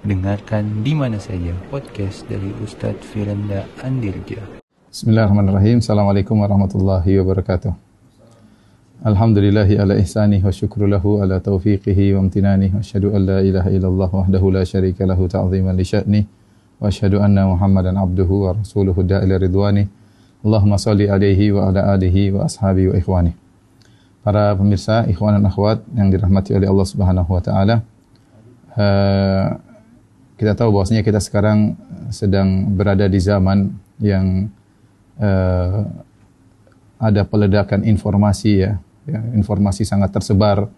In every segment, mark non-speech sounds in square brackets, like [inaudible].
Dengarkan di mana saja podcast dari Ustadz Firanda Andirja. Bismillahirrahmanirrahim. Assalamualaikum warahmatullahi wabarakatuh. Alhamdulillahi ala ihsani wa syukru lahu ala taufiqihi wa amtinani wa asyhadu an la ilaha illallah wahdahu la syarika lahu ta'ziman li sya'ni wa asyhadu anna Muhammadan abduhu wa rasuluhu da'ila ridwani. Allahumma salli alaihi wa ala alihi wa ashabi wa ikhwani. Para pemirsa, ikhwan dan akhwat yang dirahmati oleh Allah Subhanahu wa taala. Uh, kita tahu bahwasanya kita sekarang sedang berada di zaman yang uh, ada peledakan informasi ya ya, informasi sangat tersebar,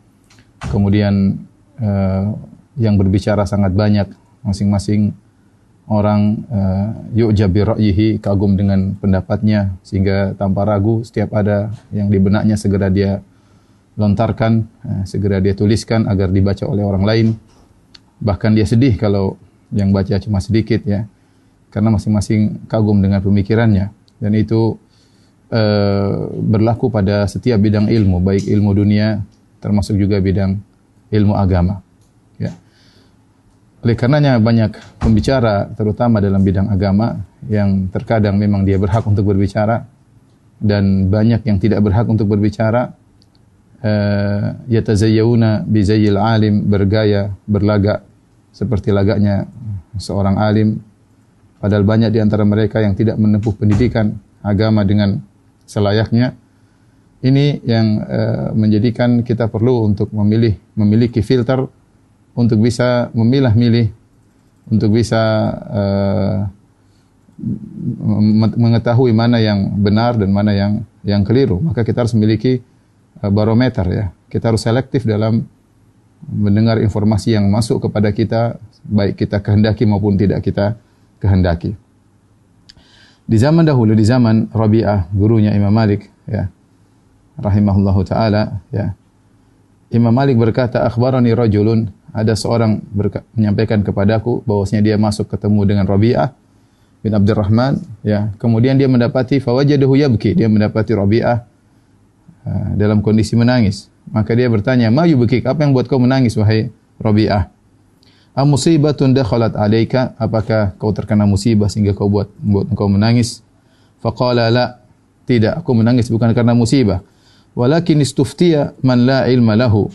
kemudian uh, yang berbicara sangat banyak, masing-masing orang uh, yuk ra'yihi kagum dengan pendapatnya sehingga tanpa ragu setiap ada yang di benaknya segera dia lontarkan, segera dia tuliskan agar dibaca oleh orang lain. Bahkan dia sedih kalau yang baca cuma sedikit ya. Karena masing-masing kagum dengan pemikirannya dan itu Eh, berlaku pada setiap bidang ilmu, baik ilmu dunia termasuk juga bidang ilmu agama. Ya. Oleh karenanya banyak pembicara terutama dalam bidang agama yang terkadang memang dia berhak untuk berbicara dan banyak yang tidak berhak untuk berbicara uh, yatazayyuna bi zayyil alim bergaya berlagak seperti lagaknya seorang alim padahal banyak di antara mereka yang tidak menempuh pendidikan agama dengan selayaknya. Ini yang uh, menjadikan kita perlu untuk memilih memiliki filter untuk bisa memilah-milih untuk bisa uh, mengetahui mana yang benar dan mana yang yang keliru. Maka kita harus memiliki uh, barometer ya. Kita harus selektif dalam mendengar informasi yang masuk kepada kita baik kita kehendaki maupun tidak kita kehendaki. Di zaman dahulu, di zaman Rabi'ah, gurunya Imam Malik, ya, rahimahullahu taala, ya. Imam Malik berkata, "Akhbarani rajulun," ada seorang menyampaikan kepadaku bahwasanya dia masuk ketemu dengan Rabi'ah bin Abdurrahman, ya. Kemudian dia mendapati fawajadahu yabki, dia mendapati Rabi'ah uh, dalam kondisi menangis. Maka dia bertanya, "Ma yubki? Apa yang buat kau menangis wahai Rabi'ah?" Am musibatun dakhalat alayka? Apakah kau terkena musibah sehingga kau buat buat engkau menangis? Faqala la. Tidak, aku menangis bukan karena musibah. Walakin istuftiya man la ilma lahu.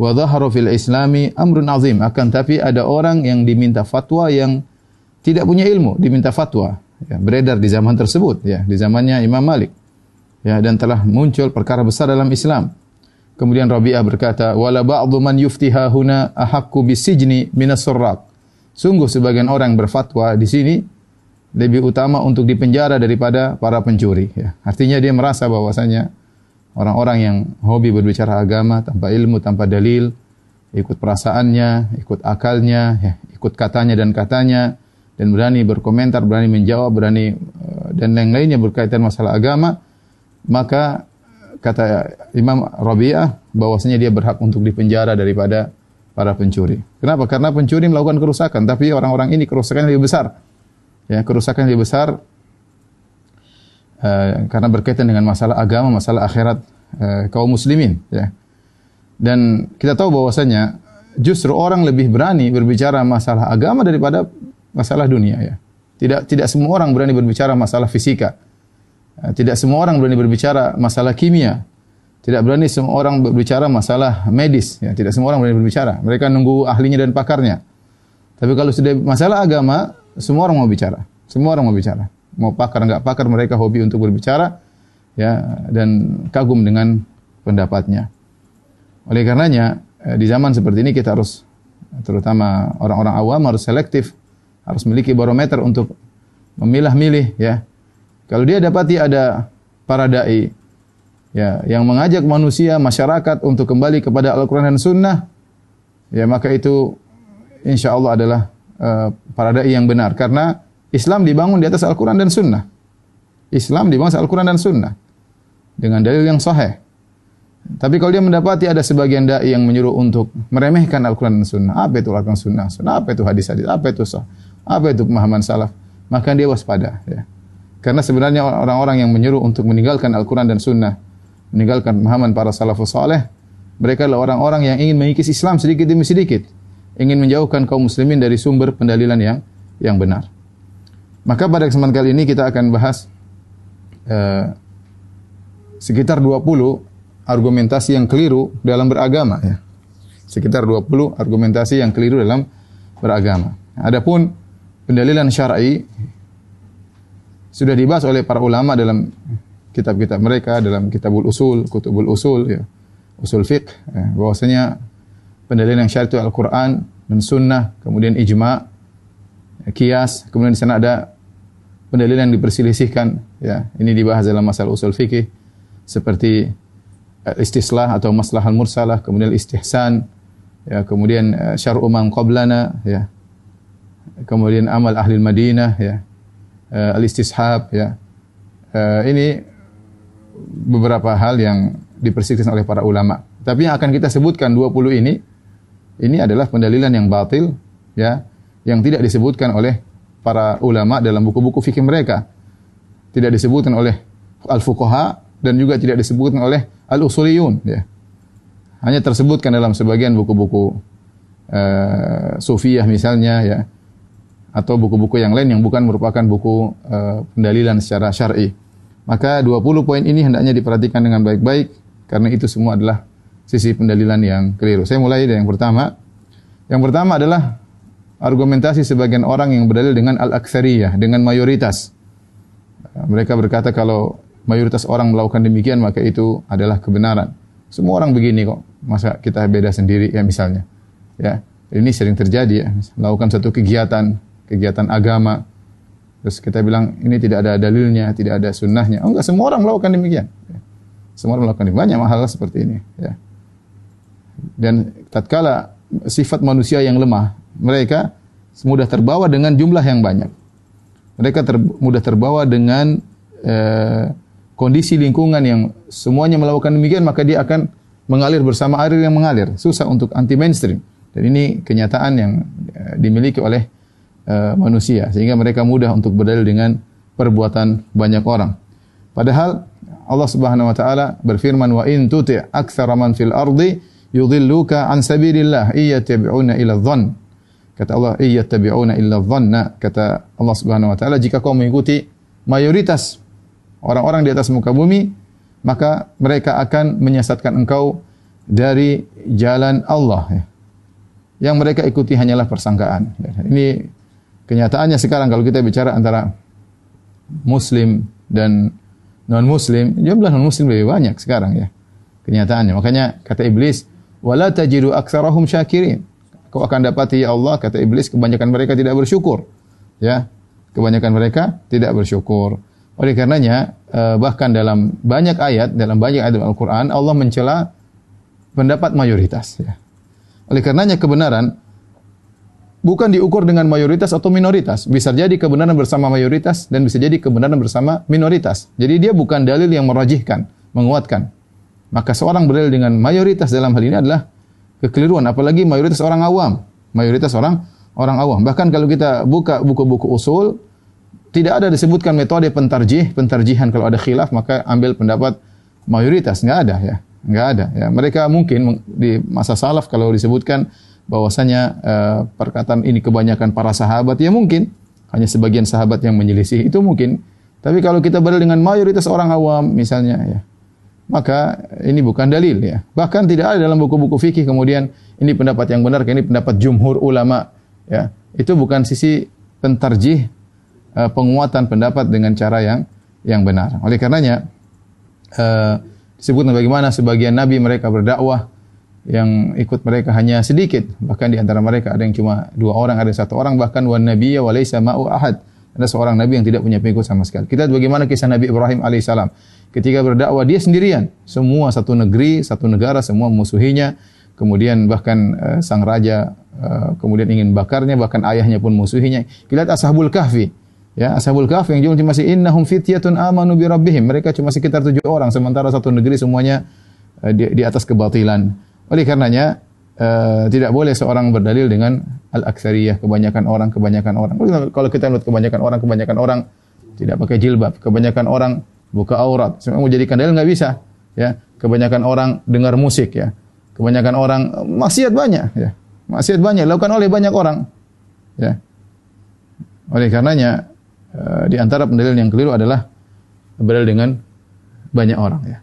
Wa dhahara fil islami amrun azim. Akan tapi ada orang yang diminta fatwa yang tidak punya ilmu, diminta fatwa. Ya, beredar di zaman tersebut, ya, di zamannya Imam Malik. Ya, dan telah muncul perkara besar dalam Islam. Kemudian Rabi'ah berkata, "Wala ba'dhu man yuftiha huna ahaqqu bisijni minas surraq." Sungguh sebagian orang berfatwa di sini lebih utama untuk dipenjara daripada para pencuri ya. Artinya dia merasa bahwasanya orang-orang yang hobi berbicara agama tanpa ilmu, tanpa dalil, ikut perasaannya, ikut akalnya, ya, ikut katanya dan katanya dan berani berkomentar, berani menjawab, berani eh, dan yang lainnya berkaitan masalah agama, maka kata Imam Rabi'ah bahwasanya dia berhak untuk dipenjara daripada para pencuri. Kenapa? Karena pencuri melakukan kerusakan, tapi orang-orang ini kerusakan lebih besar. Ya, kerusakan lebih besar uh, karena berkaitan dengan masalah agama, masalah akhirat uh, kaum muslimin, ya. Dan kita tahu bahwasanya justru orang lebih berani berbicara masalah agama daripada masalah dunia, ya. Tidak tidak semua orang berani berbicara masalah fisika tidak semua orang berani berbicara masalah kimia. Tidak berani semua orang berbicara masalah medis. Ya, tidak semua orang berani berbicara. Mereka nunggu ahlinya dan pakarnya. Tapi kalau sudah masalah agama, semua orang mau bicara. Semua orang mau bicara. Mau pakar nggak pakar, mereka hobi untuk berbicara ya dan kagum dengan pendapatnya. Oleh karenanya eh, di zaman seperti ini kita harus terutama orang-orang awam harus selektif, harus memiliki barometer untuk memilah-milih ya kalau dia dapati ada para dai ya yang mengajak manusia masyarakat untuk kembali kepada Al-Qur'an dan Sunnah, ya maka itu insya Allah adalah uh, para dai yang benar karena Islam dibangun di atas Al-Qur'an dan Sunnah. Islam dibangun atas Al-Qur'an dan Sunnah dengan dalil yang sahih. Tapi kalau dia mendapati ada sebagian dai yang menyuruh untuk meremehkan Al-Quran dan Sunnah, apa itu Al-Quran Sunnah? Sunnah apa itu hadis-hadis? Apa itu sah? Apa itu pemahaman salaf? Maka dia waspada. Ya. Karena sebenarnya orang-orang yang menyuruh untuk meninggalkan Al-Quran dan Sunnah, meninggalkan pemahaman para salafus saleh, mereka adalah orang-orang yang ingin mengikis Islam sedikit demi sedikit. ingin menjauhkan kaum muslimin dari sumber pendalilan yang yang benar. Maka pada kesempatan kali ini kita akan bahas uh, sekitar 20 argumentasi yang keliru dalam beragama ya. Sekitar 20 argumentasi yang keliru dalam beragama. Adapun pendalilan syar'i sudah dibahas oleh para ulama dalam kitab-kitab mereka dalam kitabul usul, kutubul usul ya. Usul fiqh ya, bahwasanya pendalilan yang syar'i itu Al-Qur'an dan sunnah, kemudian ijma, ya, kias, kemudian di sana ada pendalilan yang diperselisihkan ya. Ini dibahas dalam masalah usul fikih seperti eh, istislah atau maslahal mursalah, kemudian istihsan, ya, kemudian uh, syar'u man qablana, ya. Kemudian amal ahli Madinah, ya. Uh, al-istishab, ya. Uh, ini beberapa hal yang diperselisihkan oleh para ulama. Tapi yang akan kita sebutkan 20 ini ini adalah pendalilan yang batil, ya, yang tidak disebutkan oleh para ulama dalam buku-buku fikih mereka. Tidak disebutkan oleh al-fuqaha dan juga tidak disebutkan oleh al-usuliyun ya. Hanya tersebutkan dalam sebagian buku-buku uh, sufiyah misalnya ya atau buku-buku yang lain yang bukan merupakan buku uh, pendalilan secara syar'i. Maka 20 poin ini hendaknya diperhatikan dengan baik-baik karena itu semua adalah sisi pendalilan yang keliru. Saya mulai dari yang pertama. Yang pertama adalah argumentasi sebagian orang yang berdalil dengan al-aktsariyah, dengan mayoritas. Mereka berkata kalau mayoritas orang melakukan demikian maka itu adalah kebenaran. Semua orang begini kok. Masa kita beda sendiri ya misalnya. Ya. Ini sering terjadi ya. Melakukan satu kegiatan, kegiatan agama. Terus kita bilang ini tidak ada dalilnya, tidak ada sunnahnya. Oh enggak, semua orang melakukan demikian. Semua orang melakukan demikian. Banyak hal seperti ini. Ya. Dan tatkala sifat manusia yang lemah, mereka mudah terbawa dengan jumlah yang banyak. Mereka ter, mudah terbawa dengan eh, kondisi lingkungan yang semuanya melakukan demikian, maka dia akan mengalir bersama air yang mengalir. Susah untuk anti mainstream. Dan ini kenyataan yang uh, dimiliki oleh uh, manusia sehingga mereka mudah untuk berdalil dengan perbuatan banyak orang. Padahal Allah Subhanahu wa taala berfirman wa in tuti' aktsara man fil ardi yudhilluka an sabilillah iyattabi'una ila dhann. Kata Allah iyattabi'una illa dhanna. Kata Allah Subhanahu wa taala jika kau mengikuti mayoritas orang-orang di atas muka bumi, maka mereka akan menyesatkan engkau dari jalan Allah. Ya. Yang mereka ikuti hanyalah persangkaan. Ini kenyataannya sekarang kalau kita bicara antara muslim dan non muslim, jumlah non muslim lebih banyak sekarang ya. Kenyataannya. Makanya kata iblis, "Wala tajidu aktsarahum syakirin." Kau akan dapati ya Allah kata iblis kebanyakan mereka tidak bersyukur. Ya. Kebanyakan mereka tidak bersyukur. Oleh karenanya eh, bahkan dalam banyak ayat dalam banyak ayat Al-Qur'an Allah mencela pendapat mayoritas ya. Oleh karenanya kebenaran bukan diukur dengan mayoritas atau minoritas. Bisa jadi kebenaran bersama mayoritas dan bisa jadi kebenaran bersama minoritas. Jadi dia bukan dalil yang merajihkan, menguatkan. Maka seorang berdalil dengan mayoritas dalam hal ini adalah kekeliruan apalagi mayoritas orang awam. Mayoritas orang orang awam. Bahkan kalau kita buka buku-buku usul tidak ada disebutkan metode pentarjih, pentarjihan kalau ada khilaf maka ambil pendapat mayoritas, enggak ada ya. Enggak ada ya. Mereka mungkin di masa salaf kalau disebutkan bahwasanya uh, perkataan ini kebanyakan para sahabat ya mungkin hanya sebagian sahabat yang menyelisih itu mungkin. Tapi kalau kita berdalil dengan mayoritas orang awam misalnya ya, maka ini bukan dalil ya. Bahkan tidak ada dalam buku-buku fikih kemudian ini pendapat yang benar, ini pendapat jumhur ulama ya. Itu bukan sisi pentarjih uh, penguatan pendapat dengan cara yang yang benar. Oleh karenanya uh, disebutkan bagaimana sebagian nabi mereka berdakwah yang ikut mereka hanya sedikit, bahkan di antara mereka ada yang cuma dua orang, ada satu orang, bahkan wan nabiyya wa laisa ma'u ahad. Ada seorang nabi yang tidak punya pengikut sama sekali. Kita bagaimana kisah Nabi Ibrahim alaihissalam. Ketika berdakwah dia sendirian, semua satu negeri, satu negara, semua musuhinya. Kemudian bahkan uh, sang raja uh, kemudian ingin bakarnya, bahkan ayahnya pun musuhinya. Kita lihat Ashabul Kahfi. Ya, Ashabul Kahf yang jumlah masih innahum fityatun amanu bi rabbihim. Mereka cuma sekitar tujuh orang sementara satu negeri semuanya uh, di, di atas kebatilan. Oleh karenanya uh, tidak boleh seorang berdalil dengan al-aktsariyah, kebanyakan orang, kebanyakan orang. Kalau kita lihat kebanyakan orang, kebanyakan orang tidak pakai jilbab, kebanyakan orang buka aurat. Semua menjadikan dalil nggak bisa, ya. Kebanyakan orang dengar musik, ya. Kebanyakan orang maksiat banyak, ya. Maksiat banyak dilakukan oleh banyak orang. Ya. Oleh karenanya uh, di antara pendalilan yang keliru adalah berdalil dengan banyak orang ya.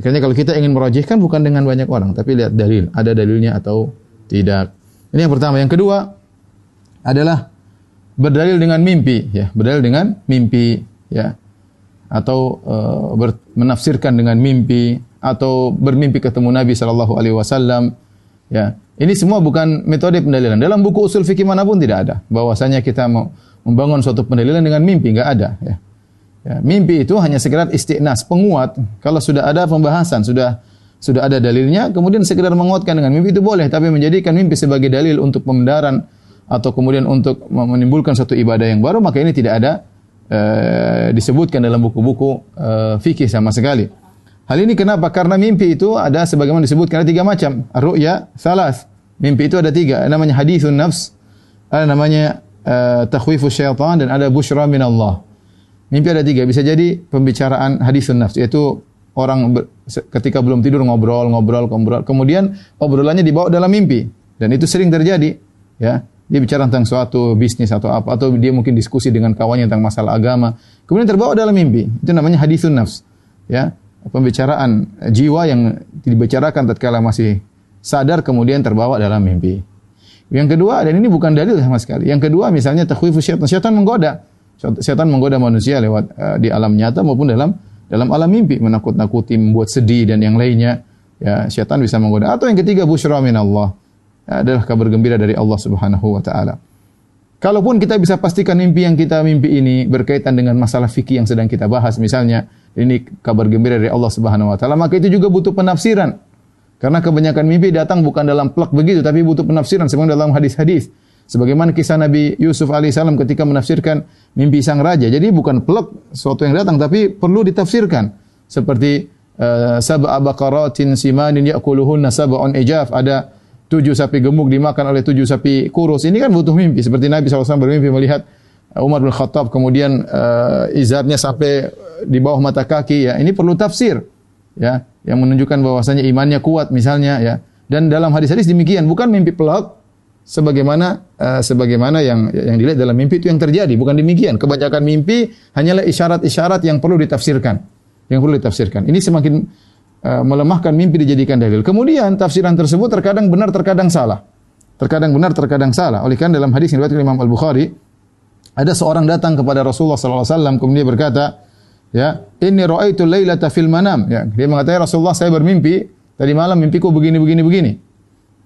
Karena kalau kita ingin merojihkan bukan dengan banyak orang, tapi lihat dalil, ada dalilnya atau tidak. Ini yang pertama. Yang kedua adalah berdalil dengan mimpi, ya, berdalil dengan mimpi, ya, atau uh, ber, menafsirkan dengan mimpi, atau bermimpi ketemu Nabi Shallallahu Alaihi Wasallam, ya. Ini semua bukan metode pendalilan. Dalam buku usul fikih mana pun tidak ada bahwasanya kita mau membangun suatu pendalilan dengan mimpi, nggak ada, ya. Ya, mimpi itu hanya sekedar istiqnas, penguat. Kalau sudah ada pembahasan, sudah sudah ada dalilnya, kemudian sekedar menguatkan dengan mimpi itu boleh, tapi menjadikan mimpi sebagai dalil untuk pembenaran atau kemudian untuk menimbulkan suatu ibadah yang baru, maka ini tidak ada e, disebutkan dalam buku-buku e, fikih sama sekali. Hal ini kenapa? Karena mimpi itu ada sebagaimana disebutkan ada tiga macam. Ru'ya salas. Mimpi itu ada tiga. Namanya hadithun nafs, ada namanya e, takhwifu syaitan dan ada bushra min Allah. Mimpi ada tiga. Bisa jadi pembicaraan hadis nafs, yaitu orang ber, ketika belum tidur ngobrol, ngobrol, ngobrol. Kemudian obrolannya dibawa dalam mimpi. Dan itu sering terjadi. Ya, dia bicara tentang suatu bisnis atau apa, atau dia mungkin diskusi dengan kawannya tentang masalah agama. Kemudian terbawa dalam mimpi. Itu namanya hadis nafs. Ya, pembicaraan jiwa yang dibicarakan tatkala masih sadar kemudian terbawa dalam mimpi. Yang kedua, dan ini bukan dalil sama sekali. Yang kedua, misalnya takhwifu syaitan. Syaitan menggoda. Setan menggoda manusia lewat uh, di alam nyata maupun dalam dalam alam mimpi, menakut-nakuti, membuat sedih dan yang lainnya. Ya, syaitan bisa menggoda. Atau yang ketiga, busyra min Allah. Ya, adalah kabar gembira dari Allah Subhanahu wa taala. Kalaupun kita bisa pastikan mimpi yang kita mimpi ini berkaitan dengan masalah fikih yang sedang kita bahas, misalnya ini kabar gembira dari Allah Subhanahu wa taala, maka itu juga butuh penafsiran. Karena kebanyakan mimpi datang bukan dalam plak begitu, tapi butuh penafsiran sebagaimana dalam hadis-hadis. Sebagaimana kisah Nabi Yusuf alaihissalam ketika menafsirkan mimpi sang raja. Jadi bukan pelak sesuatu yang datang, tapi perlu ditafsirkan. Seperti uh, sab'a baqaratin simanin ya'kuluhunna sab'un ijaf. Ada tujuh sapi gemuk dimakan oleh tujuh sapi kurus. Ini kan butuh mimpi. Seperti Nabi SAW bermimpi melihat Umar bin Khattab kemudian uh, izarnya sampai di bawah mata kaki ya. Ini perlu tafsir. Ya, yang menunjukkan bahwasanya imannya kuat misalnya ya. Dan dalam hadis-hadis demikian, bukan mimpi pelak, sebagaimana uh, sebagaimana yang yang dilihat dalam mimpi itu yang terjadi, bukan demikian. Kebanyakan mimpi hanyalah isyarat-isyarat yang perlu ditafsirkan. Yang perlu ditafsirkan. Ini semakin uh, melemahkan mimpi dijadikan dalil. Kemudian tafsiran tersebut terkadang benar, terkadang salah. Terkadang benar, terkadang salah. Oleh karena dalam hadis yang diriwayatkan Imam Al-Bukhari, ada seorang datang kepada Rasulullah sallallahu alaihi wasallam kemudian berkata, ya, "Inni ra'aitu lailata fil manam." Ya, dia mengatakan ya Rasulullah, saya bermimpi tadi malam mimpiku begini begini begini.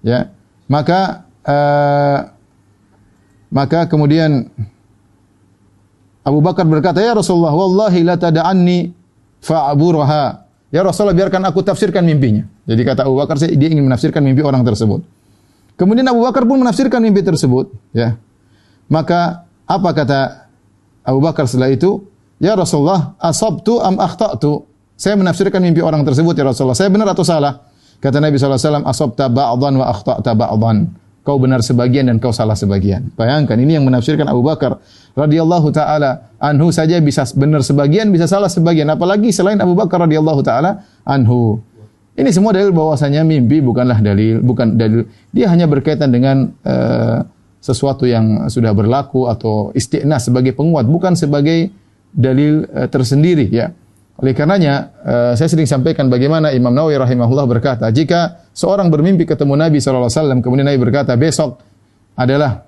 Ya. Maka uh, maka kemudian Abu Bakar berkata, "Ya Rasulullah, wallahi la tada'anni fa'aburaha." Ya Rasulullah, biarkan aku tafsirkan mimpinya. Jadi kata Abu Bakar, dia ingin menafsirkan mimpi orang tersebut. Kemudian Abu Bakar pun menafsirkan mimpi tersebut, ya. Maka apa kata Abu Bakar setelah itu? Ya Rasulullah, asabtu am akhtatu? Saya menafsirkan mimpi orang tersebut ya Rasulullah. Saya benar atau salah? Kata Nabi sallallahu alaihi wasallam, asabta ba'dhan wa akhtata ba'dhan kau benar sebagian dan kau salah sebagian. Bayangkan ini yang menafsirkan Abu Bakar radhiyallahu taala anhu saja bisa benar sebagian, bisa salah sebagian, apalagi selain Abu Bakar radhiyallahu taala anhu. Ini semua dalil bahwasanya mimpi bukanlah dalil, bukan dalil. Dia hanya berkaitan dengan uh, sesuatu yang sudah berlaku atau istiqnas sebagai penguat, bukan sebagai dalil uh, tersendiri ya. Oleh karenanya, uh, saya sering sampaikan bagaimana Imam Nawawi rahimahullah berkata, jika seorang bermimpi ketemu Nabi SAW, kemudian Nabi berkata, besok adalah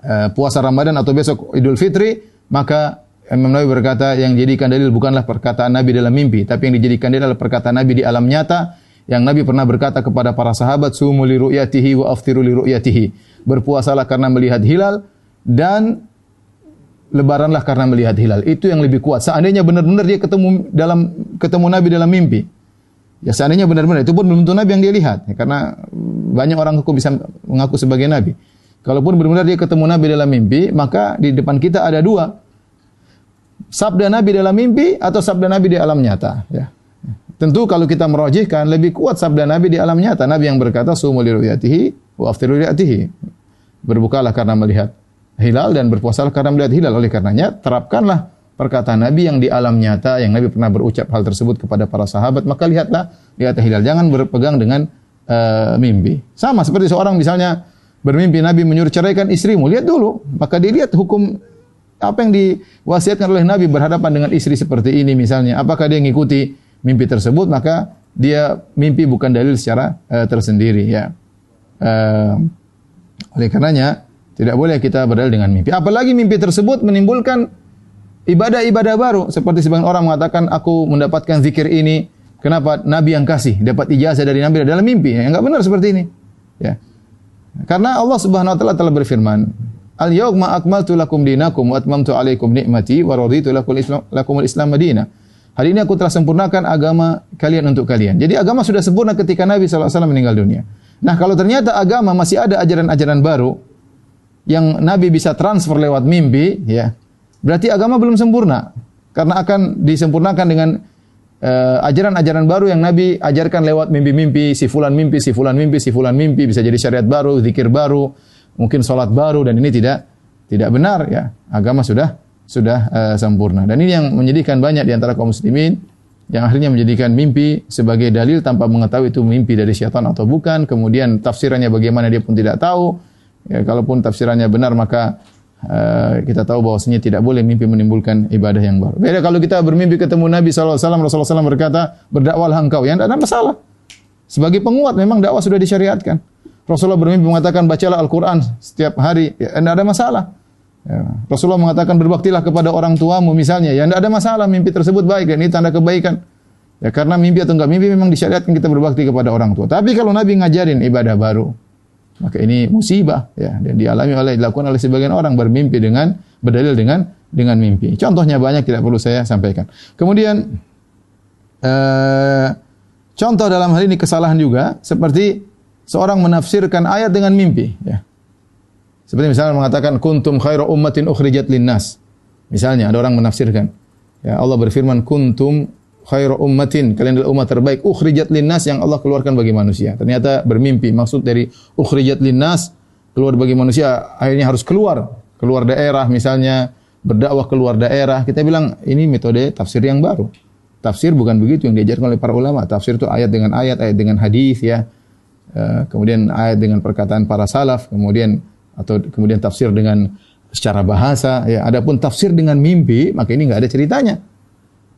uh, puasa Ramadan atau besok Idul Fitri, maka Imam Nawawi berkata, yang dijadikan dalil bukanlah perkataan Nabi dalam mimpi, tapi yang dijadikan dalil adalah perkataan Nabi di alam nyata, yang Nabi pernah berkata kepada para sahabat, sumu li ru'yatihi wa aftiru li ru'yatihi. Berpuasalah karena melihat hilal, dan lebaranlah karena melihat hilal. Itu yang lebih kuat. Seandainya benar-benar dia ketemu dalam ketemu Nabi dalam mimpi. Ya seandainya benar-benar itu pun belum tentu Nabi yang dia lihat. Ya, karena banyak orang hukum bisa mengaku sebagai Nabi. Kalaupun benar-benar dia ketemu Nabi dalam mimpi, maka di depan kita ada dua. Sabda Nabi dalam mimpi atau sabda Nabi di alam nyata. Ya. Tentu kalau kita merojihkan lebih kuat sabda Nabi di alam nyata. Nabi yang berkata, Sumu li wa aftiru Berbukalah karena melihat hilal dan berpuasa karena melihat hilal. Oleh karenanya, terapkanlah perkataan Nabi yang di alam nyata, yang Nabi pernah berucap hal tersebut kepada para sahabat, maka lihatlah, lihat hilal. Jangan berpegang dengan uh, mimpi. Sama seperti seorang misalnya bermimpi Nabi menyuruh ceraikan istrimu, lihat dulu, maka dilihat hukum apa yang diwasiatkan oleh Nabi berhadapan dengan istri seperti ini misalnya, apakah dia mengikuti mimpi tersebut, maka dia mimpi bukan dalil secara uh, tersendiri ya. Uh, oleh karenanya tidak boleh kita berdalil dengan mimpi. Apalagi mimpi tersebut menimbulkan ibadah-ibadah baru seperti sebagian orang mengatakan aku mendapatkan zikir ini kenapa nabi yang kasih dapat ijazah dari nabi dalam mimpi ya enggak benar seperti ini ya karena Allah Subhanahu wa taala telah berfirman Al yauma akmaltu lakum dinakum wa atmamtu alaikum nikmati wa raditu lakum islam lakum al-islam madina. Hari ini aku telah sempurnakan agama kalian untuk kalian. Jadi agama sudah sempurna ketika Nabi SAW meninggal dunia. Nah kalau ternyata agama masih ada ajaran-ajaran baru yang Nabi bisa transfer lewat mimpi, ya berarti agama belum sempurna karena akan disempurnakan dengan eh, ajaran-ajaran uh, baru yang Nabi ajarkan lewat mimpi-mimpi, si fulan mimpi, si fulan mimpi, si fulan mimpi bisa jadi syariat baru, zikir baru, mungkin salat baru dan ini tidak tidak benar ya. Agama sudah sudah uh, sempurna. Dan ini yang menyedihkan banyak di antara kaum muslimin yang akhirnya menjadikan mimpi sebagai dalil tanpa mengetahui itu mimpi dari syaitan atau bukan. Kemudian tafsirannya bagaimana dia pun tidak tahu. Ya, kalaupun tafsirannya benar maka Uh, kita tahu bahwasanya tidak boleh mimpi menimbulkan ibadah yang baru. Beda kalau kita bermimpi ketemu Nabi SAW, Rasulullah SAW berkata, berdakwalah engkau. Ya, tidak ada masalah. Sebagai penguat memang dakwah sudah disyariatkan. Rasulullah bermimpi mengatakan, bacalah Al-Quran setiap hari. Ya, tidak ada masalah. Ya. Rasulullah mengatakan, berbaktilah kepada orang tuamu misalnya. Ya, tidak ada masalah. Mimpi tersebut baik dan ini tanda kebaikan. Ya, karena mimpi atau enggak mimpi memang disyariatkan kita berbakti kepada orang tua. Tapi kalau Nabi ngajarin ibadah baru, maka ini musibah ya dan dialami oleh dilakukan oleh sebagian orang bermimpi dengan berdalil dengan dengan mimpi. Contohnya banyak tidak perlu saya sampaikan. Kemudian eh, contoh dalam hal ini kesalahan juga seperti seorang menafsirkan ayat dengan mimpi ya. Seperti misalnya mengatakan kuntum khairu ummatin ukhrijat linnas. Misalnya ada orang menafsirkan ya Allah berfirman kuntum khairu ummatin, kalian adalah umat terbaik, ukhrijat linnas yang Allah keluarkan bagi manusia. Ternyata bermimpi, maksud dari ukhrijat linnas, keluar bagi manusia, akhirnya harus keluar, keluar daerah misalnya, berdakwah keluar daerah. Kita bilang ini metode tafsir yang baru. Tafsir bukan begitu yang diajarkan oleh para ulama. Tafsir itu ayat dengan ayat, ayat dengan hadis ya. Eh, kemudian ayat dengan perkataan para salaf, kemudian atau kemudian tafsir dengan secara bahasa ya. Adapun tafsir dengan mimpi, maka ini enggak ada ceritanya.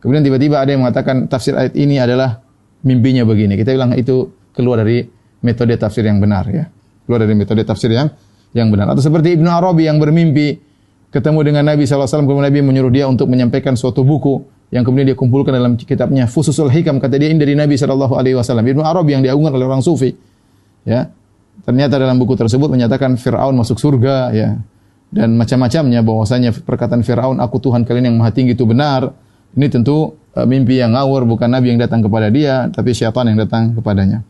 Kemudian tiba-tiba ada yang mengatakan tafsir ayat ini adalah mimpinya begini. Kita bilang itu keluar dari metode tafsir yang benar ya. Keluar dari metode tafsir yang yang benar. Atau seperti Ibnu Arabi yang bermimpi ketemu dengan Nabi SAW, kemudian Nabi menyuruh dia untuk menyampaikan suatu buku yang kemudian dia kumpulkan dalam kitabnya Fususul Hikam kata dia ini dari Nabi wasallam. Ibnu Arabi yang diagungkan oleh orang sufi. Ya. Ternyata dalam buku tersebut menyatakan Firaun masuk surga ya. Dan macam-macamnya bahwasanya perkataan Firaun aku Tuhan kalian yang maha tinggi itu benar ini tentu uh, mimpi yang ngawur, bukan Nabi yang datang kepada dia, tapi syaitan yang datang kepadanya.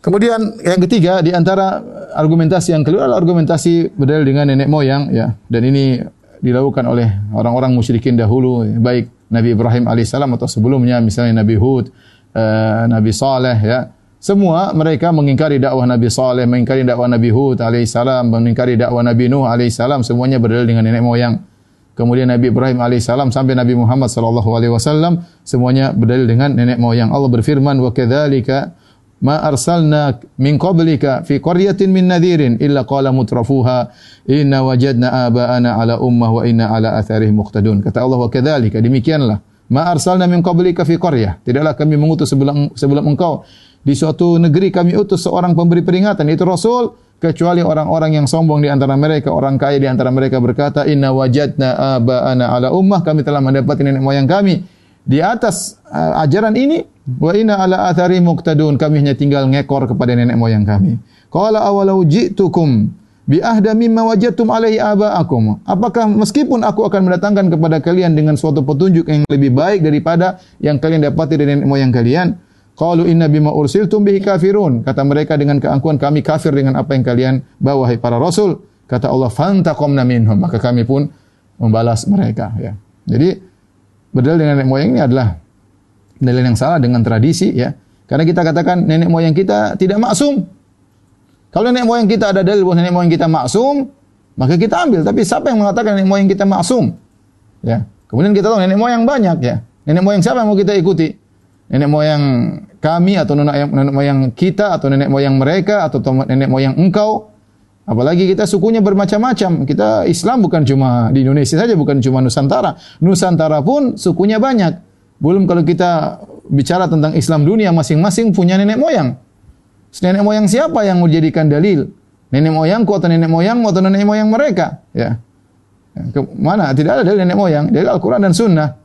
Kemudian yang ketiga di antara argumentasi yang kedua adalah argumentasi berdalil dengan nenek moyang ya dan ini dilakukan oleh orang-orang musyrikin dahulu baik Nabi Ibrahim alaihissalam atau sebelumnya misalnya Nabi Hud, uh, Nabi Saleh ya. Semua mereka mengingkari dakwah Nabi Saleh, mengingkari dakwah Nabi Hud alaihissalam, mengingkari dakwah Nabi Nuh alaihissalam, semuanya berdalil dengan nenek moyang kemudian Nabi Ibrahim alaihissalam sampai Nabi Muhammad sallallahu alaihi wasallam semuanya berdalil dengan nenek moyang. Allah berfirman wa kadzalika ma arsalna min qablika fi qaryatin min nadhirin illa qala mutrafuha inna wajadna aba'ana ala ummah wa inna ala atharihim muqtadun. Kata Allah wa kadzalika demikianlah ma arsalna min qablika fi qaryah. Tidaklah kami mengutus sebelum sebelum engkau di suatu negeri kami utus seorang pemberi peringatan yaitu Rasul kecuali orang-orang yang sombong di antara mereka, orang kaya di antara mereka berkata, "Inna wajadna aba'ana ala ummah." Kami telah mendapati nenek moyang kami di atas uh, ajaran ini, wa inna ala athari muqtadun. Kami hanya tinggal ngekor kepada nenek moyang kami. Qala awalau ji'tukum bi ahda mimma wajadtum alaihi aba'akum. Apakah meskipun aku akan mendatangkan kepada kalian dengan suatu petunjuk yang lebih baik daripada yang kalian dapati dari nenek moyang kalian? Qalu inna bima ursiltum bihi kafirun. Kata mereka dengan keangkuhan kami kafir dengan apa yang kalian bawa hai para rasul. Kata Allah fantaqamna minhum. Maka kami pun membalas mereka ya. Jadi berdalil dengan nenek moyang ini adalah dalil yang salah dengan tradisi ya. Karena kita katakan nenek moyang kita tidak maksum. Kalau nenek moyang kita ada dalil bahwa nenek moyang kita maksum, maka kita ambil. Tapi siapa yang mengatakan nenek moyang kita maksum? Ya. Kemudian kita tahu nenek moyang banyak ya. Nenek moyang siapa yang mau kita ikuti? Nenek moyang kami atau nenek, nenek moyang kita atau nenek moyang mereka atau nenek moyang engkau. Apalagi kita sukunya bermacam-macam. Kita Islam bukan cuma di Indonesia saja, bukan cuma Nusantara. Nusantara pun sukunya banyak. Belum kalau kita bicara tentang Islam dunia, masing-masing punya nenek moyang. Nenek moyang siapa yang mau dijadikan dalil? Nenek moyangku atau nenek moyangmu atau nenek moyang mereka? Ya. Ke mana? Tidak ada dalil nenek moyang. Dalil Al-Quran dan Sunnah.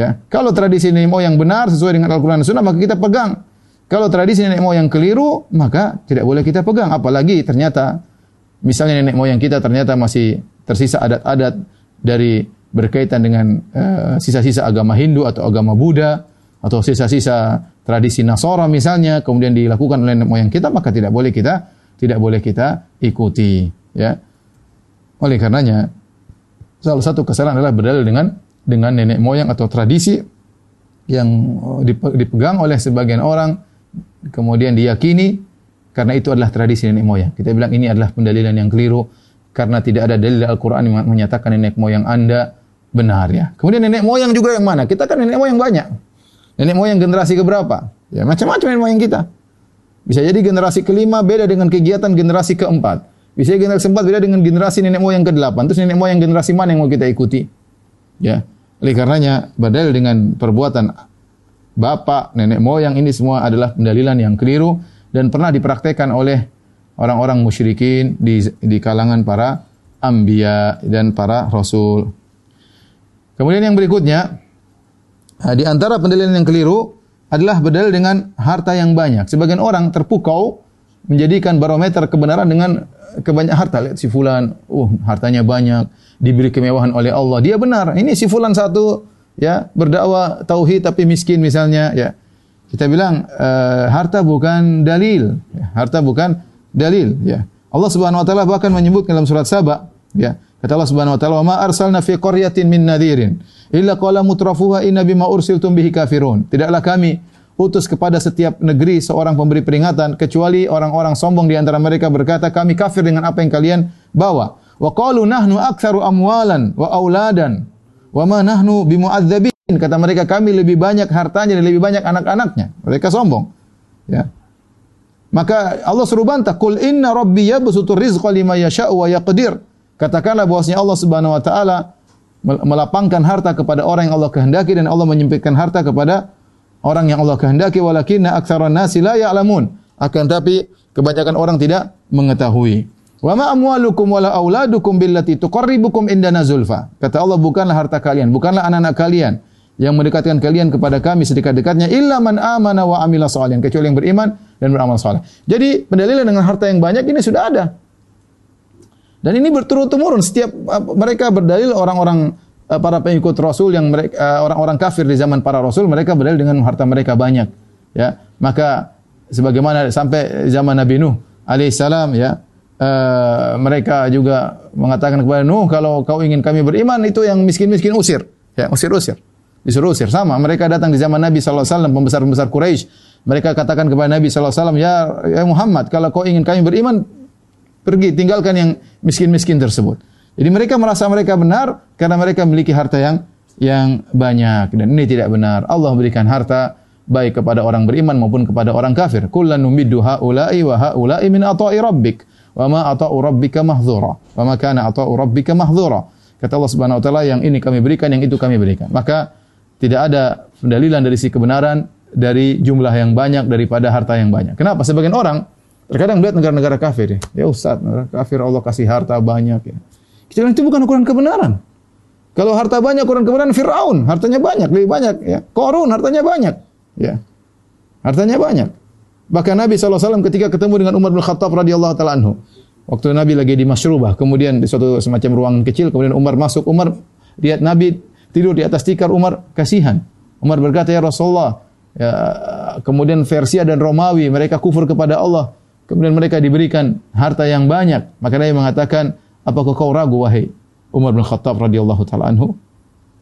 Ya. Kalau tradisi nenek moyang benar sesuai dengan Al-Quran dan Sunnah, maka kita pegang. Kalau tradisi nenek moyang keliru, maka tidak boleh kita pegang. Apalagi ternyata, misalnya nenek moyang kita ternyata masih tersisa adat-adat dari berkaitan dengan eh, sisa-sisa uh, agama Hindu atau agama Buddha atau sisa-sisa tradisi Nasara misalnya kemudian dilakukan oleh nenek moyang kita maka tidak boleh kita tidak boleh kita ikuti ya oleh karenanya salah satu kesalahan adalah berdalil dengan dengan nenek moyang atau tradisi yang dipegang oleh sebagian orang kemudian diyakini karena itu adalah tradisi nenek moyang kita bilang ini adalah pendalilan yang keliru karena tidak ada dalil Al-Qur'an yang menyatakan nenek moyang Anda benar ya. Kemudian nenek moyang juga yang mana? Kita kan nenek moyang banyak. Nenek moyang generasi keberapa? Ya macam-macam nenek moyang kita. Bisa jadi generasi kelima beda dengan kegiatan generasi keempat. Bisa jadi generasi keempat beda dengan generasi nenek moyang ke delapan. Terus nenek moyang generasi mana yang mau kita ikuti? Ya. Oleh karenanya, badal dengan perbuatan bapak, nenek moyang ini semua adalah pendalilan yang keliru dan pernah dipraktekkan oleh orang-orang musyrikin di, di kalangan para ambia dan para rasul. Kemudian yang berikutnya, Nah, di antara pendalilan yang keliru adalah berdalil dengan harta yang banyak. Sebagian orang terpukau menjadikan barometer kebenaran dengan kebanyakan harta. Lihat si fulan, uh hartanya banyak, diberi kemewahan oleh Allah. Dia benar. Ini si fulan satu ya berdakwah tauhid tapi miskin misalnya ya. Kita bilang uh, harta bukan dalil. Ya, harta bukan dalil ya. Allah Subhanahu wa taala bahkan menyebut dalam surat Saba ya. Kata Allah Subhanahu wa taala, "Wa ma arsalna fi qaryatin min nadhirin illa qala mutrafuha inna bima ursiltum bihi kafirun." Tidaklah kami utus kepada setiap negeri seorang pemberi peringatan kecuali orang-orang sombong di antara mereka berkata, "Kami kafir dengan apa yang kalian bawa." Wa qalu nahnu aktsaru amwalan wa auladan wa ma nahnu bimu'adzabin. Kata mereka kami lebih banyak hartanya dan lebih banyak anak-anaknya. Mereka sombong. Ya. Maka Allah suruh bantah, "Qul inna rabbi yabsutur rizqa liman yasha'u wa yaqdir." Katakanlah bahwasanya Allah Subhanahu wa taala melapangkan harta kepada orang yang Allah kehendaki dan Allah menyempitkan harta kepada orang yang Allah kehendaki walakinna aktsaran nasi la ya'lamun. Akan tapi kebanyakan orang tidak mengetahui. Wa ma amwalukum wala auladukum billati tuqarribukum indana zulfa. Kata Allah bukanlah harta kalian, bukanlah anak-anak kalian yang mendekatkan kalian kepada kami sedekat-dekatnya illa man amana wa amila salihan kecuali yang beriman dan beramal saleh. Jadi pendalilan dengan harta yang banyak ini sudah ada. Dan ini berturut-temurun setiap uh, mereka berdalil orang-orang uh, para pengikut Rasul yang mereka uh, orang-orang kafir di zaman para Rasul mereka berdalil dengan harta mereka banyak ya maka sebagaimana sampai zaman Nabi Nuh alaihissalam ya uh, mereka juga mengatakan kepada Nuh kalau kau ingin kami beriman itu yang miskin-miskin usir ya usir-usir disuruh usir sama mereka datang di zaman Nabi saw pembesar-pembesar Quraisy mereka katakan kepada Nabi saw ya, ya Muhammad kalau kau ingin kami beriman Pergi, tinggalkan yang miskin-miskin tersebut. Jadi mereka merasa mereka benar karena mereka memiliki harta yang yang banyak dan ini tidak benar. Allah berikan harta baik kepada orang beriman maupun kepada orang kafir. Kullan numiddu haula'i wa haula'i min ata'i rabbik wa ma ata'u rabbika mahdzura wa ma kana ata'u rabbika mahdzura. Kata Allah Subhanahu wa taala yang ini kami berikan, yang itu kami berikan. Maka tidak ada pendalilan dari si kebenaran dari jumlah yang banyak daripada harta yang banyak. Kenapa? Sebagian orang Terkadang lihat negara-negara kafir ya. Ya Ustaz, negara kafir Allah kasih harta banyak ya. Kita bilang itu bukan ukuran kebenaran. Kalau harta banyak ukuran kebenaran Firaun, hartanya banyak, lebih banyak ya. Korun hartanya banyak, ya. Hartanya banyak. Bahkan Nabi SAW ketika ketemu dengan Umar bin Khattab radhiyallahu taala anhu. Waktu Nabi lagi di Masyrubah, kemudian di suatu semacam ruangan kecil, kemudian Umar masuk. Umar lihat Nabi tidur di atas tikar, Umar kasihan. Umar berkata, "Ya Rasulullah, ya, kemudian Persia dan Romawi mereka kufur kepada Allah. Kemudian mereka diberikan harta yang banyak. Maka Nabi mengatakan, apakah kau ragu wahai Umar bin Khattab radhiyallahu taala anhu?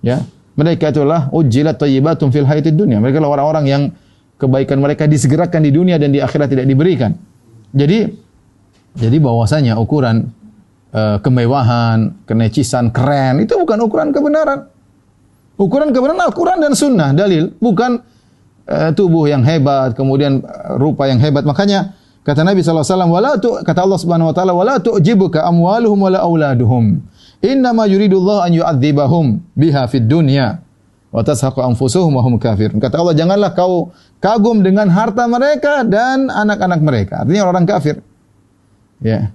Ya, mereka itulah ujilat thayyibatum fil hayatid dunya. Mereka adalah orang-orang yang kebaikan mereka disegerakan di dunia dan di akhirat tidak diberikan. Jadi jadi bahwasanya ukuran uh, kemewahan, kenecisan, keren itu bukan ukuran kebenaran. Ukuran kebenaran Al-Quran dan Sunnah dalil, bukan uh, tubuh yang hebat, kemudian uh, rupa yang hebat. Makanya kata Nabi SAW, wala tu, kata Allah Subhanahu Wa Taala, wala tu'jibuka amwaluhum wala auladuhum. Innama yuridullah an yu'adzibahum biha fid dunya wa tashaqu anfusuhum wa hum kafir. Kata Allah, janganlah kau kagum dengan harta mereka dan anak-anak mereka. Artinya orang kafir. Ya.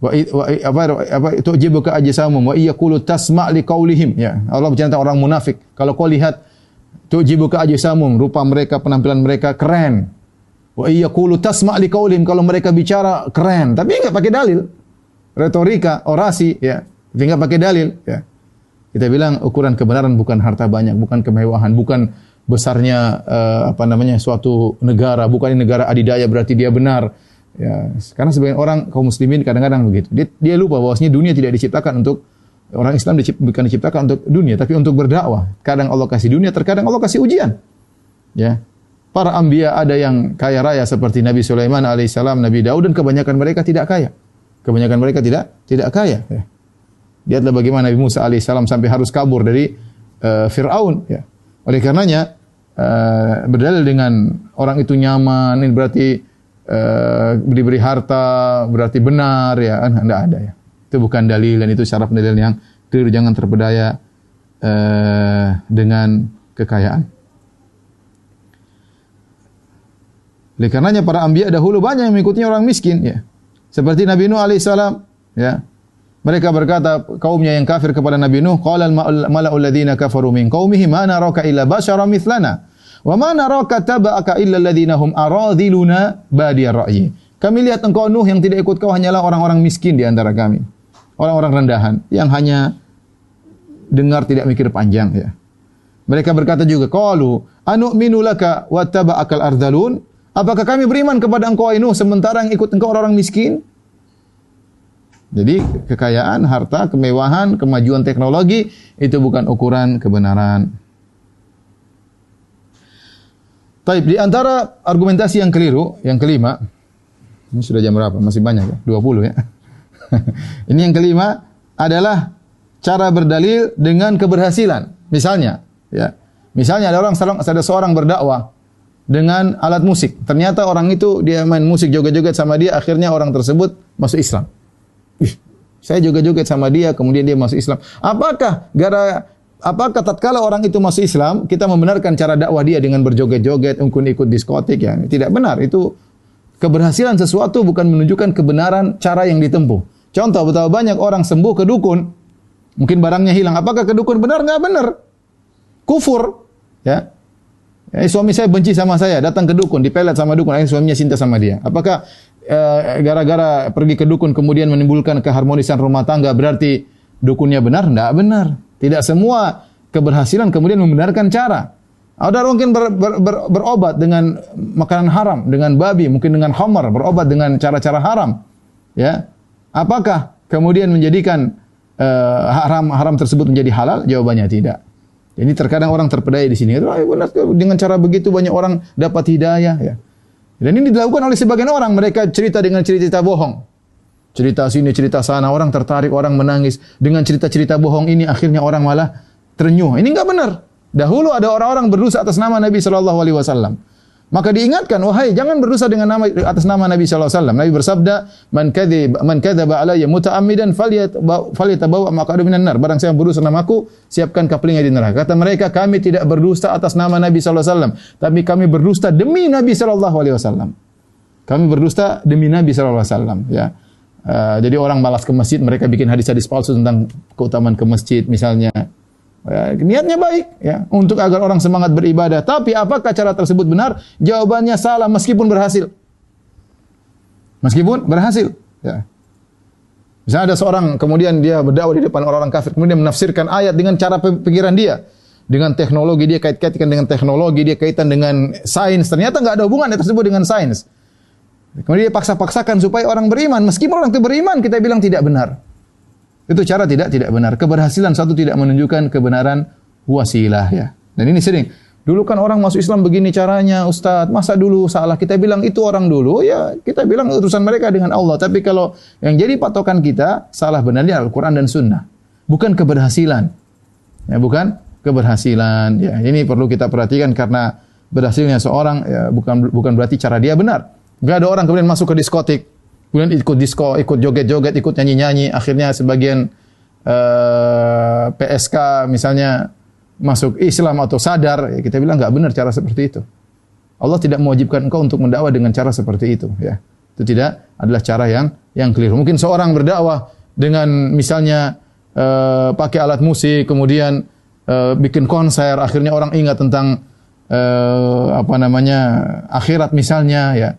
Wa, apa apa itu jibuka ajsamum wa yaqulu tasma' li qaulihim. Ya. Allah tentang orang munafik. Kalau kau lihat tujibuka ajsamum, rupa mereka, penampilan mereka keren. Wa yaqulu tasma' li qaulihim kalau mereka bicara keren, tapi enggak pakai dalil. Retorika, orasi, ya. Tapi enggak pakai dalil, ya. Kita bilang ukuran kebenaran bukan harta banyak, bukan kemewahan, bukan besarnya uh, apa namanya suatu negara, bukan negara adidaya berarti dia benar. Ya, karena sebagian orang kaum muslimin kadang-kadang begitu. Dia, dia lupa bahwasanya dunia tidak diciptakan untuk orang Islam dicipt, bukan diciptakan untuk dunia, tapi untuk berdakwah. Kadang Allah kasih dunia, terkadang Allah kasih ujian. Ya. Para ambia ada yang kaya raya seperti Nabi Sulaiman alaihissalam, Nabi Daud dan kebanyakan mereka tidak kaya. Kebanyakan mereka tidak tidak kaya. Ya. Lihatlah bagaimana Nabi Musa alaihissalam sampai harus kabur dari uh, Fir'aun. Ya. Oleh karenanya, uh, berdalil dengan orang itu nyaman, ini berarti uh, diberi harta, berarti benar, ya kan? Tidak ada ya. Itu bukan dalil dan itu syarat dalil yang keliru. Jangan terpedaya uh, dengan kekayaan. Oleh karenanya para ambiya dahulu banyak yang mengikuti orang miskin ya. Seperti Nabi Nuh alaihissalam ya. Mereka berkata kaumnya yang kafir kepada Nabi Nuh, qala al-mala'u alladziina kafaru min qaumihi ma naraka illa basyara mithlana wa ma naraka taba'aka illa hum aradhiluna ra'yi. Kami lihat engkau Nuh yang tidak ikut kau hanyalah orang-orang miskin di antara kami. Orang-orang rendahan yang hanya dengar tidak mikir panjang ya. Mereka berkata juga, qalu anu'minu laka wa taba'akal ardhalun? Apakah kami beriman kepada engkau Nuh sementara yang ikut engkau orang-orang miskin? Jadi kekayaan, harta, kemewahan, kemajuan teknologi itu bukan ukuran kebenaran. Taib di antara argumentasi yang keliru, yang kelima, ini sudah jam berapa? Masih banyak ya? 20 ya. [laughs] ini yang kelima adalah cara berdalil dengan keberhasilan. Misalnya, ya. Misalnya ada orang ada seorang berdakwah dengan alat musik. Ternyata orang itu dia main musik joget-joget sama dia, akhirnya orang tersebut masuk Islam. Saya joget-joget sama dia, kemudian dia masuk Islam. Apakah gara apakah tatkala orang itu masuk Islam, kita membenarkan cara dakwah dia dengan berjoget-joget, mungkin ikut diskotik ya? Tidak benar. Itu keberhasilan sesuatu bukan menunjukkan kebenaran cara yang ditempuh. Contoh betapa banyak orang sembuh ke dukun, mungkin barangnya hilang. Apakah ke dukun benar? Nggak benar. Kufur, ya. Eh, suami saya benci sama saya, datang ke dukun, dipelet sama dukun, akhirnya suaminya cinta sama dia. Apakah gara-gara pergi ke dukun kemudian menimbulkan keharmonisan rumah tangga berarti dukunnya benar? Tidak benar. Tidak semua keberhasilan kemudian membenarkan cara. Ada mungkin ber, ber, ber, berobat dengan makanan haram, dengan babi, mungkin dengan homer, berobat dengan cara-cara haram. Ya, apakah kemudian menjadikan uh, haram haram tersebut menjadi halal? Jawabannya tidak. Jadi terkadang orang terpedaya di sini. Dengan cara begitu banyak orang dapat hidayah. Ya. Dan ini dilakukan oleh sebagian orang. Mereka cerita dengan cerita-cerita bohong. Cerita sini, cerita sana. Orang tertarik, orang menangis. Dengan cerita-cerita bohong ini akhirnya orang malah terenyuh. Ini enggak benar. Dahulu ada orang-orang berdosa atas nama Nabi Shallallahu Alaihi Wasallam. Maka diingatkan, wahai jangan berdosa dengan nama atas nama Nabi sallallahu alaihi wasallam. Nabi bersabda, "Man kadzib man kadzaba alayya muta'ammidan falyatabawa maq'adahu minan nar." Barang siapa berdusta namaku, siapkan kaplingnya di neraka. Kata mereka, kami tidak berdusta atas nama Nabi sallallahu alaihi wasallam, tapi kami berdusta demi Nabi sallallahu alaihi wasallam. Kami berdusta demi Nabi sallallahu alaihi wasallam, ya. Uh, jadi orang malas ke masjid, mereka bikin hadis-hadis palsu tentang keutamaan ke masjid misalnya. Ya, niatnya baik ya untuk agar orang semangat beribadah. Tapi apakah cara tersebut benar? Jawabannya salah meskipun berhasil. Meskipun berhasil. Ya. Misalnya ada seorang kemudian dia berdakwah di depan orang-orang kafir, kemudian menafsirkan ayat dengan cara pikiran dia, dengan teknologi dia kait-kaitkan dengan teknologi dia kaitan dengan sains. Ternyata nggak ada hubungan tersebut dengan sains. Kemudian dia paksa-paksakan supaya orang beriman. Meskipun orang itu beriman, kita bilang tidak benar. Itu cara tidak tidak benar. Keberhasilan satu tidak menunjukkan kebenaran wasilah ya. Dan ini sering. Dulu kan orang masuk Islam begini caranya, Ustadz. Masa dulu salah? Kita bilang itu orang dulu, ya kita bilang urusan mereka dengan Allah. Tapi kalau yang jadi patokan kita, salah benarnya Al-Quran dan Sunnah. Bukan keberhasilan. Ya, bukan keberhasilan. Ya, ini perlu kita perhatikan karena berhasilnya seorang ya, bukan bukan berarti cara dia benar. Gak ada orang kemudian masuk ke diskotik, kemudian ikut disko, ikut joget-joget, ikut nyanyi-nyanyi, akhirnya sebagian uh, eh, PSK misalnya masuk Islam atau sadar, ya kita bilang nggak benar cara seperti itu. Allah tidak mewajibkan engkau untuk mendakwah dengan cara seperti itu, ya. Itu tidak adalah cara yang yang keliru. Mungkin seorang berdakwah dengan misalnya uh, pakai alat musik, kemudian uh, bikin konser, akhirnya orang ingat tentang uh, apa namanya akhirat misalnya, ya.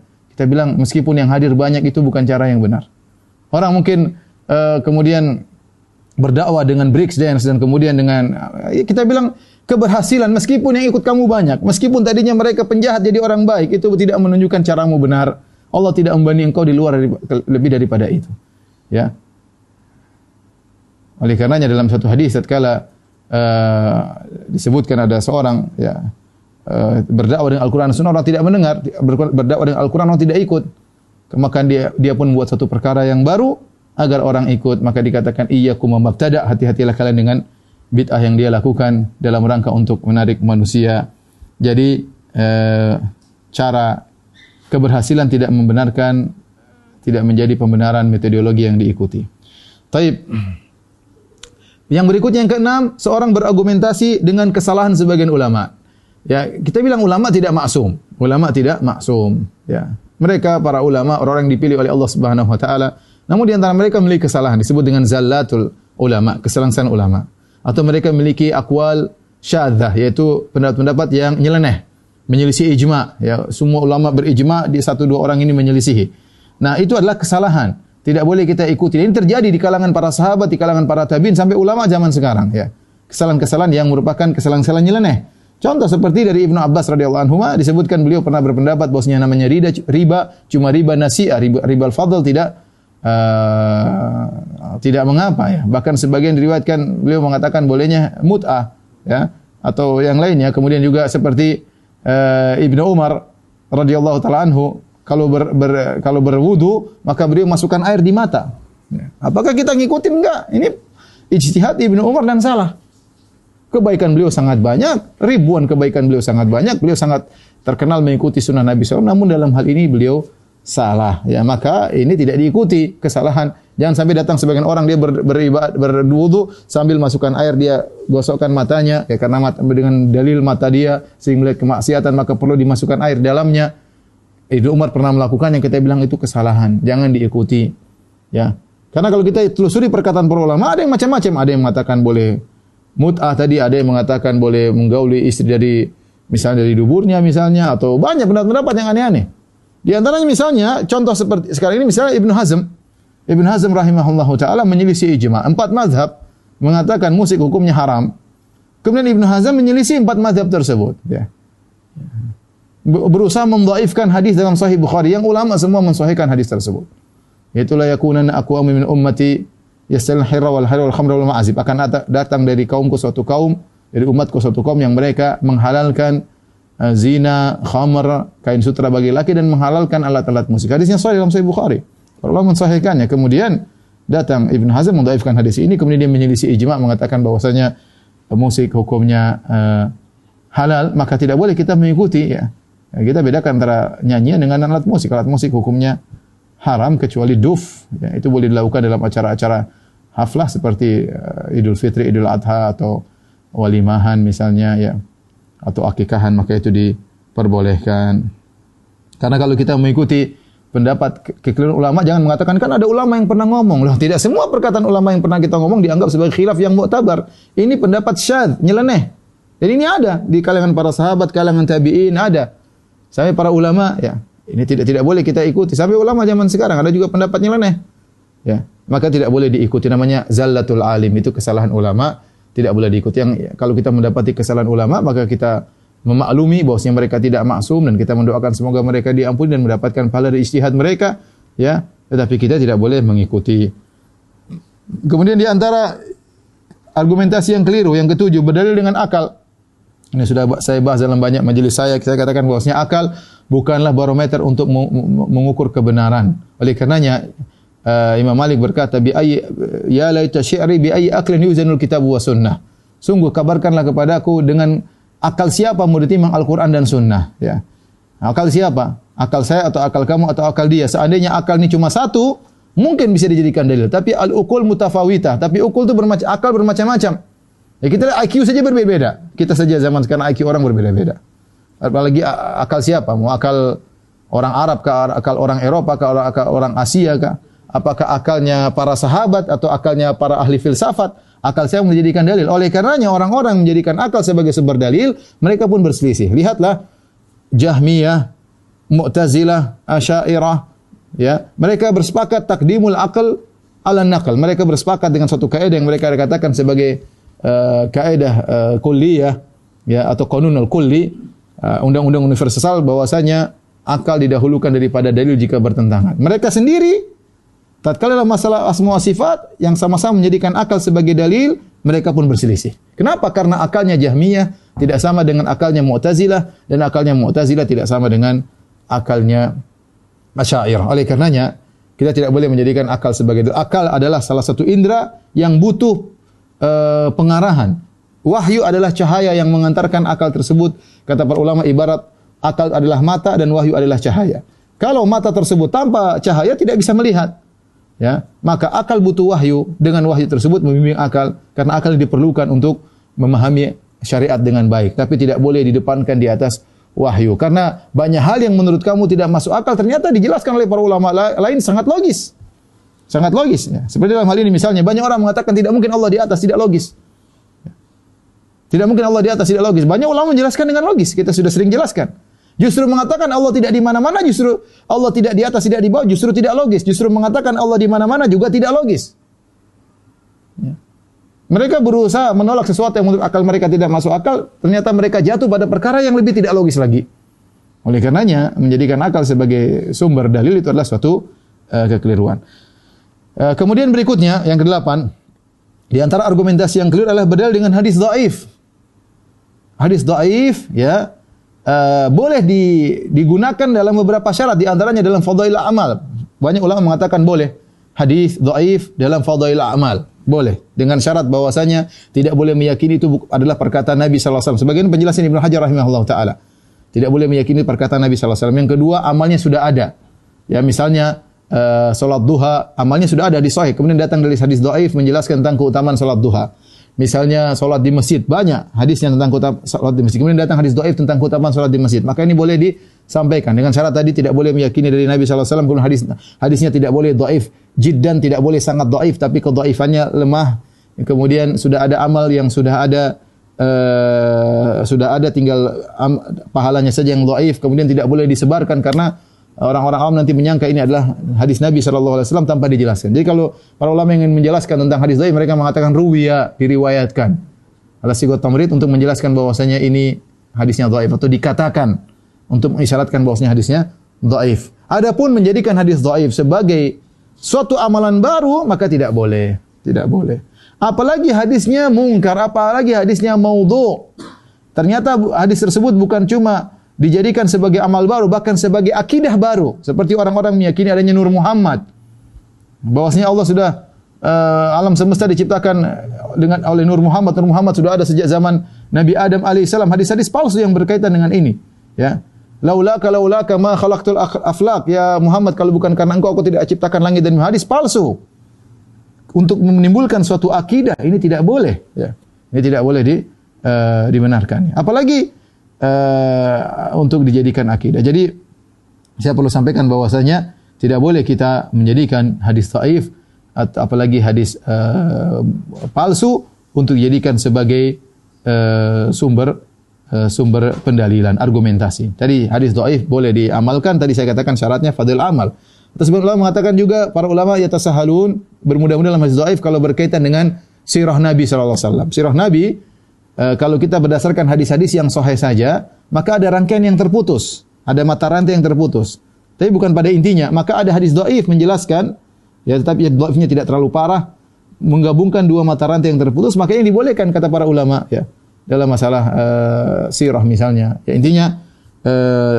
Kita bilang meskipun yang hadir banyak itu bukan cara yang benar. Orang mungkin uh, kemudian berdakwah dengan breaks dance dan kemudian dengan kita bilang keberhasilan meskipun yang ikut kamu banyak, meskipun tadinya mereka penjahat jadi orang baik, itu tidak menunjukkan caramu benar. Allah tidak membanding engkau di luar lebih daripada itu. Ya. Oleh karenanya dalam satu hadis tatkala uh, disebutkan ada seorang ya uh, berdakwah dengan Al-Qur'an Sunnah orang tidak mendengar, berdakwah dengan Al-Qur'an orang tidak ikut. Maka dia dia pun buat satu perkara yang baru agar orang ikut, maka dikatakan iyyakum mabtada, hati-hatilah kalian dengan bid'ah yang dia lakukan dalam rangka untuk menarik manusia. Jadi uh, cara keberhasilan tidak membenarkan tidak menjadi pembenaran metodologi yang diikuti. Taib. Yang berikutnya yang keenam, seorang berargumentasi dengan kesalahan sebagian ulama. Ya, kita bilang ulama tidak maksum. Ulama tidak maksum, ya. Mereka para ulama orang yang dipilih oleh Allah Subhanahu wa taala, namun di antara mereka memiliki kesalahan disebut dengan zallatul ulama, kesalahan ulama. Atau mereka memiliki akwal syadzah yaitu pendapat-pendapat yang nyeleneh, menyelisih ijma, ya. Semua ulama berijma di satu dua orang ini menyelisihi. Nah, itu adalah kesalahan. Tidak boleh kita ikuti. Ini terjadi di kalangan para sahabat, di kalangan para tabiin sampai ulama zaman sekarang ya. Kesalahan-kesalahan yang merupakan kesalahan-kesalahan nyeleneh. Contoh seperti dari Ibnu Abbas radhiyallahu anhu disebutkan beliau pernah berpendapat bahwasanya namanya riba, riba cuma riba nasi'ah, riba, riba al-fadl tidak uh, tidak mengapa ya. Bahkan sebagian diriwayatkan beliau mengatakan bolehnya mut'ah ya atau yang lainnya. Kemudian juga seperti uh, Ibnu Umar radhiyallahu taala anhu kalau ber, ber, kalau berwudu maka beliau masukkan air di mata. Ya. Apakah kita ngikutin enggak? Ini ijtihad Ibnu Umar dan salah. Kebaikan beliau sangat banyak, ribuan kebaikan beliau sangat banyak, beliau sangat terkenal mengikuti sunnah Nabi SAW, namun dalam hal ini beliau salah. Ya, maka ini tidak diikuti kesalahan. Jangan sampai datang sebagian orang dia ber, beribadah berwudu sambil masukkan air dia gosokkan matanya ya karena mata, dengan dalil mata dia sehingga melihat kemaksiatan maka perlu dimasukkan air dalamnya. Ibnu Umar pernah melakukan yang kita bilang itu kesalahan, jangan diikuti. Ya. Karena kalau kita telusuri perkataan para ulama, ada yang macam-macam, ada yang mengatakan boleh mut'ah tadi, ada yang mengatakan boleh menggauli istri dari misalnya dari duburnya misalnya atau banyak pendapat-pendapat yang aneh-aneh. Di antaranya misalnya contoh seperti sekarang ini misalnya Ibnu Hazm. Ibnu Hazm rahimahullahu taala menyelisih ijma. Empat mazhab mengatakan musik hukumnya haram. Kemudian Ibnu Hazm menyelisih empat mazhab tersebut, ya berusaha mendhaifkan hadis dalam sahih Bukhari yang ulama semua mensahihkan hadis tersebut. Yaitu la yakunanna aqwam min ummati yastal hirra wal harra wal khamra wal ma'azib akan datang dari kaumku suatu kaum dari umatku suatu kaum yang mereka menghalalkan uh, zina, khamr, kain sutra bagi laki dan menghalalkan alat-alat musik. Hadisnya sahih dalam sahih Bukhari. Allah mensahihkannya. Kemudian datang Ibn Hazm mendhaifkan hadis ini kemudian dia menyelisih ijma mengatakan bahwasanya musik hukumnya uh, halal maka tidak boleh kita mengikuti ya Ya, kita bedakan antara nyanyian dengan alat musik. Alat musik hukumnya haram kecuali duf. Ya, itu boleh dilakukan dalam acara-acara haflah seperti uh, Idul Fitri, Idul Adha atau walimahan misalnya ya atau akikahan maka itu diperbolehkan. Karena kalau kita mengikuti pendapat kekeliruan ulama jangan mengatakan kan ada ulama yang pernah ngomong. Loh, tidak semua perkataan ulama yang pernah kita ngomong dianggap sebagai khilaf yang mu'tabar. Ini pendapat syad, nyeleneh. Dan ini ada di kalangan para sahabat, kalangan tabi'in ada. Sampai para ulama ya, ini tidak tidak boleh kita ikuti. Sampai ulama zaman sekarang ada juga pendapatnya nyeleneh. Ya, maka tidak boleh diikuti namanya zallatul alim itu kesalahan ulama tidak boleh diikuti. Yang ya, kalau kita mendapati kesalahan ulama maka kita memaklumi bahwasanya mereka tidak maksum dan kita mendoakan semoga mereka diampuni dan mendapatkan pahala dari istihad mereka ya tetapi kita tidak boleh mengikuti kemudian di antara argumentasi yang keliru yang ketujuh berdalil dengan akal ini sudah saya bahas dalam banyak majelis saya. Saya katakan bahwasanya akal bukanlah barometer untuk mengukur kebenaran. Oleh karenanya uh, Imam Malik berkata bi ayyi ya laita syi'ri bi ayyi aqlin yuzanul kitab wa sunnah. Sungguh kabarkanlah kepadaku dengan akal siapa mau ditimbang Al-Quran dan Sunnah. Ya. Akal siapa? Akal saya atau akal kamu atau akal dia. Seandainya akal ini cuma satu, mungkin bisa dijadikan dalil. Tapi al-ukul mutafawita. Tapi ukul itu bermacam, akal bermacam-macam. Ya kita lihat IQ saja berbeda. Kita saja zaman sekarang IQ orang berbeda-beda. Apalagi akal siapa? Mau akal orang Arab ke akal orang Eropa ke akal orang Asia kah? Apakah akalnya para sahabat atau akalnya para ahli filsafat? Akal saya menjadikan dalil. Oleh karenanya orang-orang menjadikan akal sebagai sumber dalil, mereka pun berselisih. Lihatlah Jahmiyah, Mu'tazilah, Asy'ariyah, ya. Mereka bersepakat takdimul akal ala nakal. Mereka bersepakat dengan suatu kaidah yang mereka katakan sebagai uh, kaidah uh, kulliyah ya atau qanunul kulli uh, undang-undang universal bahwasanya akal didahulukan daripada dalil jika bertentangan. Mereka sendiri Tatkala dalam masalah asma sifat yang sama-sama menjadikan akal sebagai dalil, mereka pun berselisih. Kenapa? Karena akalnya Jahmiyah tidak sama dengan akalnya Mu'tazilah dan akalnya Mu'tazilah tidak sama dengan akalnya Asy'ariyah. Oleh karenanya, kita tidak boleh menjadikan akal sebagai dalil. Akal adalah salah satu indera yang butuh uh, pengarahan. Wahyu adalah cahaya yang mengantarkan akal tersebut. Kata para ulama ibarat akal adalah mata dan wahyu adalah cahaya. Kalau mata tersebut tanpa cahaya tidak bisa melihat ya. Maka akal butuh wahyu. Dengan wahyu tersebut membimbing akal. Karena akal diperlukan untuk memahami syariat dengan baik. Tapi tidak boleh didepankan di atas wahyu. Karena banyak hal yang menurut kamu tidak masuk akal ternyata dijelaskan oleh para ulama lain sangat logis. Sangat logis ya. seperti dalam hal ini misalnya banyak orang mengatakan tidak mungkin Allah di atas tidak logis. Tidak mungkin Allah di atas tidak logis. Banyak ulama menjelaskan dengan logis. Kita sudah sering jelaskan Justru mengatakan Allah tidak di mana-mana, justru Allah tidak di atas, tidak di bawah, justru tidak logis. Justru mengatakan Allah di mana-mana juga tidak logis. Ya. Mereka berusaha menolak sesuatu yang menurut akal mereka tidak masuk akal, ternyata mereka jatuh pada perkara yang lebih tidak logis lagi. Oleh karenanya, menjadikan akal sebagai sumber dalil itu adalah suatu uh, kekeliruan. Uh, kemudian berikutnya, yang kedelapan, di antara argumentasi yang keliru adalah berdalil dengan hadis dhaif. Hadis dhaif, ya, uh, boleh di, digunakan dalam beberapa syarat di antaranya dalam fadail amal. Banyak ulama mengatakan boleh hadis dhaif dalam fadail amal. Boleh dengan syarat bahwasanya tidak boleh meyakini itu adalah perkataan Nabi sallallahu alaihi wasallam. Sebagian penjelasan Ibnu Hajar rahimahullah taala. Tidak boleh meyakini perkataan Nabi sallallahu alaihi wasallam. Yang kedua, amalnya sudah ada. Ya misalnya uh, salat duha amalnya sudah ada di sahih. Kemudian datang dari hadis dhaif menjelaskan tentang keutamaan salat duha. Misalnya sholat di masjid banyak hadisnya tentang keutamaan sholat di masjid. Kemudian datang hadis doaif tentang keutamaan sholat di masjid. Maka ini boleh disampaikan dengan syarat tadi tidak boleh meyakini dari Nabi SAW. Kemudian hadis hadisnya tidak boleh doaif jiddan tidak boleh sangat doaif tapi kedoaifannya lemah. Kemudian sudah ada amal yang sudah ada uh, sudah ada tinggal um, pahalanya saja yang doaif. Kemudian tidak boleh disebarkan karena orang-orang awam nanti menyangka ini adalah hadis Nabi Shallallahu Alaihi Wasallam tanpa dijelaskan. Jadi kalau para ulama ingin menjelaskan tentang hadis dhaif, mereka mengatakan ruwiya diriwayatkan. Ala sigot tamrid untuk menjelaskan bahwasanya ini hadisnya dhaif atau dikatakan untuk mengisyaratkan bahwasanya hadisnya dhaif. Adapun menjadikan hadis dhaif sebagai suatu amalan baru maka tidak boleh, tidak boleh. Apalagi hadisnya mungkar, apalagi hadisnya maudhu. Ternyata hadis tersebut bukan cuma dijadikan sebagai amal baru bahkan sebagai akidah baru. Seperti orang-orang meyakini adanya Nur Muhammad. Bahwasanya Allah sudah uh, alam semesta diciptakan dengan oleh Nur Muhammad. Nur Muhammad sudah ada sejak zaman Nabi Adam alaihissalam hadis-hadis palsu yang berkaitan dengan ini ya. Laulaka laulaka ma khalaqtul aflaq ya Muhammad kalau bukan karena engkau aku tidak ciptakan langit dan hadis palsu. Untuk menimbulkan suatu akidah ini tidak boleh ya. Ini tidak boleh di uh, dibenarkan. Apalagi uh, untuk dijadikan akidah. Jadi saya perlu sampaikan bahwasanya tidak boleh kita menjadikan hadis taif atau apalagi hadis uh, palsu untuk dijadikan sebagai uh, sumber uh, sumber pendalilan argumentasi. Tadi hadis dhaif boleh diamalkan, tadi saya katakan syaratnya fadil amal. Terus ulama mengatakan juga para ulama yatasahalun bermudah-mudahan dalam hadis dhaif kalau berkaitan dengan sirah Nabi wasallam. Sirah Nabi e, kalau kita berdasarkan hadis-hadis yang sahih saja, maka ada rangkaian yang terputus, ada mata rantai yang terputus. Tapi bukan pada intinya, maka ada hadis doif menjelaskan, ya tetapi doifnya tidak terlalu parah, menggabungkan dua mata rantai yang terputus, maka ini dibolehkan kata para ulama, ya dalam masalah e, sirah misalnya. Ya intinya, e,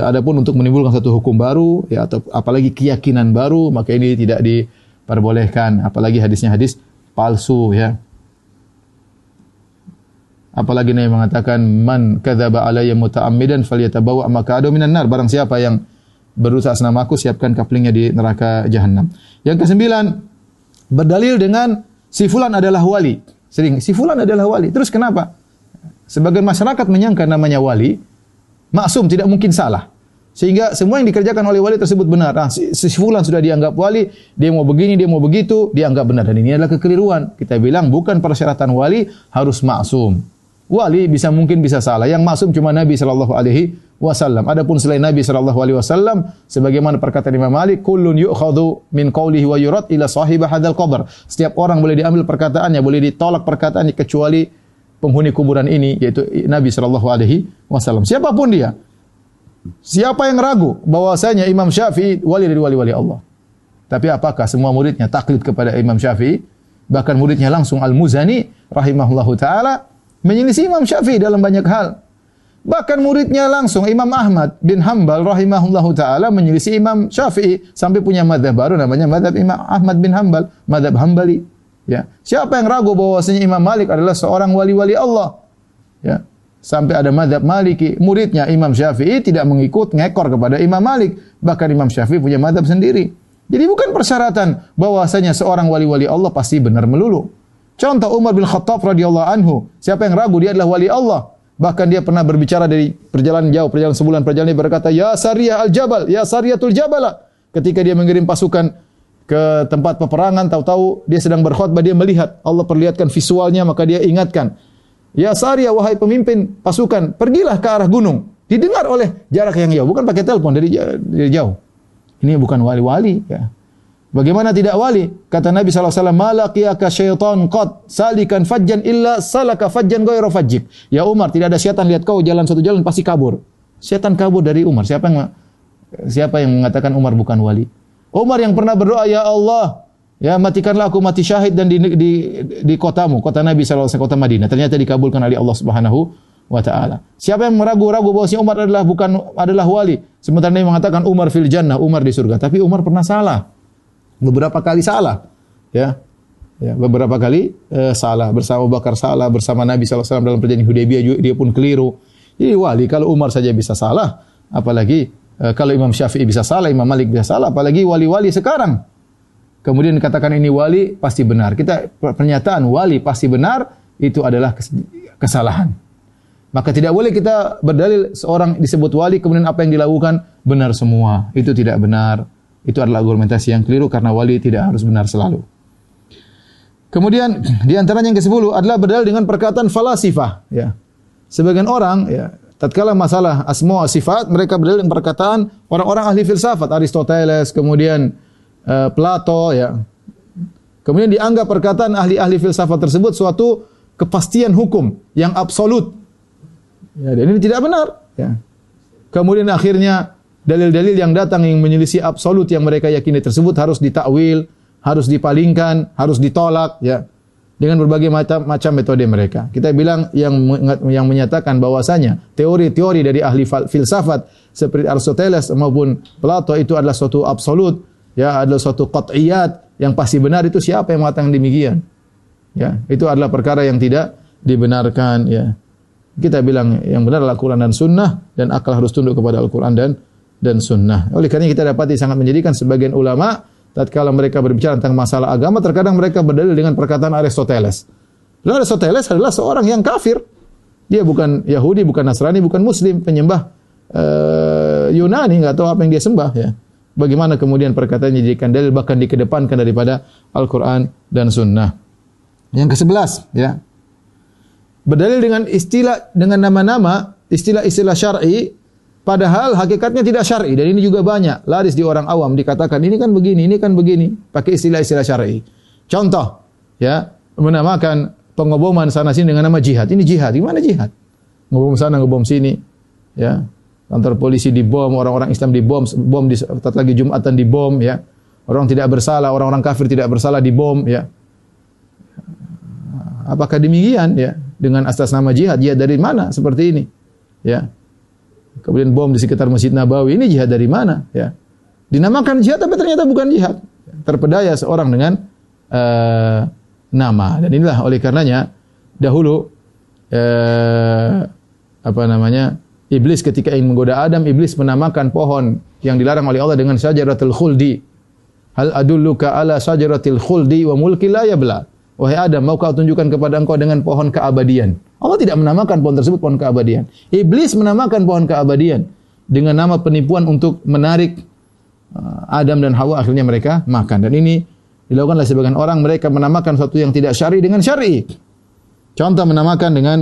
adapun untuk menimbulkan satu hukum baru, ya atau apalagi keyakinan baru, maka ini tidak diperbolehkan, apalagi hadisnya hadis palsu, ya. Apalagi Nabi mengatakan man kadzaba alayya muta'ammidan falyatabawa maq'adahu minan nar. Barang siapa yang berusaha atas namaku siapkan kaplingnya di neraka jahanam. Yang kesembilan berdalil dengan si fulan adalah wali. Sering si fulan adalah wali. Terus kenapa? Sebagian masyarakat menyangka namanya wali maksum tidak mungkin salah. Sehingga semua yang dikerjakan oleh wali tersebut benar. Nah, si, si fulan sudah dianggap wali, dia mau begini, dia mau begitu, dianggap benar. Dan ini adalah kekeliruan. Kita bilang bukan persyaratan wali harus maksum. Wali bisa mungkin bisa salah. Yang maksum cuma Nabi sallallahu alaihi wasallam. Adapun selain Nabi sallallahu alaihi wasallam, sebagaimana perkataan Imam Malik, kullun yu'khadhu min qawlihi wa yurad ila sahibah hadzal qabr. Setiap orang boleh diambil perkataannya, boleh ditolak perkataannya kecuali penghuni kuburan ini yaitu Nabi sallallahu alaihi wasallam. Siapa pun dia, Siapa yang ragu bahwasanya Imam Syafi'i wali dari wali-wali Allah? Tapi apakah semua muridnya taklid kepada Imam Syafi'i? Bahkan muridnya langsung Al-Muzani rahimahullahu taala menyelisih Imam Syafi'i dalam banyak hal. Bahkan muridnya langsung Imam Ahmad bin Hambal rahimahullahu taala menyelisih Imam Syafi'i sampai punya madhab baru namanya madhab Imam Ahmad bin Hambal, madhab Hambali. Ya. Siapa yang ragu bahwasanya Imam Malik adalah seorang wali-wali Allah? Ya sampai ada madhab Maliki, muridnya Imam Syafi'i tidak mengikut ngekor kepada Imam Malik. Bahkan Imam Syafi'i punya madhab sendiri. Jadi bukan persyaratan bahwasanya seorang wali-wali Allah pasti benar melulu. Contoh Umar bin Khattab radhiyallahu anhu, siapa yang ragu dia adalah wali Allah. Bahkan dia pernah berbicara dari perjalanan jauh, perjalanan sebulan, perjalanan dia berkata, "Ya Sariyah al-Jabal, ya Sariyatul Jabala." Ketika dia mengirim pasukan ke tempat peperangan, tahu-tahu dia sedang berkhutbah, dia melihat Allah perlihatkan visualnya, maka dia ingatkan, Ya Sarya wahai pemimpin pasukan, pergilah ke arah gunung. Didengar oleh jarak yang jauh, bukan pakai telepon dari, dari jauh. Ini bukan wali-wali ya. Bagaimana tidak wali? Kata Nabi SAW, Malakiyaka syaitan qad salikan fajjan illa salaka fajjan ghairu fajjik. Ya Umar, tidak ada syaitan lihat kau jalan satu jalan pasti kabur. Syaitan kabur dari Umar. Siapa yang siapa yang mengatakan Umar bukan wali? Umar yang pernah berdoa, Ya Allah, Ya, matikanlah aku mati syahid dan di, di, di kotamu, kota Nabi SAW, kota Madinah. Ternyata dikabulkan oleh Allah Subhanahu wa taala. Siapa yang meragu-ragu bahwa si Umar adalah bukan adalah wali, sementara Nabi mengatakan Umar fil jannah, Umar di surga. Tapi Umar pernah salah. Beberapa kali salah. Ya. Ya, beberapa kali eh, salah bersama Bakar salah bersama Nabi SAW dalam perjanjian Hudaybiyah dia pun keliru. Jadi wali kalau Umar saja bisa salah, apalagi eh, kalau Imam Syafi'i bisa salah, Imam Malik bisa salah, apalagi wali-wali sekarang kemudian dikatakan ini wali, pasti benar. Kita pernyataan wali pasti benar itu adalah kesalahan. Maka tidak boleh kita berdalil seorang disebut wali kemudian apa yang dilakukan benar semua. Itu tidak benar. Itu adalah argumentasi yang keliru karena wali tidak harus benar selalu. Kemudian di antaranya yang ke-10 adalah berdalil dengan perkataan falasifah, ya. Sebagian orang ya, tatkala masalah asma sifat mereka berdalil dengan perkataan orang-orang ahli filsafat Aristoteles, kemudian uh, Plato ya. Kemudian dianggap perkataan ahli-ahli filsafat tersebut suatu kepastian hukum yang absolut. Ya, dan ini tidak benar. Ya. Kemudian akhirnya dalil-dalil yang datang yang menyelisih absolut yang mereka yakini tersebut harus ditakwil, harus dipalingkan, harus ditolak. Ya dengan berbagai macam macam metode mereka. Kita bilang yang yang menyatakan bahwasanya teori-teori dari ahli filsafat seperti Aristoteles maupun Plato itu adalah suatu absolut ya adalah suatu qat'iyat yang pasti benar itu siapa yang mengatakan demikian? Ya, itu adalah perkara yang tidak dibenarkan ya. Kita bilang yang benar adalah Al-Qur'an dan Sunnah dan akal harus tunduk kepada Al-Qur'an dan dan Sunnah. Oleh karena kita dapati sangat menjadikan sebagian ulama tatkala mereka berbicara tentang masalah agama terkadang mereka berdalil dengan perkataan Aristoteles. Dan Aristoteles adalah seorang yang kafir. Dia bukan Yahudi, bukan Nasrani, bukan Muslim, penyembah uh, Yunani, nggak tahu apa yang dia sembah ya. Bagaimana kemudian perkataannya dijadikan dalil bahkan dikedepankan daripada Al-Quran dan Sunnah. Yang ke sebelas, ya. Berdalil dengan istilah, dengan nama-nama, istilah-istilah syar'i, padahal hakikatnya tidak syar'i. Dan ini juga banyak. Laris di orang awam dikatakan, ini kan begini, ini kan begini. Pakai istilah-istilah syar'i. Contoh, ya, menamakan pengoboman sana sini dengan nama jihad. Ini jihad. Gimana jihad? Ngobom sana, ngobom sini. Ya, kantor polisi dibom, orang-orang Islam dibom, bom di lagi Jumatan dibom ya. Orang tidak bersalah, orang-orang kafir tidak bersalah dibom ya. Apakah demikian ya? Dengan atas nama jihad, jihad dari mana seperti ini? Ya. Kemudian bom di sekitar Masjid Nabawi, ini jihad dari mana ya? Dinamakan jihad tapi ternyata bukan jihad. Terpedaya seorang dengan uh, nama dan inilah oleh karenanya dahulu eh, apa namanya? Iblis ketika ingin menggoda Adam, iblis menamakan pohon yang dilarang oleh Allah dengan syajaratul khuldi. Hal adulluka ala syajaratil khuldi wa mulki la. Wahai Adam, mau kau tunjukkan kepada engkau dengan pohon keabadian. Allah tidak menamakan pohon tersebut pohon keabadian. Iblis menamakan pohon keabadian dengan nama penipuan untuk menarik uh, Adam dan Hawa akhirnya mereka makan. Dan ini dilakukan oleh sebagian orang mereka menamakan sesuatu yang tidak syar'i dengan syar'i. Contoh menamakan dengan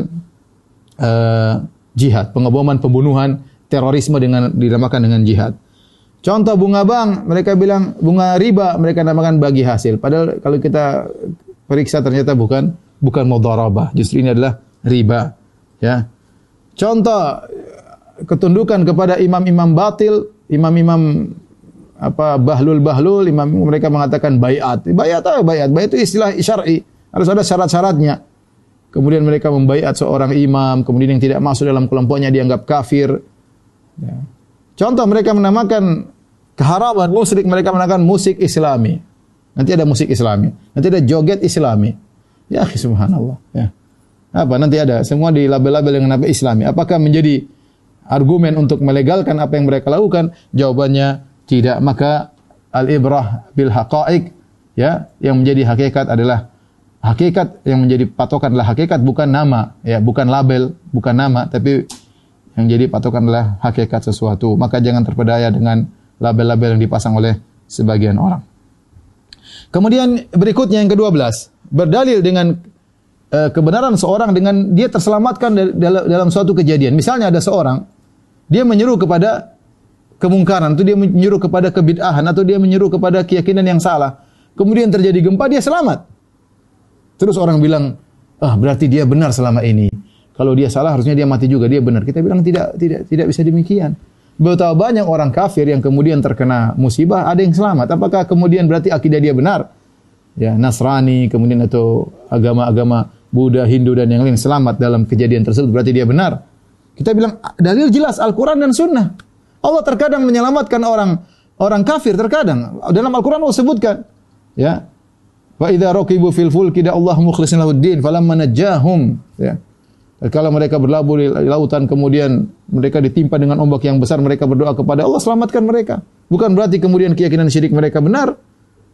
uh, jihad, pengeboman, pembunuhan, terorisme dengan dinamakan dengan jihad. Contoh bunga bank, mereka bilang bunga riba, mereka namakan bagi hasil. Padahal kalau kita periksa ternyata bukan bukan mudharabah, justru ini adalah riba. Ya. Contoh ketundukan kepada imam-imam batil, imam-imam apa bahlul-bahlul, imam mereka mengatakan bayat. Bayat apa bayat? Bayat itu istilah syar'i. Harus ada syarat-syaratnya. Kemudian mereka membaiat seorang imam, kemudian yang tidak masuk dalam kelompoknya dianggap kafir. Ya. Contoh mereka menamakan keharaman musik, mereka menamakan musik islami. Nanti ada musik islami. Nanti ada joget islami. Ya subhanallah. Ya. Apa nanti ada semua di label-label dengan nama islami. Apakah menjadi argumen untuk melegalkan apa yang mereka lakukan? Jawabannya tidak. Maka al-ibrah bil haqa'iq ya, yang menjadi hakikat adalah hakikat yang menjadi patokan adalah hakikat bukan nama, ya, bukan label, bukan nama, tapi yang jadi patokan adalah hakikat sesuatu. Maka jangan terpedaya dengan label-label yang dipasang oleh sebagian orang. Kemudian berikutnya yang ke-12, berdalil dengan uh, kebenaran seorang dengan dia terselamatkan dalam, dalam suatu kejadian. Misalnya ada seorang dia menyeru kepada kemungkaran, atau dia menyeru kepada kebid'ahan, atau dia menyeru kepada keyakinan yang salah. Kemudian terjadi gempa, dia selamat. Terus orang bilang, ah berarti dia benar selama ini. Kalau dia salah harusnya dia mati juga, dia benar. Kita bilang tidak tidak tidak bisa demikian. Betapa banyak orang kafir yang kemudian terkena musibah, ada yang selamat. Apakah kemudian berarti akidah dia benar? Ya, Nasrani, kemudian atau agama-agama Buddha, Hindu dan yang lain selamat dalam kejadian tersebut berarti dia benar. Kita bilang dalil jelas Al-Qur'an dan Sunnah. Allah terkadang menyelamatkan orang orang kafir terkadang. Dalam Al-Qur'an Allah sebutkan, ya, Wa idza raqibu fil fulki da Allah mukhlishin lahu din falamma najahum ya. Kalau mereka berlabuh di lautan kemudian mereka ditimpa dengan ombak yang besar mereka berdoa kepada Allah selamatkan mereka. Bukan berarti kemudian keyakinan syirik mereka benar.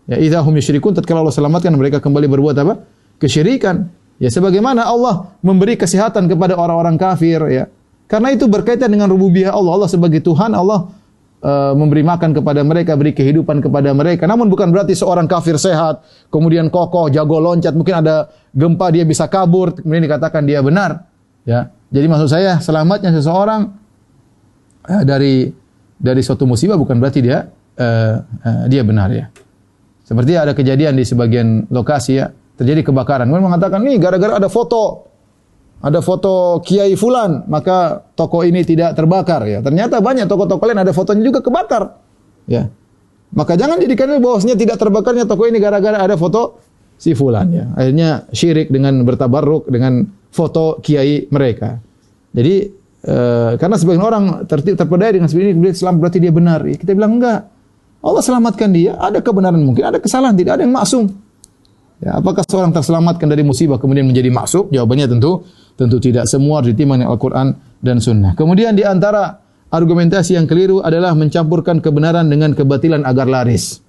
Ya idza hum yusyrikun tatkala Allah selamatkan mereka kembali berbuat apa? Kesyirikan. Ya sebagaimana Allah memberi kesehatan kepada orang-orang kafir ya. Karena itu berkaitan dengan rububiyah Allah. Allah sebagai Tuhan, Allah uh, memberi makan kepada mereka, beri kehidupan kepada mereka. Namun bukan berarti seorang kafir sehat, kemudian kokoh, jago loncat, mungkin ada gempa dia bisa kabur, kemudian dikatakan dia benar. Ya. Jadi maksud saya selamatnya seseorang uh, dari dari suatu musibah bukan berarti dia uh, uh, dia benar ya. Seperti ada kejadian di sebagian lokasi ya, terjadi kebakaran. Kemudian mengatakan, nih gara-gara ada foto ada foto Kiai Fulan, maka toko ini tidak terbakar ya. Ternyata banyak toko-toko lain ada fotonya juga kebakar. Ya. Maka jangan jadikan bahwasanya tidak terbakarnya toko ini gara-gara ada foto si Fulan ya. Akhirnya syirik dengan bertabarruk dengan foto kiai mereka. Jadi e, karena sebagian orang tertib terpedaya dengan seperti ini Islam berarti dia benar. Ya, kita bilang enggak. Allah selamatkan dia, ada kebenaran mungkin, ada kesalahan, tidak ada yang maksum. Ya, apakah seorang terselamatkan dari musibah kemudian menjadi maksum? Jawabannya tentu tentu tidak semua ditimbang Al-Qur'an dan Sunnah. Kemudian di antara argumentasi yang keliru adalah mencampurkan kebenaran dengan kebatilan agar laris.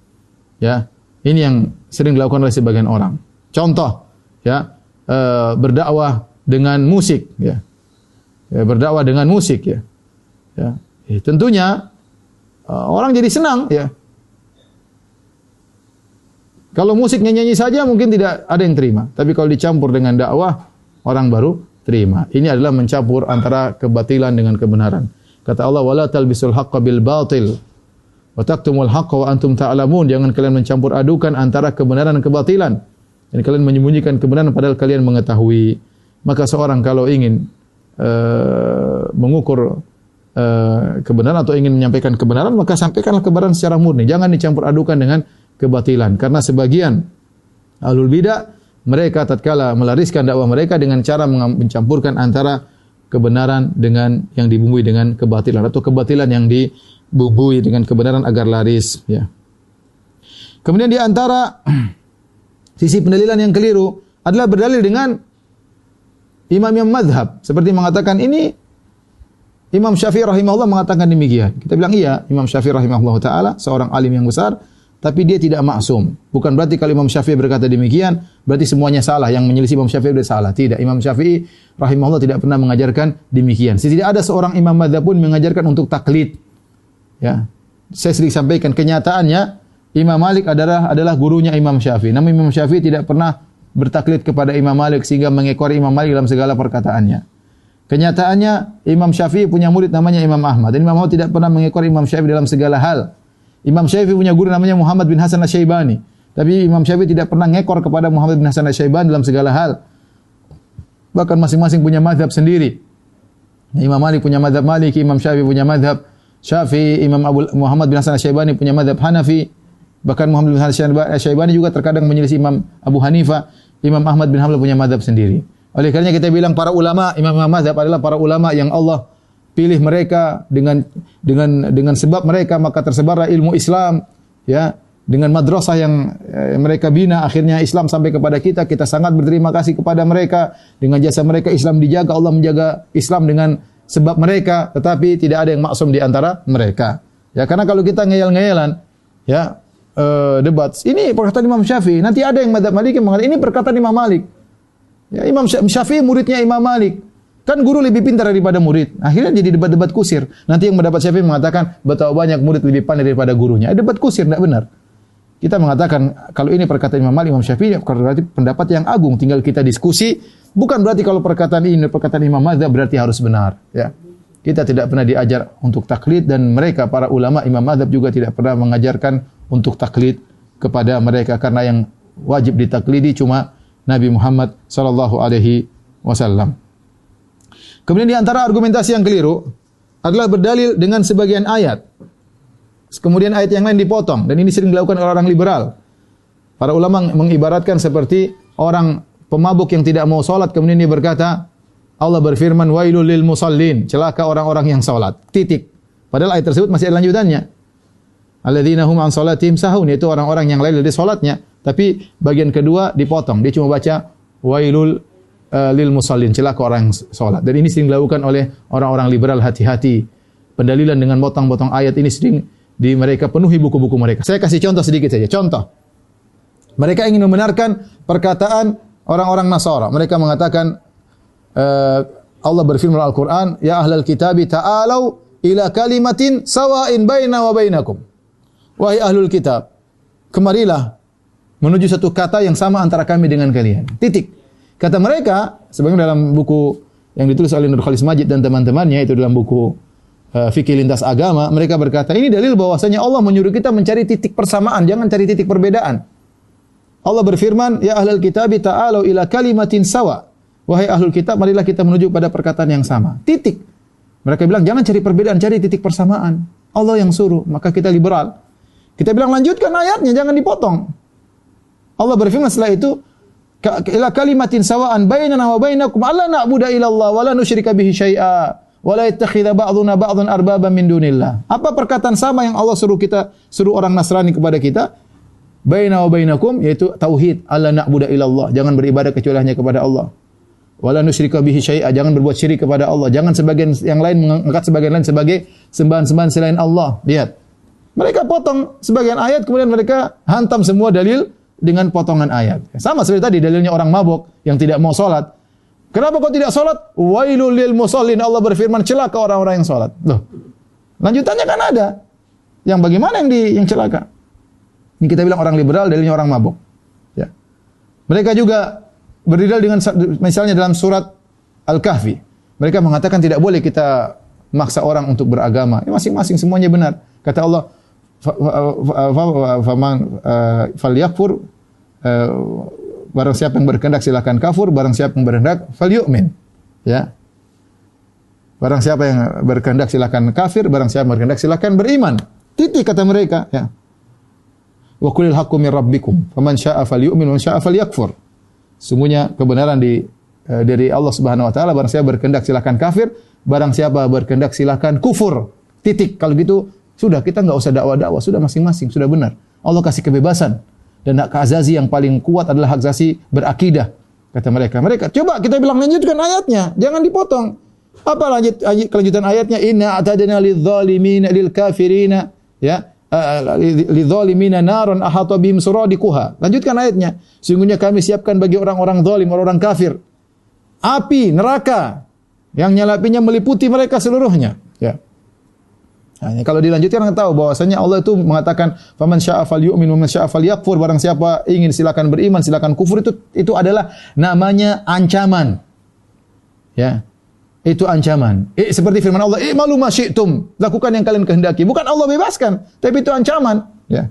Ya, ini yang sering dilakukan oleh sebagian orang. Contoh, ya, e, berdakwah dengan musik, ya. ya berdakwah dengan musik, ya. Ya, ya tentunya e, orang jadi senang, ya. Kalau musik nyanyi saja mungkin tidak ada yang terima. Tapi kalau dicampur dengan dakwah, orang baru terima. Ini adalah mencampur antara kebatilan dengan kebenaran. Kata Allah, "Wala talbisul haqqo bil batil wa taktumul haqqo wa antum ta'lamun." Jangan kalian mencampur adukan antara kebenaran dan kebatilan. Dan kalian menyembunyikan kebenaran padahal kalian mengetahui. Maka seorang kalau ingin uh, mengukur uh, kebenaran atau ingin menyampaikan kebenaran, maka sampaikanlah kebenaran secara murni. Jangan dicampur adukan dengan kebatilan karena sebagian alul bidah mereka tatkala melariskan dakwah mereka dengan cara mencampurkan antara kebenaran dengan yang dibumbui dengan kebatilan atau kebatilan yang dibumbui dengan kebenaran agar laris ya. Kemudian di antara [clears throat] sisi pendalilan yang keliru adalah berdalil dengan imam-imam madhab seperti mengatakan ini Imam Syafi'i rahimahullah mengatakan demikian. Kita bilang iya, Imam Syafi'i rahimahullah taala seorang alim yang besar, tapi dia tidak maksum. Bukan berarti kalau Imam Syafi'i berkata demikian, berarti semuanya salah. Yang menyelisih Imam Syafi'i berarti salah. Tidak. Imam Syafi'i rahimahullah tidak pernah mengajarkan demikian. Tidak ada seorang imam madhab pun mengajarkan untuk taklid. Ya. Saya sering sampaikan kenyataannya Imam Malik adalah adalah gurunya Imam Syafi'i. Namun Imam Syafi'i tidak pernah bertaklid kepada Imam Malik sehingga mengekori Imam Malik dalam segala perkataannya. Kenyataannya Imam Syafi'i punya murid namanya Imam Ahmad. Dan Imam Ahmad tidak pernah mengekor Imam Syafi'i dalam segala hal. Imam Syafi'i punya guru namanya Muhammad bin Hasan Asy-Syaibani. Tapi Imam Syafi'i tidak pernah ngekor kepada Muhammad bin Hasan Asy-Syaibani dalam segala hal. Bahkan masing-masing punya madhab sendiri. Imam Malik punya madhab Maliki, Imam Syafi'i punya madhab Syafi'i, Imam Abu Muhammad bin Hasan Asy-Syaibani punya madhab Hanafi. Bahkan Muhammad bin Hasan Asy-Syaibani juga terkadang menyelisih Imam Abu Hanifah. Imam Ahmad bin Hanbal punya madhab sendiri. Oleh karena kita bilang para ulama, imam-imam mazhab adalah para ulama yang Allah pilih mereka dengan dengan dengan sebab mereka maka tersebarlah ilmu Islam ya. Dengan madrasah yang eh, mereka bina akhirnya Islam sampai kepada kita kita sangat berterima kasih kepada mereka. Dengan jasa mereka Islam dijaga Allah menjaga Islam dengan sebab mereka tetapi tidak ada yang maksum di antara mereka. Ya karena kalau kita ngeyel-ngeyelan ya uh, debat ini perkataan Imam Syafi'i nanti ada yang madhab Maliki mengatakan ini perkataan Imam Malik. Ya, Imam Syafi'i muridnya Imam Malik. Kan guru lebih pintar daripada murid. Akhirnya jadi debat-debat kusir. Nanti yang mendapat Syafi'i mengatakan betapa banyak murid lebih pandai daripada gurunya. Debat kusir tidak benar. Kita mengatakan kalau ini perkataan Imam Malik, Imam Syafi'i berarti pendapat yang agung. Tinggal kita diskusi. Bukan berarti kalau perkataan ini perkataan Imam Madzhab berarti harus benar. Ya. Kita tidak pernah diajar untuk taklid dan mereka para ulama Imam Madzhab juga tidak pernah mengajarkan untuk taklid kepada mereka karena yang wajib ditaklidi cuma Nabi Muhammad sallallahu alaihi wasallam. Kemudian di antara argumentasi yang keliru adalah berdalil dengan sebagian ayat. Kemudian ayat yang lain dipotong dan ini sering dilakukan oleh orang liberal. Para ulama mengibaratkan seperti orang pemabuk yang tidak mau salat kemudian dia berkata Allah berfirman wailul lil musallin, celaka orang-orang yang salat. Titik. Padahal ayat tersebut masih ada lanjutannya. Alladzina hum an salatihim sahun yaitu orang-orang yang lain dari salatnya. Tapi bagian kedua dipotong. Dia cuma baca wailul uh, lil musallin, celaka orang yang salat. Dan ini sering dilakukan oleh orang-orang liberal hati-hati. Pendalilan dengan potong-potong ayat ini sering di mereka penuhi buku-buku mereka. Saya kasih contoh sedikit saja. Contoh. Mereka ingin membenarkan perkataan orang-orang Nasara. Mereka mengatakan uh, Allah berfirman Al-Qur'an, "Ya ahlal kitabi ta'alau ila kalimatin sawa'in baina wa bainakum." Wahai ahlul kitab, kemarilah menuju satu kata yang sama antara kami dengan kalian. Titik. Kata mereka, sebagian dalam buku yang ditulis oleh Nur Khalis Majid dan teman-temannya itu dalam buku uh, fikih lintas agama, mereka berkata, ini dalil bahwasanya Allah menyuruh kita mencari titik persamaan, jangan cari titik perbedaan. Allah berfirman, "Ya ahlul kitab, ta'alu ila kalimatin sawa." Wahai ahlul kitab, marilah kita menuju pada perkataan yang sama. Titik. Mereka bilang, jangan cari perbedaan, cari titik persamaan. Allah yang suruh, maka kita liberal. Kita bilang lanjutkan ayatnya, jangan dipotong. Allah berfirman setelah itu ila kalimatin sawaan bainana wa bainakum alla na'budu illa Allah wa la nusyrika bihi syai'a wa la yattakhidha ba'duna ba'dhan arbaban min dunillah. Apa perkataan sama yang Allah suruh kita suruh orang Nasrani kepada kita? Baina wa bainakum yaitu tauhid alla na'budu illa Allah. Jangan beribadah kecuali hanya kepada Allah. Wa la nusyrika bihi syai'a. Jangan berbuat syirik kepada Allah. Jangan sebagian yang lain mengangkat sebagian lain sebagai sembahan-sembahan selain Allah. Lihat. Mereka potong sebagian ayat kemudian mereka hantam semua dalil dengan potongan ayat. Sama seperti tadi dalilnya orang mabuk yang tidak mau sholat. Kenapa kau tidak sholat? Wailul lil musallin. Allah berfirman celaka orang-orang yang sholat. Loh. Lanjutannya kan ada. Yang bagaimana yang di yang celaka? Ini kita bilang orang liberal dalilnya orang mabuk. Ya. Mereka juga berdalil dengan misalnya dalam surat Al-Kahfi. Mereka mengatakan tidak boleh kita maksa orang untuk beragama. Masing-masing semuanya benar. Kata Allah, faman eh, falyakfur eh, barang siapa yang berkehendak silakan kafir barang siapa yang berkehendak falyu'min. Ya. Barang siapa yang berkehendak silakan kafir barang siapa yang berkehendak silakan beriman. Titik kata mereka ya. Wa kulil haqqu min rabbikum faman syaa'a falyu'min wa man syaa'a falyakfur. Semuanya kebenaran di eh, dari Allah Subhanahu wa taala barang siapa berkehendak silakan kafir barang siapa berkehendak silakan kufur. Titik. Kalau gitu sudah kita nggak usah dakwah-dakwah, sudah masing-masing, sudah benar. Allah kasih kebebasan dan hak azazi yang paling kuat adalah hak azazi berakidah. Kata mereka, mereka coba kita bilang lanjutkan ayatnya, jangan dipotong. Apa lanjut kelanjutan ayatnya? Inna atadna lidzalimina lil kafirina ya lidzalimina naron ahata bihim suradikuha. Lanjutkan ayatnya. Sungguhnya kami siapkan bagi orang-orang zalim, orang-orang kafir api neraka yang nyalapinya meliputi mereka seluruhnya. Ya. Nah, kalau dilanjutkan kita tahu bahwasanya Allah itu mengatakan faman syaa falyu'min wa man syaa falyakfur barang siapa ingin silakan beriman silakan kufur itu itu adalah namanya ancaman. Ya. Itu ancaman. Eh, seperti firman Allah, "Eh malu masyitum." Lakukan yang kalian kehendaki. Bukan Allah bebaskan, tapi itu ancaman, ya.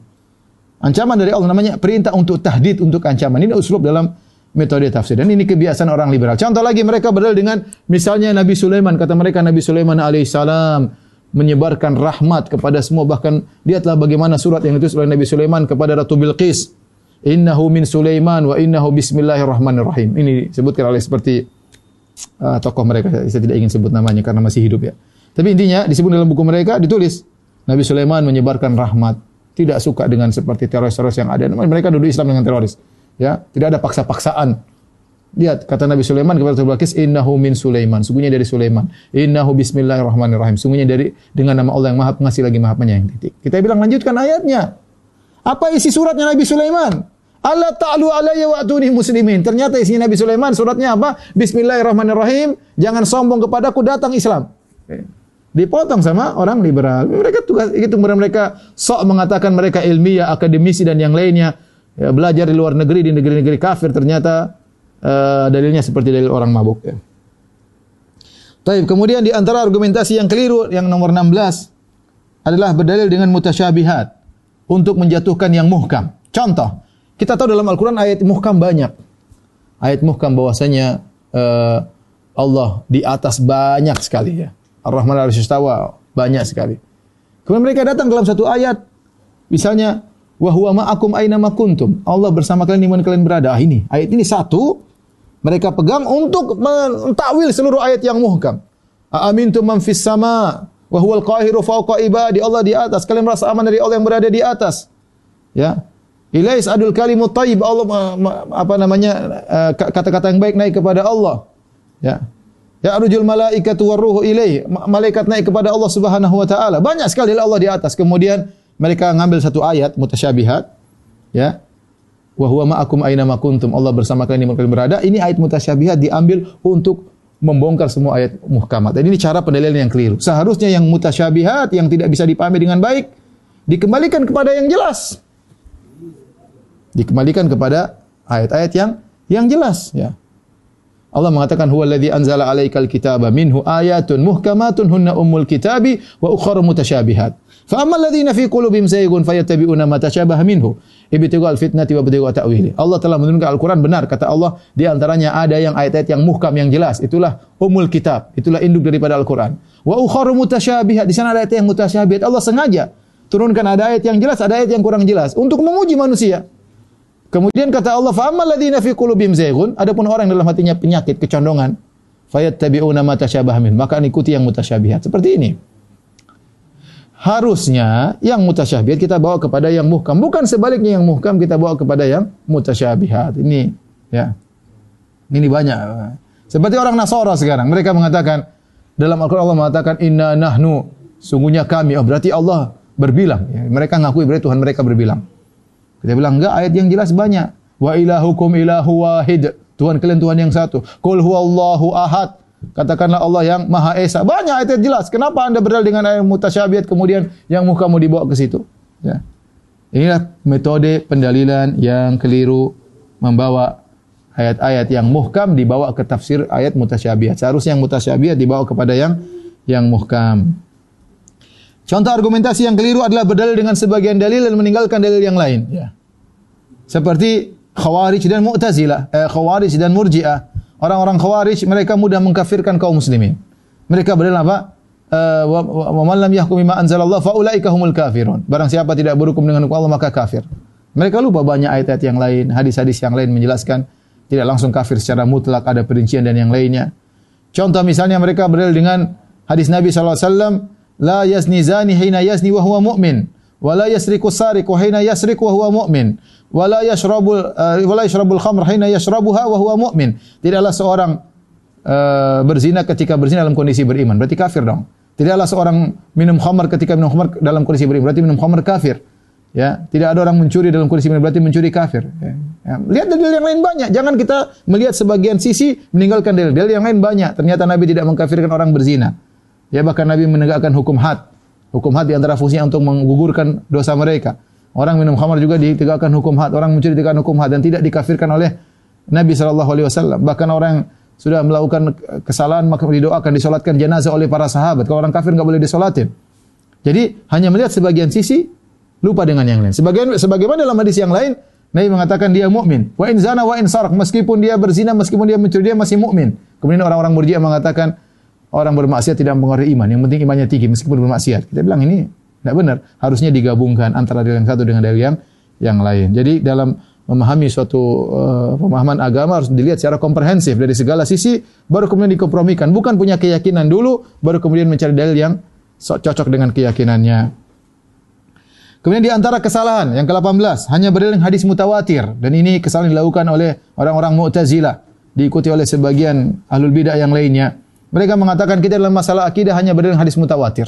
Ancaman dari Allah namanya perintah untuk tahdid, untuk ancaman. Ini uslub dalam metode tafsir. Dan ini kebiasaan orang liberal. Contoh lagi mereka berdalil dengan misalnya Nabi Sulaiman. Kata mereka Nabi Sulaiman alaihissalam menyebarkan rahmat kepada semua. Bahkan lihatlah bagaimana surat yang ditulis oleh Nabi Sulaiman kepada Ratu Bilqis. Innahu min Sulaiman wa innahu bismillahirrahmanirrahim. Ini disebutkan oleh seperti uh, tokoh mereka. Saya tidak ingin sebut namanya karena masih hidup ya. Tapi intinya disebut dalam buku mereka ditulis. Nabi Sulaiman menyebarkan rahmat. Tidak suka dengan seperti teroris-teroris yang ada. Mereka duduk Islam dengan teroris. Ya tidak ada paksa-paksaan Lihat kata Nabi Sulaiman kepada Balkis, "Innahu min Sulaiman." Sungguhnya dari Sulaiman. "Innahu bismillahirrahmanirrahim." Sungguhnya dari dengan nama Allah yang Maha Pengasih lagi Maha Penyayang. Titik. Kita bilang lanjutkan ayatnya. Apa isi suratnya Nabi Sulaiman? Allah ta'lu alayya wa atuni muslimin. Ternyata isinya Nabi Sulaiman suratnya apa? Bismillahirrahmanirrahim. Jangan sombong kepadaku datang Islam. Dipotong sama orang liberal. Mereka tugas itu mereka sok mengatakan mereka ilmiah, akademisi dan yang lainnya. Ya, belajar di luar negeri di negeri-negeri kafir ternyata uh, dalilnya seperti dalil orang mabuk ya. Taib. Kemudian di antara argumentasi yang keliru yang nomor 16 adalah berdalil dengan mutasyabihat untuk menjatuhkan yang muhkam. Contoh, kita tahu dalam Al-Qur'an ayat muhkam banyak. Ayat muhkam bahwasanya uh, Allah di atas banyak sekali ya. Ar-Rahman al-Istawa banyak sekali. Kemudian mereka datang dalam satu ayat misalnya wa huwa ma'akum aina kuntum. Allah bersama kalian di mana kalian berada. Ah, ini ayat ini satu mereka pegang untuk mentakwil seluruh ayat yang muhkam. Amintum man fis sama wa huwal qahiru fawqa ibadi. Allah di atas. Kalian merasa aman dari Allah yang berada di atas. Ya. Ilais adul kalimut thayyib. Allah apa namanya eh, kata-kata yang baik naik kepada Allah. Ya. Ya arujul malaikatu waruhu ilaih. Malaikat naik kepada Allah Subhanahu wa taala. Banyak sekali Allah di atas. Kemudian mereka ngambil satu ayat mutasyabihat. Ya wa huwa ma'akum aina ma kuntum. Allah bersama kalian di mana kalian berada. Ini ayat mutasyabihat diambil untuk membongkar semua ayat muhkamat. Dan ini cara pendalilan yang keliru. Seharusnya yang mutasyabihat yang tidak bisa dipahami dengan baik dikembalikan kepada yang jelas. Dikembalikan kepada ayat-ayat yang yang jelas ya. Allah mengatakan huwa alladhi anzala 'alaikal kitaba minhu ayatun muhkamatun hunna ummul kitabi wa ukhra mutasyabihat. Fa ammal ladzina fi qulubihim zaygun fayattabi'una ma tashabaha minhu ibtigha al-fitnati wa ibtigha ta'wili. Allah telah menurunkan Al-Qur'an benar kata Allah di antaranya ada yang ayat-ayat yang muhkam yang jelas. Itulah umul kitab, itulah induk daripada Al-Qur'an. Wa ukhra mutasyabihat. Di sana ada ayat yang mutasyabihat. Allah sengaja turunkan ada ayat yang jelas, ada ayat yang kurang jelas untuk menguji manusia. Kemudian kata Allah, "Fa ammal ladzina fi qulubihim zaygun." Adapun orang yang dalam hatinya penyakit, kecondongan, fayattabi'una ma tashabaha min. Maka ikuti yang mutasyabihat. Seperti ini harusnya yang mutasyabihat kita bawa kepada yang muhkam. Bukan sebaliknya yang muhkam kita bawa kepada yang mutasyabihat. Ini ya. Ini banyak. Seperti orang Nasara sekarang. Mereka mengatakan dalam Al-Quran Allah mengatakan inna nahnu sungguhnya kami. Oh berarti Allah berbilang. Ya, mereka ngakui berarti Tuhan mereka berbilang. Kita bilang enggak ayat yang jelas banyak. Wa ilahukum ilahu wahid. Tuhan kalian Tuhan yang satu. Qul huwallahu ahad. Katakanlah Allah yang Maha Esa. Banyak ayat jelas. Kenapa Anda berdalil dengan ayat mutasyabihat kemudian yang mukamu dibawa ke situ? Ya. Inilah metode pendalilan yang keliru membawa ayat-ayat yang muhkam dibawa ke tafsir ayat mutasyabihat. Seharusnya yang mutasyabihat dibawa kepada yang yang muhkam. Contoh argumentasi yang keliru adalah berdalil dengan sebagian dalil dan meninggalkan dalil yang lain. Ya. Seperti Khawarij dan Mu'tazilah, eh, Khawarij dan Murji'ah. Orang-orang Khawarij mereka mudah mengkafirkan kaum muslimin. Mereka berdalil apa? Eh, wa man lam yahkum bima anzalallah fa ulaika humul kafirun. Barang siapa tidak berhukum dengan hukum Allah maka kafir. Mereka lupa banyak ayat-ayat yang lain, hadis-hadis yang lain menjelaskan tidak langsung kafir secara mutlak ada perincian dan yang lainnya. Contoh misalnya mereka berdalil dengan hadis Nabi SAW, la yazni zani hina yazni wa huwa mu'min Wala yasriku sariqu hina yasriku wa huwa mu'min. Wala yashrabul uh, wala yashrabul khamr hina yashrabuha wa huwa mu'min. Tidaklah seorang uh, berzina ketika berzina dalam kondisi beriman. Berarti kafir dong. Tidaklah seorang minum khamr ketika minum khamr dalam kondisi beriman. Berarti minum khamr kafir. Ya, tidak ada orang mencuri dalam kondisi beriman berarti mencuri kafir. Ya. Ya. Lihat dalil yang lain banyak. Jangan kita melihat sebagian sisi meninggalkan dalil. Dalil yang lain banyak. Ternyata Nabi tidak mengkafirkan orang berzina. Ya bahkan Nabi menegakkan hukum had. Hukum had di antara fungsinya untuk menggugurkan dosa mereka. Orang minum khamar juga ditegakkan hukum had. Orang mencuri ditegakkan hukum had dan tidak dikafirkan oleh Nabi sallallahu alaihi wasallam. Bahkan orang yang sudah melakukan kesalahan maka didoakan disolatkan jenazah oleh para sahabat. Kalau orang kafir nggak boleh disolatin. Jadi hanya melihat sebagian sisi lupa dengan yang lain. Sebagian sebagaimana dalam hadis yang lain Nabi mengatakan dia mukmin. Wa in zana wa in sarak meskipun dia berzina meskipun dia mencuri dia masih mukmin. Kemudian orang-orang Murji'ah mengatakan orang bermaksiat tidak mempengaruhi iman. Yang penting imannya tinggi meskipun bermaksiat. Kita bilang ini tidak benar. Harusnya digabungkan antara dalil yang satu dengan dalil yang yang lain. Jadi dalam memahami suatu uh, pemahaman agama harus dilihat secara komprehensif dari segala sisi baru kemudian dikompromikan bukan punya keyakinan dulu baru kemudian mencari dalil yang cocok dengan keyakinannya kemudian di antara kesalahan yang ke-18 hanya berdalil hadis mutawatir dan ini kesalahan dilakukan oleh orang-orang Mu'tazilah diikuti oleh sebagian ahlul bidah yang lainnya mereka mengatakan kita dalam masalah akidah hanya berdalil hadis mutawatir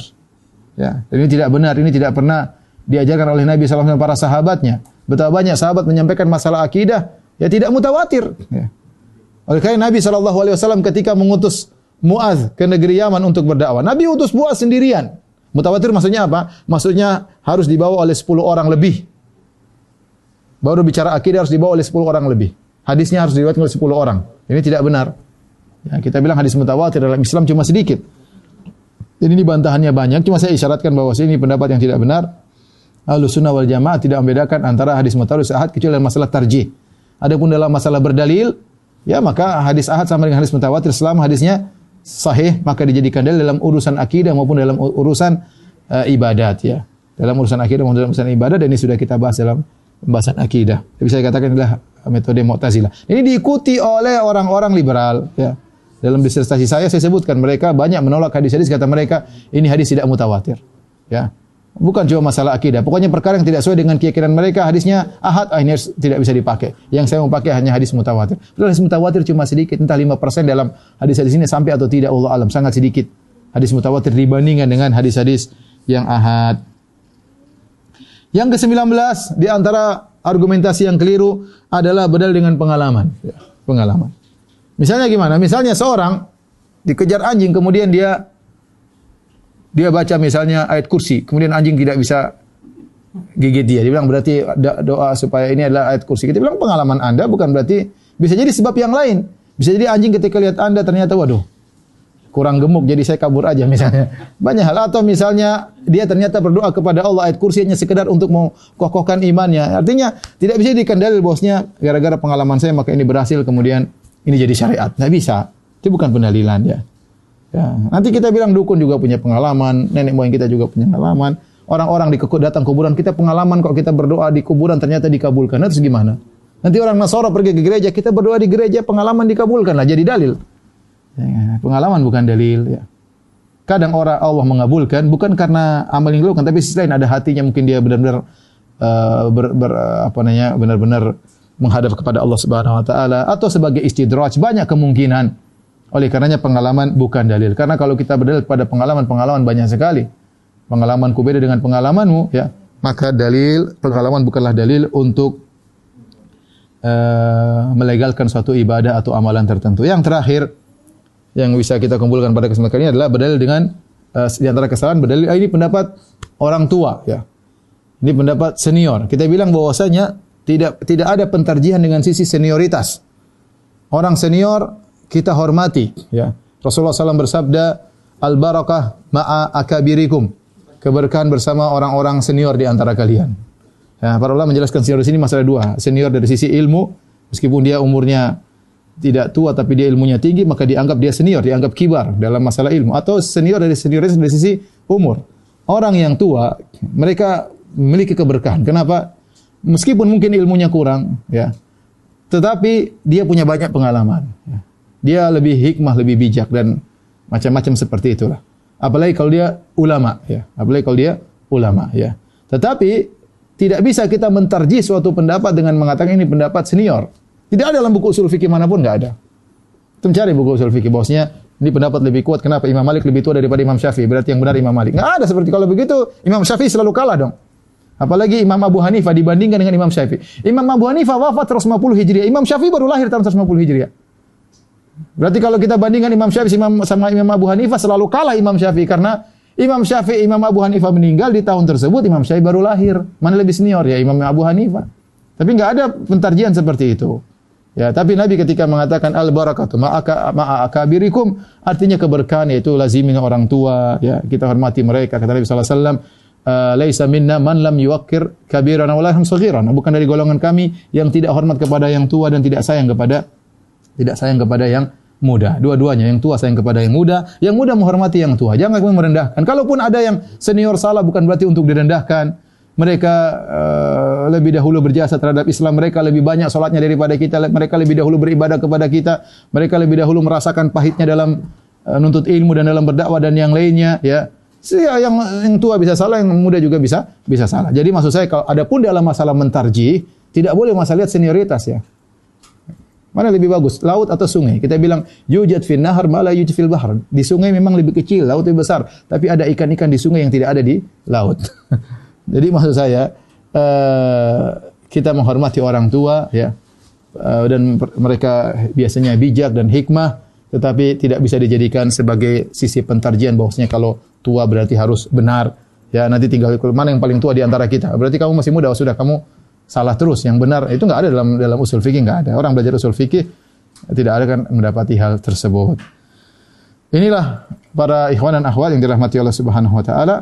ya ini tidak benar ini tidak pernah diajarkan oleh Nabi SAW dan para sahabatnya Betapa banyak sahabat menyampaikan masalah akidah ya tidak mutawatir. Ya. Oleh karena Nabi Wasallam ketika mengutus Muaz ke negeri Yaman untuk berdakwah, Nabi utus Muaz sendirian. Mutawatir maksudnya apa? Maksudnya harus dibawa oleh 10 orang lebih. Baru bicara akidah harus dibawa oleh 10 orang lebih. Hadisnya harus diriwayatkan oleh 10 orang. Ini tidak benar. Ya, kita bilang hadis mutawatir dalam Islam cuma sedikit. Jadi ini bantahannya banyak. Cuma saya isyaratkan bahwa ini pendapat yang tidak benar. Ahlu sunnah wal jamaah tidak membedakan antara hadis mutawatir ahad kecuali dalam masalah tarjih. Adapun dalam masalah berdalil, ya maka hadis ahad sama dengan hadis mutawatir selama hadisnya sahih maka dijadikan dalil dalam urusan akidah maupun dalam urusan uh, ibadat ya. Dalam urusan akidah maupun dalam urusan ibadat dan ini sudah kita bahas dalam pembahasan akidah. Tapi saya katakan adalah metode Mu'tazilah. Ini diikuti oleh orang-orang liberal ya. Dalam disertasi saya saya sebutkan mereka banyak menolak hadis-hadis kata mereka ini hadis tidak mutawatir. Ya. Bukan cuma masalah akidah. Pokoknya perkara yang tidak sesuai dengan keyakinan mereka, hadisnya ahad, ah, tidak bisa dipakai. Yang saya mau pakai hanya hadis mutawatir. Padahal hadis mutawatir cuma sedikit, entah 5% dalam hadis-hadis ini sampai atau tidak Allah alam, sangat sedikit. Hadis mutawatir dibandingkan dengan hadis-hadis yang ahad. Yang ke-19 di antara argumentasi yang keliru adalah berdalil dengan pengalaman. Ya, pengalaman. Misalnya gimana? Misalnya seorang dikejar anjing kemudian dia dia baca misalnya ayat kursi, kemudian anjing tidak bisa gigit dia. Dia bilang berarti doa supaya ini adalah ayat kursi. Kita bilang pengalaman Anda bukan berarti bisa jadi sebab yang lain. Bisa jadi anjing ketika lihat Anda ternyata waduh kurang gemuk jadi saya kabur aja [laughs] misalnya. Banyak hal atau misalnya dia ternyata berdoa kepada Allah ayat kursi hanya sekedar untuk mengokohkan imannya. Artinya tidak bisa dikendali bosnya gara-gara pengalaman saya maka ini berhasil kemudian ini jadi syariat. Tidak bisa. Itu bukan pendalilan ya. Ya, nanti kita bilang dukun juga punya pengalaman, nenek moyang kita juga punya pengalaman. Orang-orang di datang kuburan kita pengalaman kok kita berdoa di kuburan ternyata dikabulkan. Nah, terus gimana? Nanti orang Nasara pergi ke gereja, kita berdoa di gereja pengalaman dikabulkan lah jadi dalil. Ya, pengalaman bukan dalil ya. Kadang orang Allah mengabulkan bukan karena amal yang dilakukan, tapi sisi lain ada hatinya mungkin dia benar-benar uh, ber, ber, apa namanya benar-benar menghadap kepada Allah Subhanahu wa taala atau sebagai istidraj banyak kemungkinan. Oleh karenanya pengalaman bukan dalil. Karena kalau kita berdalil pada pengalaman-pengalaman banyak sekali. Pengalamanku beda dengan pengalamanmu, ya. Maka dalil pengalaman bukanlah dalil untuk uh, melegalkan suatu ibadah atau amalan tertentu. Yang terakhir yang bisa kita kumpulkan pada kesempatan ini adalah berdalil dengan uh, di antara kesalahan berdalil ah, ini pendapat orang tua, ya. Ini pendapat senior. Kita bilang bahwasanya tidak tidak ada pentarjihan dengan sisi senioritas. Orang senior kita hormati ya. Rasulullah SAW bersabda al barakah ma'a akabirikum. Keberkahan bersama orang-orang senior di antara kalian. Ya, para ulama menjelaskan senior di sini masalah dua. Senior dari sisi ilmu, meskipun dia umurnya tidak tua tapi dia ilmunya tinggi, maka dianggap dia senior, dianggap kibar dalam masalah ilmu. Atau senior dari senior dari sisi umur. Orang yang tua, mereka memiliki keberkahan. Kenapa? Meskipun mungkin ilmunya kurang, ya, tetapi dia punya banyak pengalaman. Ya. Dia lebih hikmah, lebih bijak dan macam-macam seperti itulah. Apalagi kalau dia ulama, ya. Apalagi kalau dia ulama, ya. Tetapi tidak bisa kita mentarjih suatu pendapat dengan mengatakan ini pendapat senior. Tidak ada dalam buku usul fikih mana pun nggak ada. Kita mencari buku usul fikih bahwasanya ini pendapat lebih kuat. Kenapa Imam Malik lebih tua daripada Imam Syafi'i? Berarti yang benar Imam Malik. Nggak ada seperti kalau begitu Imam Syafi'i selalu kalah dong. Apalagi Imam Abu Hanifah dibandingkan dengan Imam Syafi'i. Imam Abu Hanifah wafat 150 Hijriah. Imam Syafi'i baru lahir tahun 150 Hijriah. Berarti kalau kita bandingkan Imam Syafi'i sama Imam Abu Hanifah selalu kalah Imam Syafi'i karena Imam Syafi'i, Imam Abu Hanifah meninggal di tahun tersebut, Imam Syafi'i baru lahir. Mana lebih senior ya Imam Abu Hanifah. Tapi nggak ada pentarjian seperti itu. Ya, tapi Nabi ketika mengatakan al barakatu ma'aka ma'akabirikum artinya keberkahan yaitu lazimi orang tua, ya, kita hormati mereka kata Nabi sallallahu alaihi wasallam uh, laisa minna man lam yuwakkir kabirana wa lahum saghiran. Bukan dari golongan kami yang tidak hormat kepada yang tua dan tidak sayang kepada tidak sayang kepada yang muda. Dua-duanya, yang tua sayang kepada yang muda, yang muda menghormati yang tua. Jangan kemudian merendahkan. Kalaupun ada yang senior salah bukan berarti untuk direndahkan mereka uh, lebih dahulu berjasa terhadap Islam, mereka lebih banyak solatnya daripada kita, mereka lebih dahulu beribadah kepada kita, mereka lebih dahulu merasakan pahitnya dalam uh, nuntut ilmu dan dalam berdakwah dan yang lainnya, ya. Ya, yang, yang tua bisa salah, yang muda juga bisa bisa salah. Jadi maksud saya kalau ada pun dalam masalah mentarji, tidak boleh masalah lihat senioritas ya. Mana lebih bagus, laut atau sungai? Kita bilang yujad fil nahar ma la fil bahr. Di sungai memang lebih kecil, laut lebih besar, tapi ada ikan-ikan di sungai yang tidak ada di laut. [laughs] Jadi maksud saya uh, kita menghormati orang tua ya uh, dan mereka biasanya bijak dan hikmah tetapi tidak bisa dijadikan sebagai sisi pentarjian bahwasanya kalau tua berarti harus benar. Ya nanti tinggal mana yang paling tua di antara kita? Berarti kamu masih muda sudah kamu salah terus. Yang benar itu nggak ada dalam dalam usul fikih nggak ada. Orang belajar usul fikih tidak ada kan mendapati hal tersebut. Inilah para ikhwan dan akhwat yang dirahmati Allah Subhanahu wa taala.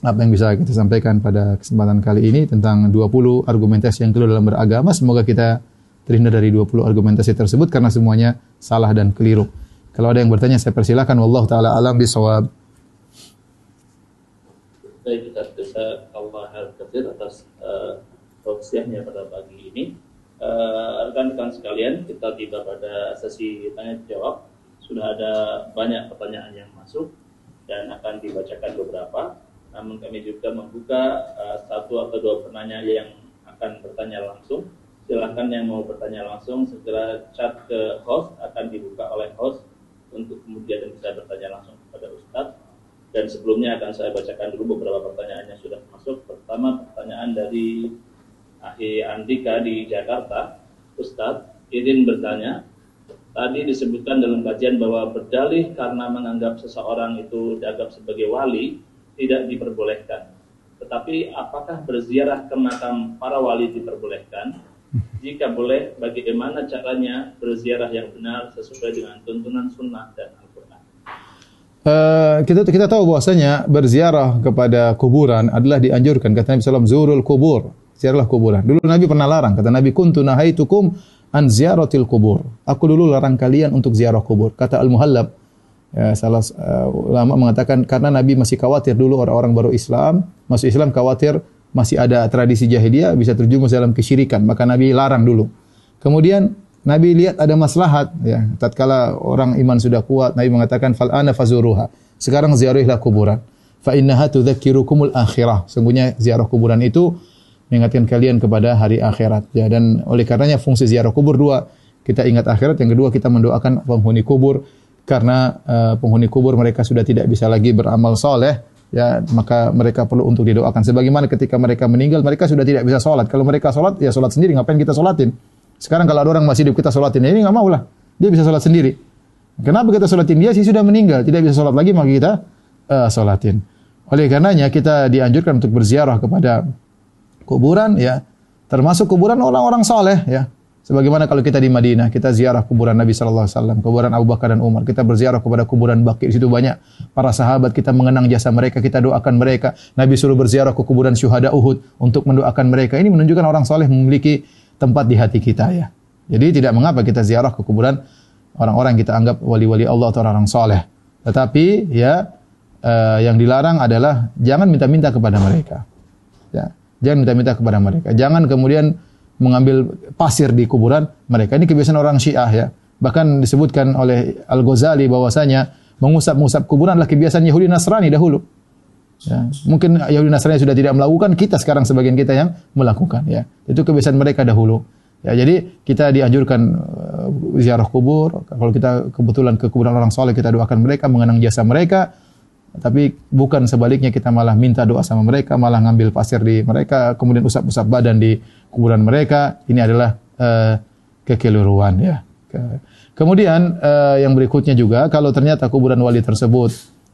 Apa yang bisa kita sampaikan pada kesempatan kali ini tentang 20 argumentasi yang keliru dalam beragama. Semoga kita terhindar dari 20 argumentasi tersebut karena semuanya salah dan keliru. Kalau ada yang bertanya saya persilakan wallahu taala alam bisawab. Baik kita bisa Allah Al-Kathir atas uh, pada pagi ini. Uh, rekan-rekan sekalian, kita tiba pada sesi tanya jawab. Sudah ada banyak pertanyaan yang masuk dan akan dibacakan beberapa namun kami juga membuka uh, satu atau dua penanya yang akan bertanya langsung. Silahkan yang mau bertanya langsung segera chat ke host akan dibuka oleh host untuk kemudian bisa bertanya langsung kepada Ustadz. Dan sebelumnya akan saya bacakan dulu beberapa pertanyaan yang sudah masuk. Pertama pertanyaan dari Ahi Andika di Jakarta. Ustadz, izin bertanya, tadi disebutkan dalam kajian bahwa berdalih karena menganggap seseorang itu dianggap sebagai wali, tidak diperbolehkan. Tetapi apakah berziarah ke makam para wali diperbolehkan? Jika boleh, bagaimana caranya berziarah yang benar sesuai dengan tuntunan sunnah dan Al-Quran? Uh, kita kita tahu bahwasanya berziarah kepada kuburan adalah dianjurkan. Kata Nabi SAW zurul kubur. Ziarahlah kuburan. Dulu Nabi pernah larang. Kata Nabi kuntu nahaitukum an ziaratil kubur. Aku dulu larang kalian untuk ziarah kubur. Kata Al Muhallab Ya, salah uh, ulama mengatakan karena Nabi masih khawatir dulu orang-orang baru Islam, masuk Islam khawatir masih ada tradisi jahiliyah bisa terjumus dalam kesyirikan, maka Nabi larang dulu. Kemudian Nabi lihat ada maslahat ya, tatkala orang iman sudah kuat, Nabi mengatakan fal ana fazuruha. Sekarang ziarahilah kuburan. Fa innaha tudzakirukumul akhirah. Sungguhnya ziarah kuburan itu mengingatkan kalian kepada hari akhirat. Ya, dan oleh karenanya fungsi ziarah kubur dua, kita ingat akhirat, yang kedua kita mendoakan penghuni kubur karena uh, penghuni kubur mereka sudah tidak bisa lagi beramal soleh, ya maka mereka perlu untuk didoakan. Sebagaimana ketika mereka meninggal, mereka sudah tidak bisa sholat. Kalau mereka sholat, ya sholat sendiri. Ngapain kita sholatin? Sekarang kalau ada orang masih hidup kita sholatin, ya ini nggak mau lah. Dia bisa sholat sendiri. Kenapa kita sholatin dia? Sih sudah meninggal, tidak bisa sholat lagi, maka kita uh, sholatin. Oleh karenanya kita dianjurkan untuk berziarah kepada kuburan, ya termasuk kuburan orang-orang soleh, ya Sebagaimana kalau kita di Madinah, kita ziarah kuburan Nabi sallallahu alaihi wasallam, kuburan Abu Bakar dan Umar. Kita berziarah kepada kuburan Baqi. Di situ banyak para sahabat, kita mengenang jasa mereka, kita doakan mereka. Nabi suruh berziarah ke kuburan syuhada Uhud untuk mendoakan mereka. Ini menunjukkan orang soleh memiliki tempat di hati kita ya. Jadi tidak mengapa kita ziarah ke kuburan orang-orang kita anggap wali-wali Allah atau orang-orang soleh. Tetapi ya uh, yang dilarang adalah jangan minta-minta kepada mereka. Ya, jangan minta-minta kepada mereka. Jangan kemudian mengambil pasir di kuburan mereka. Ini kebiasaan orang Syiah ya. Bahkan disebutkan oleh Al-Ghazali bahwasanya mengusap-ngusap kuburan adalah kebiasaan Yahudi Nasrani dahulu. Ya. Mungkin Yahudi Nasrani sudah tidak melakukan, kita sekarang sebagian kita yang melakukan. Ya. Itu kebiasaan mereka dahulu. Ya, jadi kita dianjurkan uh, ziarah kubur. Kalau kita kebetulan ke kuburan orang soleh, kita doakan mereka, mengenang jasa mereka. Tapi bukan sebaliknya kita malah minta doa sama mereka, malah ngambil pasir di mereka, kemudian usap-usap badan di kuburan mereka. Ini adalah uh, kekeliruan ya. Kemudian uh, yang berikutnya juga kalau ternyata kuburan wali tersebut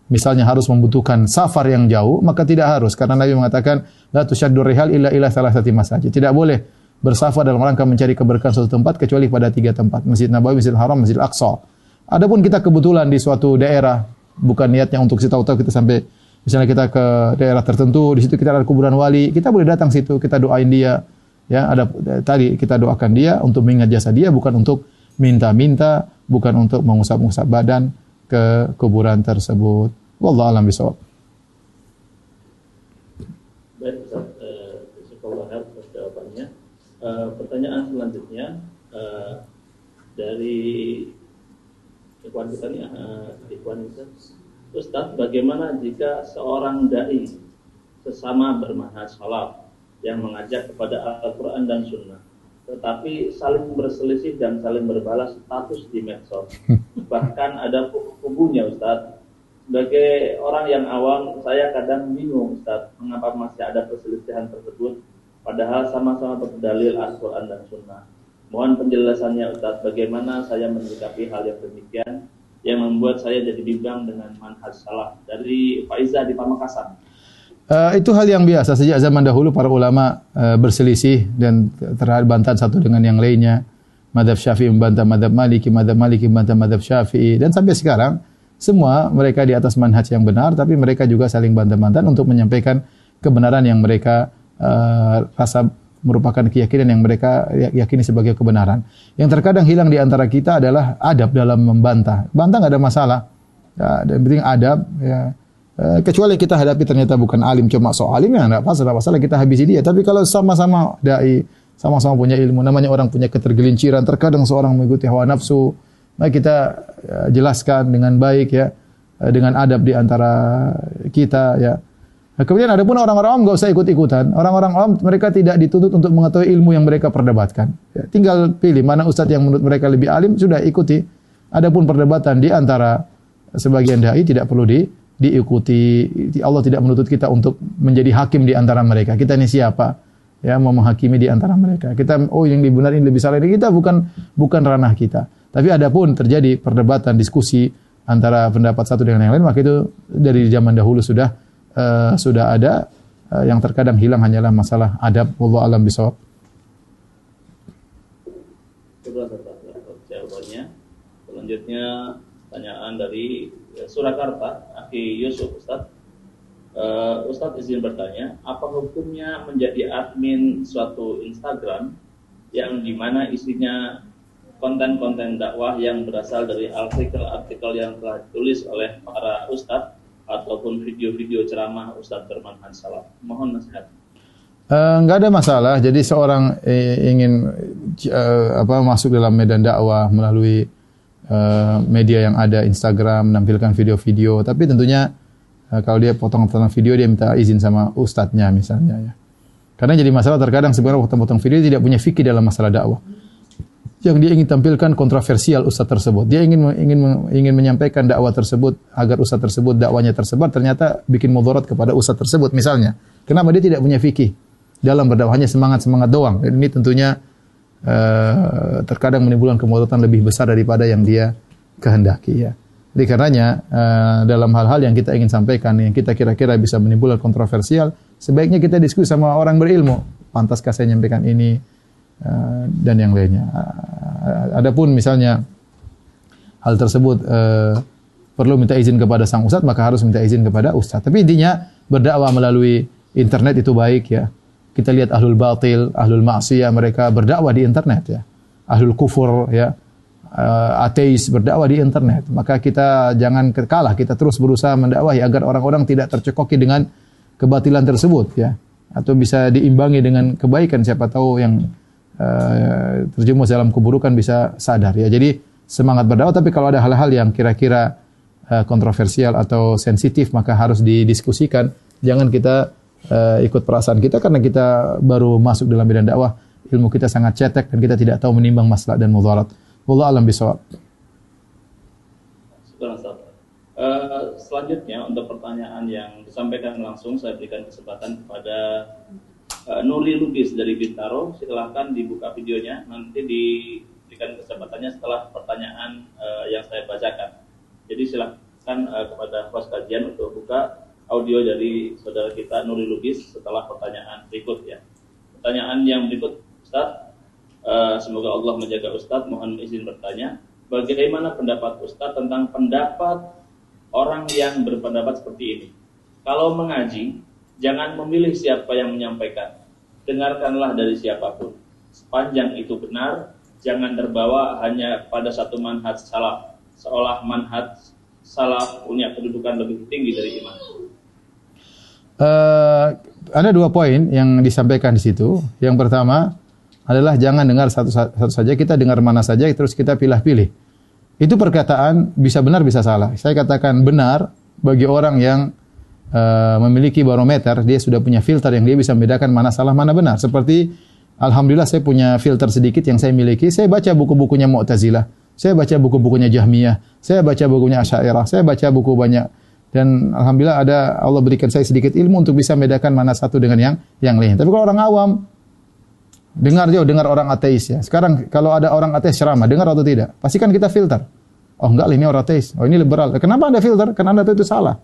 misalnya harus membutuhkan safar yang jauh, maka tidak harus karena Nabi mengatakan la tusyaddu rihal illa ila salasati masajid. Tidak boleh bersafar dalam rangka mencari keberkahan suatu tempat kecuali pada tiga tempat, Masjid Nabawi, Masjid Haram, Masjid Aqsa. Adapun kita kebetulan di suatu daerah bukan niatnya untuk kita tahu-tahu kita sampai misalnya kita ke daerah tertentu, di situ kita ada kuburan wali, kita boleh datang situ, kita doain dia. Ya, ada tadi kita doakan dia untuk mengingat jasa dia bukan untuk minta-minta, bukan untuk mengusap-usap badan ke kuburan tersebut. Wallahu alam bisawab. Baik, jawabannya. Uh, pertanyaan selanjutnya uh, dari ikhwan kita nih, uh, ikhwan kita. Ustaz, bagaimana jika seorang dai sesama bermanhaj salaf yang mengajak kepada Al-Quran dan Sunnah tetapi saling berselisih dan saling berbalas status di medsos. [laughs] Bahkan ada kubunya Ustaz. Sebagai orang yang awam, saya kadang bingung Ustaz, mengapa masih ada perselisihan tersebut, padahal sama-sama berdalil Al-Quran dan Sunnah. Mohon penjelasannya Ustaz, bagaimana saya menyikapi hal yang demikian, yang membuat saya jadi bimbang dengan manhaj salah. Dari Faizah di Pamekasan. Uh, itu hal yang biasa sejak zaman dahulu para ulama uh, berselisih dan terhadap bantahan satu dengan yang lainnya. Madhab Syafi'i membantah madhab Maliki, madhab Maliki membantah madhab Syafi'i dan sampai sekarang semua mereka di atas manhaj yang benar tapi mereka juga saling bantah-bantahan untuk menyampaikan kebenaran yang mereka uh, rasa merupakan keyakinan yang mereka ya-, yakini sebagai kebenaran. Yang terkadang hilang di antara kita adalah adab dalam membantah. Bantah nggak ada masalah. Ya, dan penting adab ya Eh, kecuali kita hadapi ternyata bukan alim cuma soal alim ya enggak masalah masalah kita habisi dia tapi kalau sama-sama dai sama-sama punya ilmu namanya orang punya ketergelinciran terkadang seorang mengikuti hawa nafsu mari kita ya, jelaskan dengan baik ya eh, dengan adab di antara kita ya nah, kemudian ada pun orang-orang awam enggak usah ikut-ikutan orang-orang awam mereka tidak dituntut untuk mengetahui ilmu yang mereka perdebatkan ya, tinggal pilih mana ustadz yang menurut mereka lebih alim sudah ikuti adapun perdebatan di antara sebagian dai tidak perlu di diikuti. Allah tidak menuntut kita untuk menjadi hakim di antara mereka. Kita ini siapa? Ya, mau menghakimi di antara mereka. Kita oh yang benar ini lebih salah ini kita bukan bukan ranah kita. Tapi adapun terjadi perdebatan, diskusi antara pendapat satu dengan yang lain, maka itu dari zaman dahulu sudah uh, sudah ada uh, yang terkadang hilang hanyalah masalah adab wallahu alam bisawab. Jawabannya selanjutnya pertanyaan dari Surakarta, Aki Yusuf Ustaz. Uh, Ustadz izin bertanya, apa hukumnya menjadi admin suatu Instagram yang di mana isinya konten-konten dakwah yang berasal dari artikel-artikel yang telah ditulis oleh para ustadz ataupun video-video ceramah ustadz bermanfaat salam. Mohon nasihat. Enggak uh, ada masalah. Jadi seorang eh, ingin uh, apa masuk dalam medan dakwah melalui uh, media yang ada Instagram menampilkan video-video tapi tentunya uh, kalau dia potong-potong video dia minta izin sama ustadznya misalnya ya karena jadi masalah terkadang sebenarnya potong-potong video tidak punya fikih dalam masalah dakwah yang dia ingin tampilkan kontroversial ustadz tersebut. Dia ingin ingin ingin menyampaikan dakwah tersebut agar ustadz tersebut dakwanya tersebar ternyata bikin mudarat kepada ustadz tersebut misalnya. Kenapa dia tidak punya fikih? Dalam berdakwahnya semangat semangat doang. Ini tentunya uh, terkadang menimbulkan kemudaratan lebih besar daripada yang dia kehendaki ya. Jadi karenanya uh, dalam hal-hal yang kita ingin sampaikan yang kita kira-kira bisa menimbulkan kontroversial, sebaiknya kita diskusi sama orang berilmu. Pantaskah saya menyampaikan ini dan yang lainnya. Uh, adapun misalnya hal tersebut uh, perlu minta izin kepada sang ustadz, maka harus minta izin kepada ustadz. Tapi intinya berdakwah melalui internet itu baik ya. Kita lihat ahlul batil, ahlul maksiyah mereka berdakwah di internet ya. Ahlul kufur ya. Ateis berdakwah di internet. Maka kita jangan kalah, kita terus berusaha mendakwahi agar orang-orang tidak tercekoki dengan kebatilan tersebut ya. Atau bisa diimbangi dengan kebaikan siapa tahu yang uh, terjerumus dalam keburukan bisa sadar ya. Jadi semangat berdakwah tapi kalau ada hal-hal yang kira-kira uh, kontroversial atau sensitif maka harus didiskusikan Jangan kita uh, ikut perasaan kita karena kita baru masuk dalam bidang dakwah, ilmu kita sangat cetek dan kita tidak tahu menimbang masalah dan mudarat. Wallahu alam bisawab. Uh, selanjutnya untuk pertanyaan yang disampaikan langsung saya berikan kesempatan kepada uh, Nuri Lubis dari Bintaro. Silahkan dibuka videonya. Nanti diberikan kesempatannya setelah pertanyaan uh, yang saya bacakan. Jadi silahkan uh, kepada host kajian untuk buka audio dari saudara kita Nuri Lubis setelah pertanyaan berikut ya. Pertanyaan yang berikut, Ustaz. Uh, semoga Allah menjaga Ustaz. Mohon izin bertanya. Bagaimana pendapat Ustaz tentang pendapat orang yang berpendapat seperti ini. Kalau mengaji, jangan memilih siapa yang menyampaikan. Dengarkanlah dari siapa pun. Sepanjang itu benar, jangan terbawa hanya pada satu manhaj salaf. Seolah manhaj salaf punya kedudukan lebih tinggi dari iman. Uh, ada dua poin yang disampaikan di situ. Yang pertama adalah jangan dengar satu, satu saja, kita dengar mana saja, terus kita pilih-pilih. Itu perkataan bisa benar bisa salah. Saya katakan benar bagi orang yang uh, memiliki barometer, dia sudah punya filter yang dia bisa membedakan mana salah mana benar. Seperti alhamdulillah saya punya filter sedikit yang saya miliki. Saya baca buku-bukunya Mu'tazilah, saya baca buku-bukunya Jahmiyah, saya baca bukunya Asy'ariyah, saya baca buku banyak dan alhamdulillah ada Allah berikan saya sedikit ilmu untuk bisa membedakan mana satu dengan yang yang lain. Tapi kalau orang awam Dengar jauh, dengar orang ateis ya. Sekarang kalau ada orang ateis ceramah, dengar atau tidak? Pastikan kita filter. Oh enggak, ini orang ateis. Oh ini liberal. Kenapa Anda filter? Karena Anda itu salah.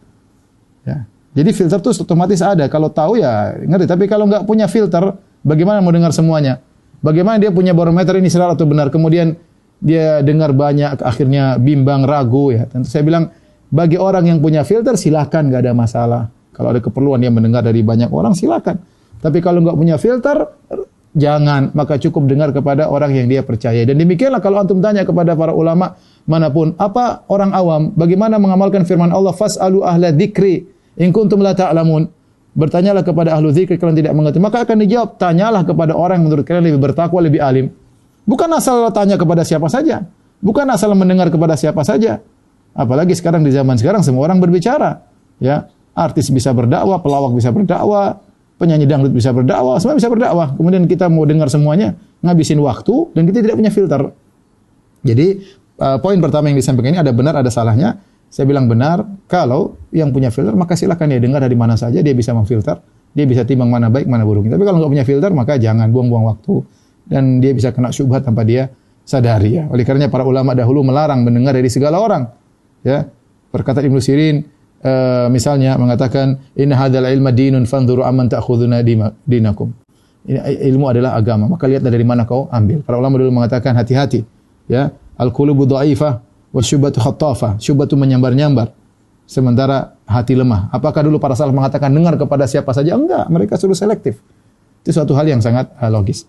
Ya. Jadi filter itu otomatis ada. Kalau tahu ya ngerti. Tapi kalau enggak punya filter, bagaimana mau dengar semuanya? Bagaimana dia punya barometer ini salah atau benar? Kemudian dia dengar banyak, akhirnya bimbang, ragu ya. Tentu saya bilang, bagi orang yang punya filter silahkan, nggak ada masalah. Kalau ada keperluan dia mendengar dari banyak orang silahkan. Tapi kalau nggak punya filter, Jangan, maka cukup dengar kepada orang yang dia percaya. Dan demikianlah kalau antum tanya kepada para ulama mana pun, apa orang awam, bagaimana mengamalkan firman Allah, fas'alu ahla dzikri in kuntum la ta'lamun. Bertanyalah kepada ahlu dzikri kalau tidak mengerti. Maka akan dijawab, tanyalah kepada orang yang menurut kalian lebih bertakwa, lebih alim. Bukan asal tanya kepada siapa saja. Bukan asal mendengar kepada siapa saja. Apalagi sekarang di zaman sekarang semua orang berbicara. Ya, artis bisa berdakwah, pelawak bisa berdakwah, penyanyi dangdut bisa berdakwah, semua bisa berdakwah. Kemudian kita mau dengar semuanya, ngabisin waktu dan kita tidak punya filter. Jadi uh, poin pertama yang disampaikan ini ada benar ada salahnya. Saya bilang benar, kalau yang punya filter maka silakan dia dengar dari mana saja dia bisa memfilter, dia bisa timbang mana baik mana buruk. Tapi kalau nggak punya filter maka jangan buang-buang waktu dan dia bisa kena syubhat tanpa dia sadari ya. Oleh karenanya para ulama dahulu melarang mendengar dari segala orang. Ya. Perkataan Ibnu Sirin, uh, misalnya mengatakan inna hadzal ilma dinun fanzuru amman ta'khuduna dinakum. Ini ilmu adalah agama, maka lihat dari mana kau ambil. Para ulama dulu mengatakan hati-hati, ya. Al-qulubu dhaifah wasyubatu khattafa. Syubatu menyambar-nyambar. Sementara hati lemah. Apakah dulu para salaf mengatakan dengar kepada siapa saja? Enggak, mereka suruh selektif. Itu suatu hal yang sangat uh, logis.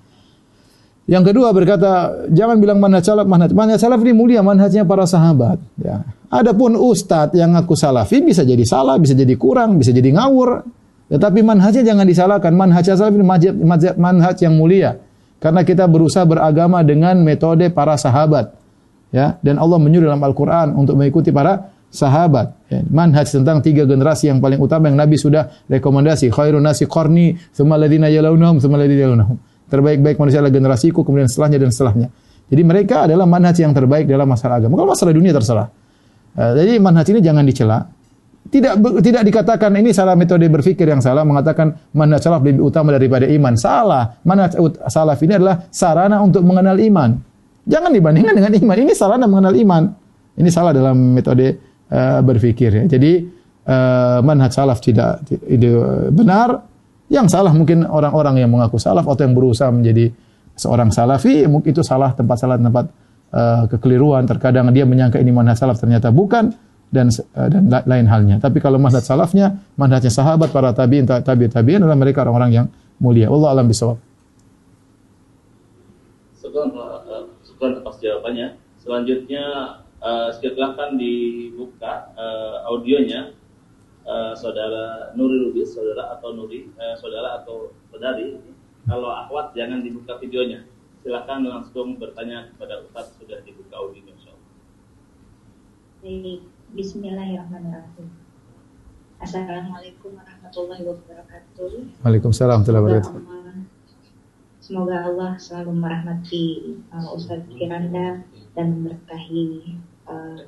Yang kedua berkata, jangan bilang manhaj salaf, manhaj. Manhaj salaf ini mulia, manhajnya para sahabat. Ya. Adapun ustadz yang ngaku salafi bisa jadi salah, bisa jadi kurang, bisa jadi ngawur. Tetapi manhajnya jangan disalahkan. Manhaj salaf ini manhaj, manhaj yang mulia. Karena kita berusaha beragama dengan metode para sahabat. Ya, dan Allah menyuruh dalam Al-Quran untuk mengikuti para sahabat. Ya, manhaj tentang tiga generasi yang paling utama yang Nabi sudah rekomendasi. Khairun nasi qarni, thumma ladina yalaunahum, thumma ladina yalaunahum terbaik-baik manusia adalah generasiku, kemudian setelahnya dan setelahnya. Jadi mereka adalah manhaj yang terbaik dalam masalah agama. Kalau masalah dunia terserah. Uh, jadi manhaj ini jangan dicela. Tidak tidak dikatakan ini salah metode berpikir yang salah mengatakan manhaj salaf lebih utama daripada iman. Salah. Manhaj salaf ini adalah sarana untuk mengenal iman. Jangan dibandingkan dengan iman. Ini sarana mengenal iman. Ini salah dalam metode uh, berpikir ya. Jadi uh, manhaj salaf tidak, tidak benar yang salah mungkin orang-orang yang mengaku salaf atau yang berusaha menjadi seorang salafi, mungkin itu salah tempat salah tempat uh, kekeliruan. Terkadang dia menyangka ini manhaj salaf ternyata bukan dan uh, dan lain halnya. Tapi kalau manhaj salafnya, manhajnya sahabat para tabi'in tabi' tabi'in adalah mereka orang-orang yang mulia. Allah alam bisawab. Sekarang atas jawabannya. Selanjutnya uh, silakan dibuka uh, audionya uh, saudara Nuri Lubis, saudara atau Nuri, uh, saudara atau saudari, kalau akhwat jangan dibuka videonya. Silakan langsung bertanya kepada Ustaz sudah dibuka audio Baik, Bismillahirrahmanirrahim. Assalamualaikum warahmatullahi wabarakatuh. Waalaikumsalam warahmatullahi wabarakatuh. Semoga Allah, selalu merahmati uh, Ustadz Firanda dan memberkahi uh,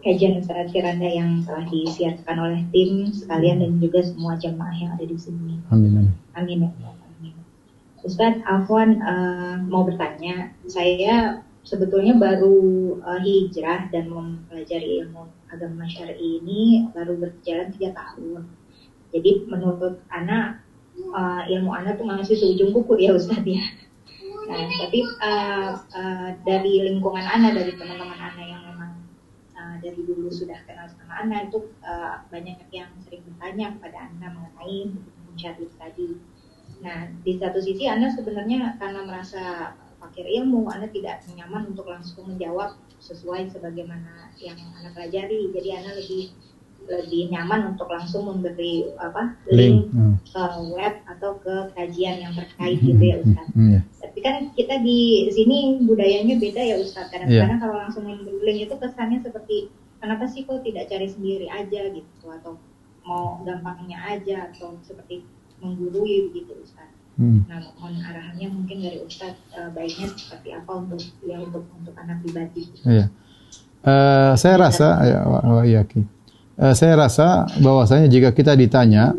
kajian Ustadz Firanda yang telah disiarkan oleh tim sekalian dan juga semua jamaah yang ada di sini. Amin. amin. Ya. Ustadz Afwan uh, mau bertanya, saya sebetulnya baru uh, hijrah dan mempelajari ilmu agama syar'i ini baru berjalan tiga tahun. Jadi menurut anak uh, ilmu anak tuh masih seujung kuku ya Ustadz ya. Nah, tapi uh, uh, dari lingkungan anak, dari teman-teman anak yang memang uh, dari dulu sudah kenal sama anak itu uh, banyak yang sering bertanya kepada anak mengenai syar'i tadi. Nah, di satu sisi Anda sebenarnya karena merasa fakir ilmu, Anda tidak nyaman untuk langsung menjawab sesuai sebagaimana yang Anda pelajari. Jadi Anda lebih lebih nyaman untuk langsung memberi apa link, Link, hmm. ke web atau ke kajian yang terkait gitu ya Ustaz. Hmm, ya. Tapi kan kita di sini budayanya beda ya Ustaz. Kadang-kadang Iya. kalau langsung memberi link itu kesannya seperti kenapa sih kok tidak cari sendiri aja gitu atau mau gampangnya aja atau seperti menggurui gitu Ustaz. Hmm. Nah, mohon arahannya mungkin dari Ustadz eh, baiknya seperti apa untuk ya untuk untuk anak pribadi. Iya. Eh, saya rasa, ya, wa- wa- iya, Ki. Eh, saya rasa bahwasanya jika kita ditanya,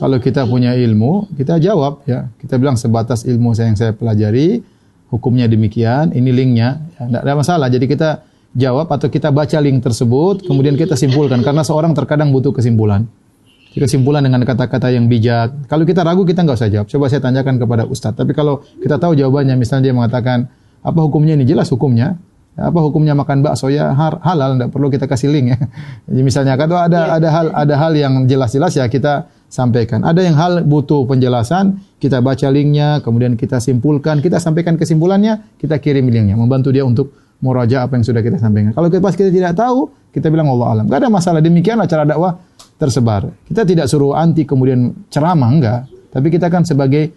kalau kita punya ilmu, kita jawab ya. Kita bilang sebatas ilmu saya yang saya pelajari, hukumnya demikian, ini linknya, ya, tidak ada masalah. Jadi kita jawab atau kita baca link tersebut, kemudian kita simpulkan. Karena seorang terkadang butuh kesimpulan. Kesimpulan dengan kata-kata yang bijak. Kalau kita ragu, kita nggak usah jawab. Coba saya tanyakan kepada Ustadz. Tapi kalau kita tahu jawabannya, misalnya dia mengatakan, apa hukumnya ini? Jelas hukumnya. Apa hukumnya makan bakso ya har- halal, tidak perlu kita kasih link ya. [laughs] Jadi misalnya kalau ada ada hal ada hal yang jelas-jelas ya kita sampaikan. Ada yang hal butuh penjelasan, kita baca linknya, kemudian kita simpulkan, kita sampaikan kesimpulannya, kita kirim linknya, membantu dia untuk muraja apa yang sudah kita sampaikan. Kalau pas kita tidak tahu, kita bilang Allah alam. Gak ada masalah. Demikianlah cara dakwah tersebar. Kita tidak suruh anti kemudian ceramah enggak, tapi kita kan sebagai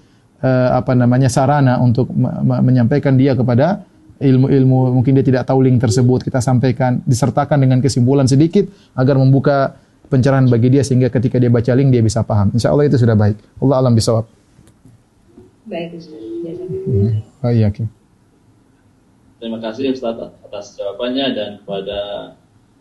eh, apa namanya sarana untuk me- me- menyampaikan dia kepada ilmu-ilmu mungkin dia tidak tahu link tersebut kita sampaikan disertakan dengan kesimpulan sedikit agar membuka pencerahan bagi dia sehingga ketika dia baca link dia bisa paham. Insya Allah itu sudah baik. Allah alam bisawab. Baik. Jazakallah. Oh iya, Ki. Terima kasih Ustaz atas jawabannya dan kepada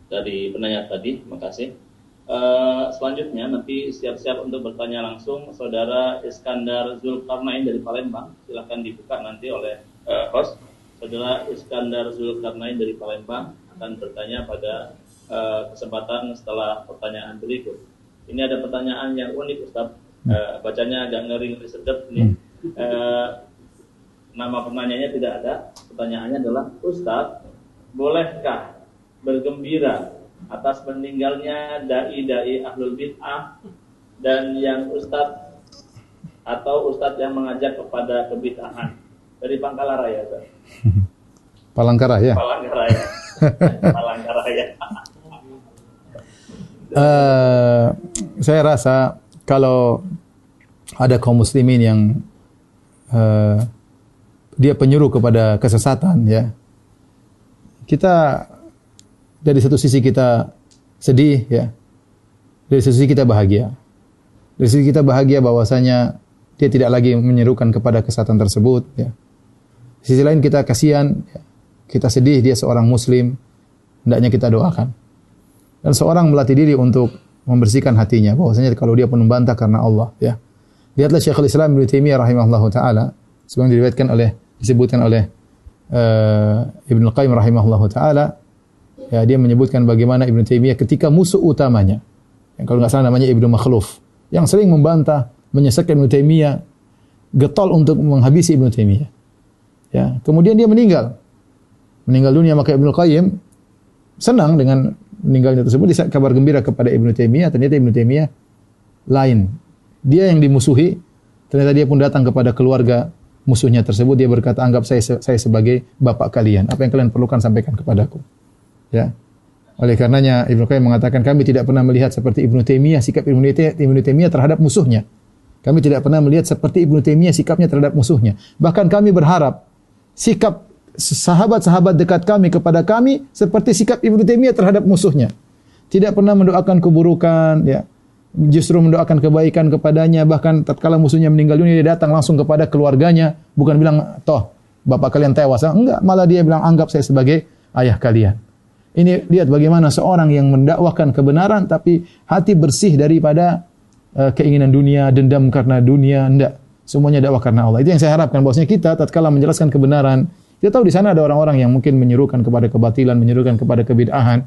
dari penanya tadi, terima kasih. Eh, selanjutnya nanti siap-siap untuk bertanya langsung saudara Iskandar Zulkarnain dari Palembang. Silahkan dibuka nanti oleh eh, host. Saudara Iskandar Zulkarnain dari Palembang akan bertanya pada eh, kesempatan setelah pertanyaan berikut. Ini ada pertanyaan yang unik Ustaz. Eh, bacanya agak ngeri-ngeri sedap ini. Eh, nama penanyanya tidak ada. Pertanyaannya adalah, Ustadz, bolehkah bergembira atas meninggalnya dai-dai ahlul bid'ah dan yang Ustadz atau Ustadz yang mengajak kepada kebid'ahan dari Pangkalaraya, Ustadz. [laughs] Palangkaraya. Palangkaraya. [laughs] Palangkaraya. [laughs] Eh, saya rasa kalau ada kaum muslimin yang eh, dia penyuruh kepada kesesatan ya kita dari satu sisi kita sedih ya dari satu sisi kita bahagia dari sisi kita bahagia bahwasanya dia tidak lagi menyerukan kepada kesesatan tersebut ya sisi lain kita kasihan kita sedih dia seorang muslim hendaknya kita doakan. Dan seorang melatih diri untuk membersihkan hatinya bahwasanya kalau dia pun membantah karena Allah ya. Lihatlah Syekhul Islam Ibnu Taimiyah rahimahullahu taala sebagaimana diriwayatkan oleh disebutkan oleh uh, Ibnu Qayyim rahimahullahu taala ya dia menyebutkan bagaimana Ibnu Taimiyah ketika musuh utamanya yang kalau nggak salah namanya Ibnu Makhluf yang sering membantah menyesatkan Ibnu Taimiyah getol untuk menghabisi Ibnu Taimiyah ya kemudian dia meninggal. Meninggal dunia maka Ibnu Qayyim senang dengan meninggalnya tersebut. Dia kabar gembira kepada Ibnu Taimiyah. Ternyata Ibnu Taimiyah lain. Dia yang dimusuhi. Ternyata dia pun datang kepada keluarga musuhnya tersebut. Dia berkata anggap saya saya sebagai bapak kalian. Apa yang kalian perlukan sampaikan kepadaku. Ya. Oleh karenanya Ibnu Qayyim mengatakan kami tidak pernah melihat seperti Ibnu Taimiyah sikap Ibnu Taimiyah terhadap musuhnya. Kami tidak pernah melihat seperti Ibnu Taimiyah sikapnya terhadap musuhnya. Bahkan kami berharap sikap sahabat-sahabat dekat kami kepada kami seperti sikap Ibnu Taimiyah terhadap musuhnya tidak pernah mendoakan keburukan, ya. Justru mendoakan kebaikan kepadanya, bahkan tatkala musuhnya meninggal dunia dia datang langsung kepada keluarganya, bukan bilang toh bapak kalian tewas, enggak, malah dia bilang anggap saya sebagai ayah kalian. Ini lihat bagaimana seorang yang mendakwahkan kebenaran tapi hati bersih daripada uh, keinginan dunia, dendam karena dunia, enggak. Semuanya dakwah karena Allah. Itu yang saya harapkan bahwasanya kita tatkala menjelaskan kebenaran, kita tahu di sana ada orang-orang yang mungkin menyuruhkan kepada kebatilan, menyuruhkan kepada kebid'ahan.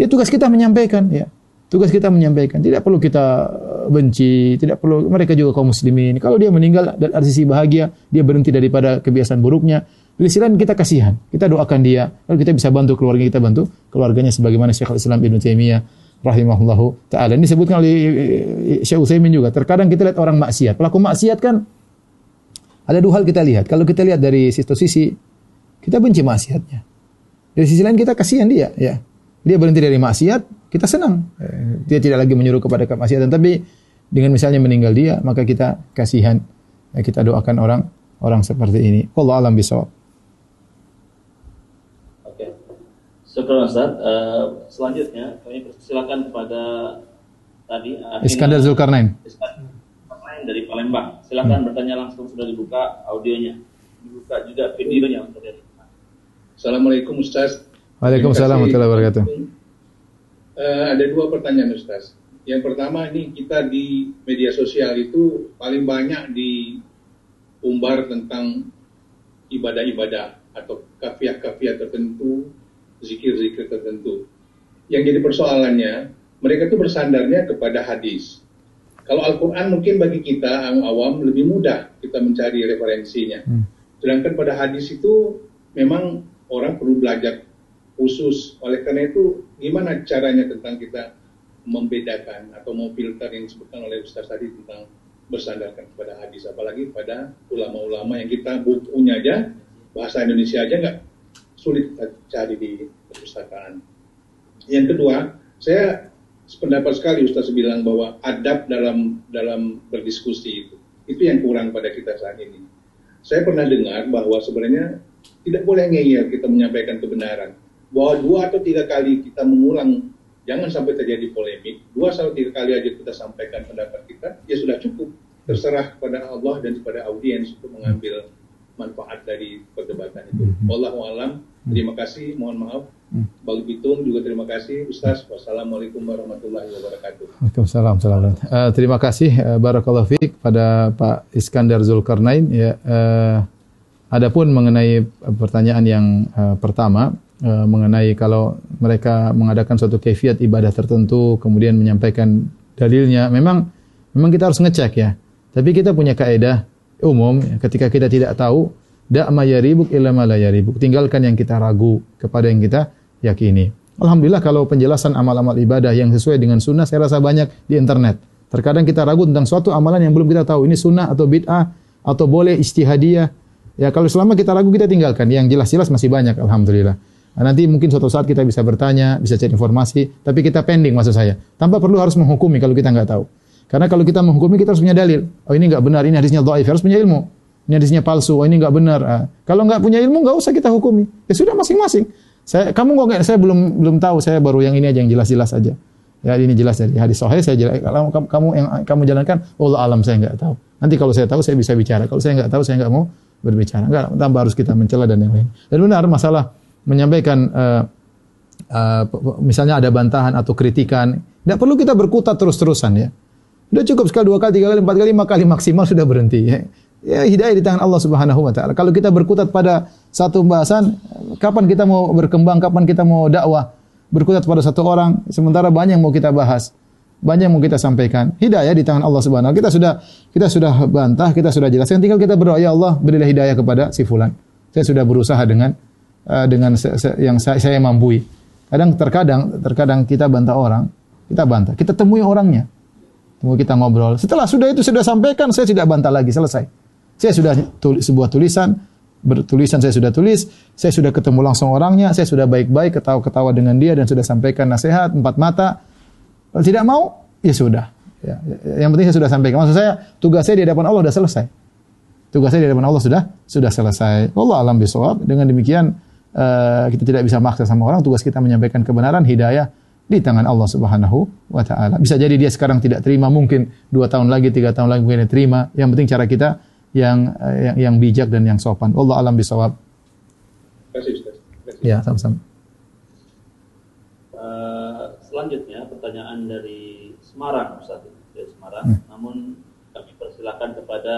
Ya tugas kita menyampaikan, ya. Tugas kita menyampaikan. Tidak perlu kita eh, benci, tidak perlu mereka juga kaum muslimin. Kalau dia meninggal dan sisi bahagia, dia berhenti daripada kebiasaan buruknya. Di kita kasihan, kita doakan dia. Kalau kita bisa bantu keluarga kita bantu keluarganya sebagaimana Syekhul Islam Ibnu Taimiyah rahimahullahu taala. Ini disebutkan oleh eh, Syekh Utsaimin juga. Terkadang kita lihat orang maksiat. Pelaku maksiat kan ada dua hal kita lihat. Kalau kita lihat dari sisi sisi kita benci maksiatnya. Dari sisi lain kita kasihan dia, ya. Dia berhenti dari maksiat, kita senang. Eh, dia tidak lagi menyuruh kepada kemaksiatan, tapi dengan misalnya meninggal dia, maka kita kasihan. Ya, kita doakan orang orang seperti ini. Allah alam bisawab. Oke. Syukur Ustaz. Uh, selanjutnya kami persilakan kepada tadi Iskandar Zulkarnain. Iskandar Zulkarnain dari Palembang. Silakan hmm. bertanya langsung sudah dibuka audionya. Dibuka juga videonya untuk dari Assalamualaikum Ustaz. Waalaikumsalam warahmatullahi wabarakatuh. Uh, ada dua pertanyaan Ustaz. Yang pertama ini kita di media sosial itu paling banyak diumbar tentang ibadah-ibadah atau kafiah-kafiah tertentu, zikir-zikir tertentu. Yang jadi persoalannya, mereka itu bersandarnya kepada hadis. Kalau Al-Quran mungkin bagi kita awam lebih mudah kita mencari referensinya. Hmm. Sedangkan pada hadis itu memang orang perlu belajar khusus. Oleh karena itu, gimana caranya tentang kita membedakan atau memfilter yang disebutkan oleh Ustaz tadi tentang bersandarkan kepada hadis, apalagi pada ulama-ulama yang kita bukunya aja bahasa Indonesia aja nggak sulit cari di perpustakaan. Yang kedua, saya sependapat sekali Ustaz bilang bahwa adab dalam dalam berdiskusi itu itu yang kurang pada kita saat ini. Saya pernah dengar bahwa sebenarnya tidak boleh ngeyel kita menyampaikan kebenaran bahwa dua atau tiga kali kita mengulang jangan sampai terjadi polemik dua atau tiga kali aja kita sampaikan pendapat kita ya sudah cukup terserah kepada Allah dan kepada audiens untuk mengambil manfaat dari perdebatan itu. Hmm. Wallahu alam. Terima kasih. Mohon maaf. Hmm. Bang Bitung juga terima kasih. Ustaz. Wassalamualaikum warahmatullahi wabarakatuh. Waalaikumsalam. Uh, terima kasih. Uh, Barakallahu fiqh pada Pak Iskandar Zulkarnain. Ya, uh, adapun mengenai pertanyaan yang uh, pertama, uh, mengenai kalau mereka mengadakan suatu kefiat ibadah tertentu kemudian menyampaikan dalilnya memang memang kita harus ngecek ya tapi kita punya kaidah umum ketika kita tidak tahu dak ma yaribuk illa ma la tinggalkan yang kita ragu kepada yang kita yakini. Alhamdulillah kalau penjelasan amal-amal ibadah yang sesuai dengan sunnah saya rasa banyak di internet. Terkadang kita ragu tentang suatu amalan yang belum kita tahu ini sunnah atau bid'ah atau boleh istihadiyah ya kalau selama kita ragu kita tinggalkan. Yang jelas-jelas masih banyak alhamdulillah. Nah, nanti mungkin suatu saat kita bisa bertanya, bisa cari informasi, tapi kita pending maksud saya. Tanpa perlu harus menghukumi kalau kita nggak tahu. Karena kalau kita menghukumi kita harus punya dalil. Oh ini nggak benar, ini hadisnya dhaif, harus punya ilmu. Ini hadisnya palsu, oh ini nggak benar. Nah, kalau nggak punya ilmu nggak usah kita hukumi. Ya sudah masing-masing. Saya kamu kok saya belum belum tahu, saya baru yang ini aja yang jelas-jelas aja. Ya ini jelas dari hadis sahih saya jelas. Kalau kamu yang kamu jalankan, Allah alam saya nggak tahu. Nanti kalau saya tahu saya bisa bicara. Kalau saya nggak tahu saya nggak mau berbicara. Enggak, tambah harus kita mencela dan yang lain. Dan benar masalah menyampaikan uh, uh, misalnya ada bantahan atau kritikan, tidak perlu kita berkutat terus-terusan ya. Sudah cukup sekali dua kali, tiga kali, empat kali, lima kali maksimal sudah berhenti. Ya. ya hidayah di tangan Allah Subhanahu Wa Taala. Kalau kita berkutat pada satu pembahasan, kapan kita mau berkembang, kapan kita mau dakwah, berkutat pada satu orang, sementara banyak yang mau kita bahas, banyak yang mau kita sampaikan. Hidayah di tangan Allah Subhanahu. Kita sudah kita sudah bantah, kita sudah jelaskan. Tinggal kita berdoa ya Allah berilah hidayah kepada si fulan. Saya sudah berusaha dengan uh, dengan yang saya, saya mampu. Kadang terkadang terkadang kita bantah orang, kita bantah, kita temui orangnya. Temui kita ngobrol. Setelah sudah itu sudah sampaikan, saya tidak bantah lagi, selesai. Saya sudah tulis sebuah tulisan, bertulisan saya sudah tulis, saya sudah ketemu langsung orangnya, saya sudah baik-baik ketawa-ketawa dengan dia dan sudah sampaikan nasihat empat mata. Kalau tidak mau, ya sudah. Ya, yang penting saya sudah sampaikan. Maksud saya, tugas saya di hadapan Allah sudah selesai. Tugas saya di hadapan Allah sudah sudah selesai. Allah alam bisawab. Dengan demikian uh, kita tidak bisa maksa sama orang, tugas kita menyampaikan kebenaran, hidayah di tangan Allah Subhanahu wa taala. Bisa jadi dia sekarang tidak terima, mungkin dua tahun lagi, tiga tahun lagi mungkin dia terima. Yang penting cara kita yang yang, yang bijak dan yang sopan. Allah alam bisawab. Terima kasih Ustaz. Terima kasih. Ya, sama-sama. Eh, selanjutnya pertanyaan dari Semarang Ustaz dari Semarang. Hmm. Namun kami persilakan kepada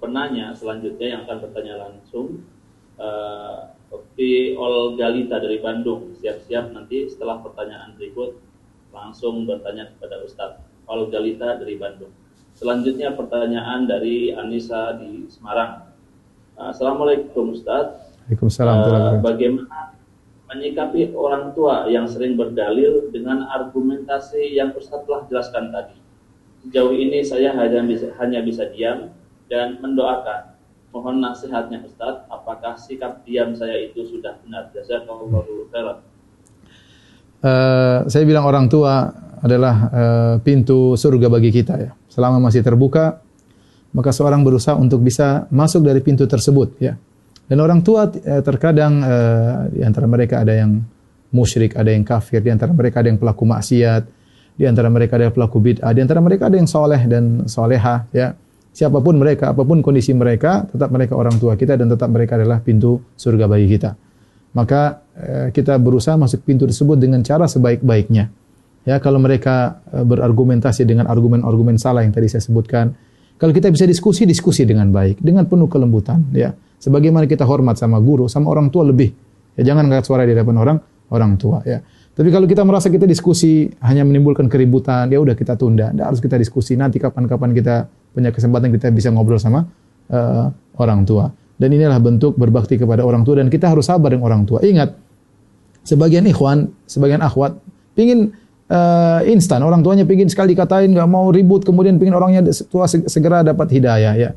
penanya selanjutnya yang akan bertanya langsung. Uh, Seperti Olgalita dari Bandung. Siap-siap nanti setelah pertanyaan berikut langsung bertanya kepada Ustadz. Olgalita dari Bandung. Selanjutnya pertanyaan dari Anissa di Semarang. Uh, Assalamualaikum Ustadz. Waalaikumsalam wabarakatuh. bagaimana menyikapi orang tua yang sering berdalil dengan argumentasi yang Ustadz telah jelaskan tadi. Sejauh ini saya hanya bisa, hanya bisa diam dan mendoakan. Mohon nasihatnya Ustadz, apakah sikap diam saya itu sudah benar? Jazakallahu. Eh, saya bilang orang tua adalah eh, pintu surga bagi kita ya. Selama masih terbuka, maka seorang berusaha untuk bisa masuk dari pintu tersebut ya. Dan orang tua eh, terkadang eh, di antara mereka ada yang musyrik, ada yang kafir, di antara mereka ada yang pelaku maksiat, di antara mereka ada yang pelaku bid'ah, di antara mereka ada yang soleh dan soleha ya. Siapa pun mereka, apa pun kondisi mereka, tetap mereka orang tua kita dan tetap mereka adalah pintu surga bagi kita. Maka eh, kita berusaha masuk pintu tersebut dengan cara sebaik-baiknya. Ya, kalau mereka eh, berargumentasi dengan argumen-argumen salah yang tadi saya sebutkan, kalau kita bisa diskusi, diskusi dengan baik, dengan penuh kelembutan, ya. Sebagaimana kita hormat sama guru, sama orang tua lebih. Ya, jangan angkat suara di hadapan orang orang tua, ya. Tapi kalau kita merasa kita diskusi hanya menimbulkan keributan, ya udah kita tunda. Tidak harus kita diskusi. Nanti kapan-kapan kita punya kesempatan kita bisa ngobrol sama eh, orang tua. Dan inilah bentuk berbakti kepada orang tua dan kita harus sabar dengan orang tua. Ingat, sebagian ikhwan, sebagian akhwat pingin eh, instan. Orang tuanya pingin sekali katain, nggak mau ribut, kemudian pingin orangnya tua seg- segera dapat hidayah. Ya.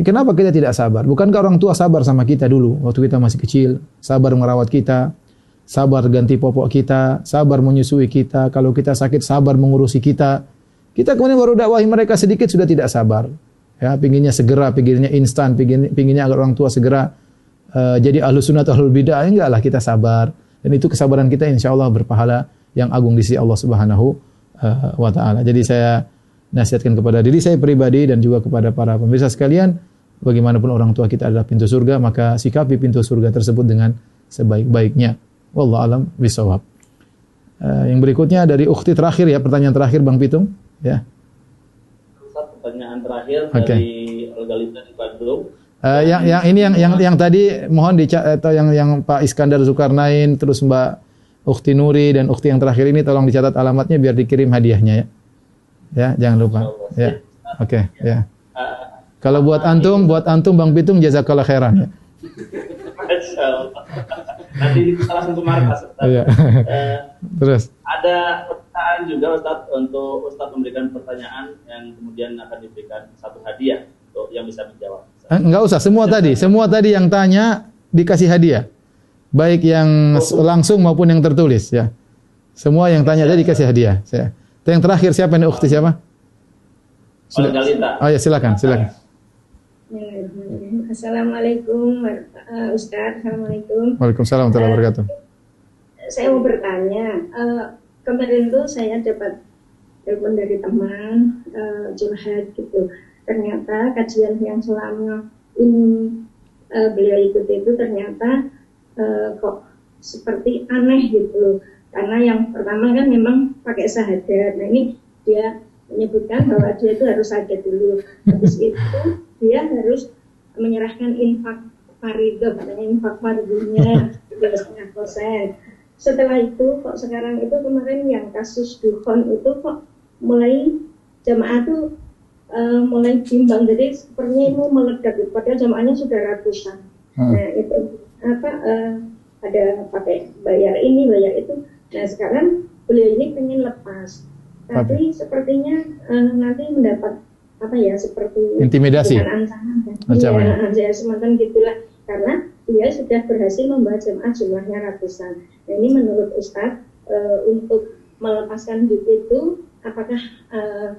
Kenapa kita tidak sabar? Bukankah orang tua sabar sama kita dulu waktu kita masih kecil, sabar merawat kita, sabar ganti popok kita, sabar menyusui kita, kalau kita sakit sabar mengurusi kita. Kita kemudian baru dakwahi mereka sedikit sudah tidak sabar. Ya, pinginnya segera, pinginnya instan, pingin, pinginnya agar orang tua segera eh, jadi ahlu sunnah atau ahlul bidah. Enggak lah kita sabar. Dan itu kesabaran kita insya Allah berpahala yang agung di sisi Allah Subhanahu eh, wa taala. Jadi saya nasihatkan kepada diri saya pribadi dan juga kepada para pemirsa sekalian, bagaimanapun orang tua kita adalah pintu surga, maka sikapi pintu surga tersebut dengan sebaik-baiknya. Wallahu alam bisawab. Eh, yang berikutnya dari ukti terakhir ya, pertanyaan terakhir Bang Pitung, ya. Pertanyaan terakhir Oke. dari Olgalita di Bandung. Eh, yang yang ini yang yang yang tadi mohon di atau yang yang Pak Iskandar Zulkarnain terus Mbak Ukti Nuri dan Ukti yang terakhir ini tolong dicatat alamatnya biar dikirim hadiahnya ya. Ya, jangan lupa. Ya. Oke, ya. Ah, Kalau buat antum, buat antum Bang Pitung jazakallah khairan ya. [laughs] Nanti kita langsung ke markas Ustaz. Iya. Eh, Terus ada pertanyaan juga Ustaz untuk Ustaz memberikan pertanyaan yang kemudian akan diberikan satu hadiah untuk yang bisa menjawab. Eh, enggak usah semua tadi, semua tadi yang tanya dikasih hadiah. Baik yang s- langsung maupun yang tertulis ya. Semua yang tanya tadi dikasih hadiah. Saya. Yang terakhir siapa nih Ukti siapa? Olgalita. Oh ya silakan, silakan. Assalamualaikum uh, Ustaz. Assalamualaikum. Waalaikumsalam warahmatullahi wabarakatuh. Saya mau bertanya. uh, kemarin tuh saya dapat telepon dari teman uh, curhat gitu. Ternyata kajian yang selama ini uh, beliau ikuti itu ternyata uh, kok seperti aneh gitu. Karena yang pertama kan memang pakai sahadat. Nah ini dia menyebutkan bahwa dia itu harus sakit dulu. Habis itu dia harus menyerahkan infak faridah, katanya infak tiga setengah persen. Setelah itu kok sekarang itu kemarin yang kasus dukhon itu kok mulai jamaah tuh eh, mulai bimbang jadi sepertinya itu meledak padahal jamaahnya sudah ratusan. Hmm. Nah itu apa eh, ada pakai bayar ini bayar itu. Nah sekarang beliau ini pengen lepas, tapi sepertinya eh, nanti mendapat apa ya seperti Intimidasi. ancaman kan. Ancaman. Iya, ya, semacam gitulah. Karena dia sudah berhasil membawa jemaah jumlahnya ratusan. Nah ini menurut Ustadz eh, untuk melepaskan duit itu apakah eh,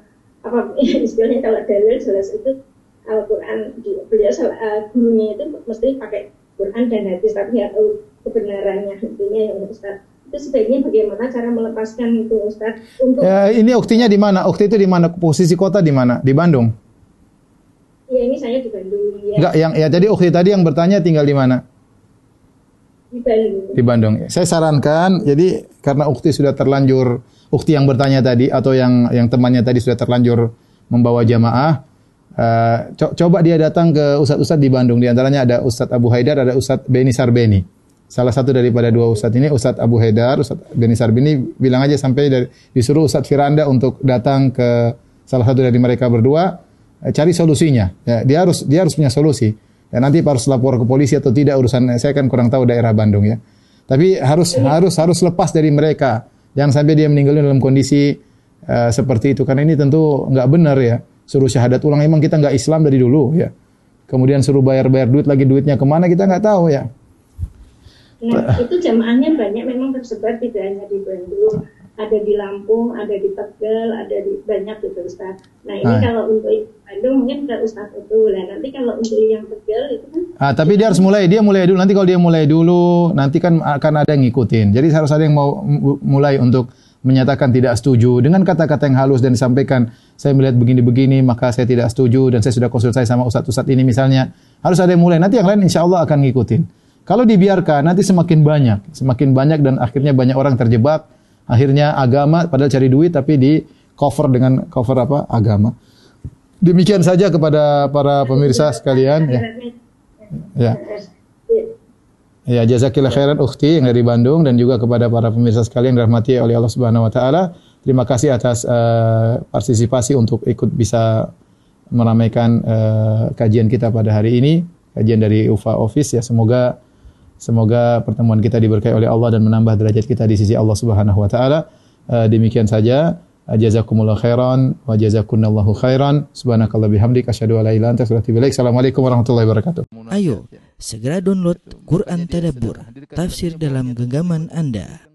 apa [laughs] istilahnya kalau dalil jelas itu Al-Quran beliau eh, gurunya itu mesti pakai Quran dan hadis tapi nggak tahu kebenarannya intinya yang Ustadz itu sebaiknya bagaimana cara melepaskan itu Ustaz untuk Ya, ini uktinya di mana? Ukti itu di mana? Posisi kota di mana? Di Bandung. ya ini saya di Bandung ya Enggak, yang ya jadi ukti tadi yang bertanya tinggal di mana? di Bandung Di Bandung. Saya sarankan jadi karena ukti sudah terlanjur ukti yang bertanya tadi atau yang yang temannya tadi sudah terlanjur membawa jamaah eh, co- coba dia datang ke ustadz-ustadz di Bandung di antaranya ada Ustadz Abu Haidar ada Ustadz Beni Sarbeni salah satu daripada dua ustadz ini Ustadz Abu Haidar Ustadz Beni Sarbeni bilang aja sampai dari, disuruh Ustadz Firanda untuk datang ke salah satu dari mereka berdua eh, cari solusinya. Ya, dia harus dia harus punya solusi. Ya, nanti harus lapor ke polisi atau tidak urusan saya kan kurang tahu daerah Bandung ya. Tapi harus harus harus lepas dari mereka. Jangan sampai dia meninggal dalam kondisi eh, seperti itu. Karena ini tentu nggak benar ya. Suruh syahadat ulang emang kita nggak Islam dari dulu ya. Kemudian suruh bayar-bayar duit lagi duitnya ke mana kita nggak tahu ya Nah, itu jamaahnya banyak memang tersebar tidak hanya di Bandung, ada di Lampung, ada di Tegal, ada di banyak gitu Ustaz. Nah, ini Ah. kalau untuk Bandung mungkin ke Ustaz itu. Nah, nanti kalau untuk yang Tegal itu kan Ah, tapi dia harus mulai, dia mulai dulu. Nanti kalau dia mulai dulu, nanti kan akan ada yang ngikutin. Jadi harus ada yang mau mulai untuk menyatakan tidak setuju dengan kata-kata yang halus dan disampaikan saya melihat begini-begini maka saya tidak setuju dan saya sudah konsultasi sama ustadz-ustadz ini misalnya harus ada yang mulai nanti yang lain insya Allah akan ngikutin kalau dibiarkan nanti semakin banyak. Semakin banyak dan akhirnya banyak orang terjebak. Akhirnya agama padahal cari duit tapi di cover dengan cover apa? Agama. Demikian saja kepada para pemirsa sekalian ya. Ya. Ya, jazakillah khairan ukhti yang dari Bandung dan juga kepada para pemirsa sekalian yang dirahmati oleh Allah Subhanahu wa taala. Terima kasih atas eh, partisipasi untuk ikut bisa meramaikan eh, kajian kita pada hari ini, kajian dari UFA Office ya. Semoga semoga pertemuan kita diberkahi oleh Allah dan menambah derajat kita di sisi Allah Subhanahu wa taala. Eh, demikian saja. Jazakumullah khairan wa jazakunallahu khairan. Subhanakallah bihamdik asyhadu an la ilaha illa. Assalamualaikum warahmatullahi wabarakatuh. Ayo, segera download Quran Tadabbur, tafsir dalam genggaman Anda.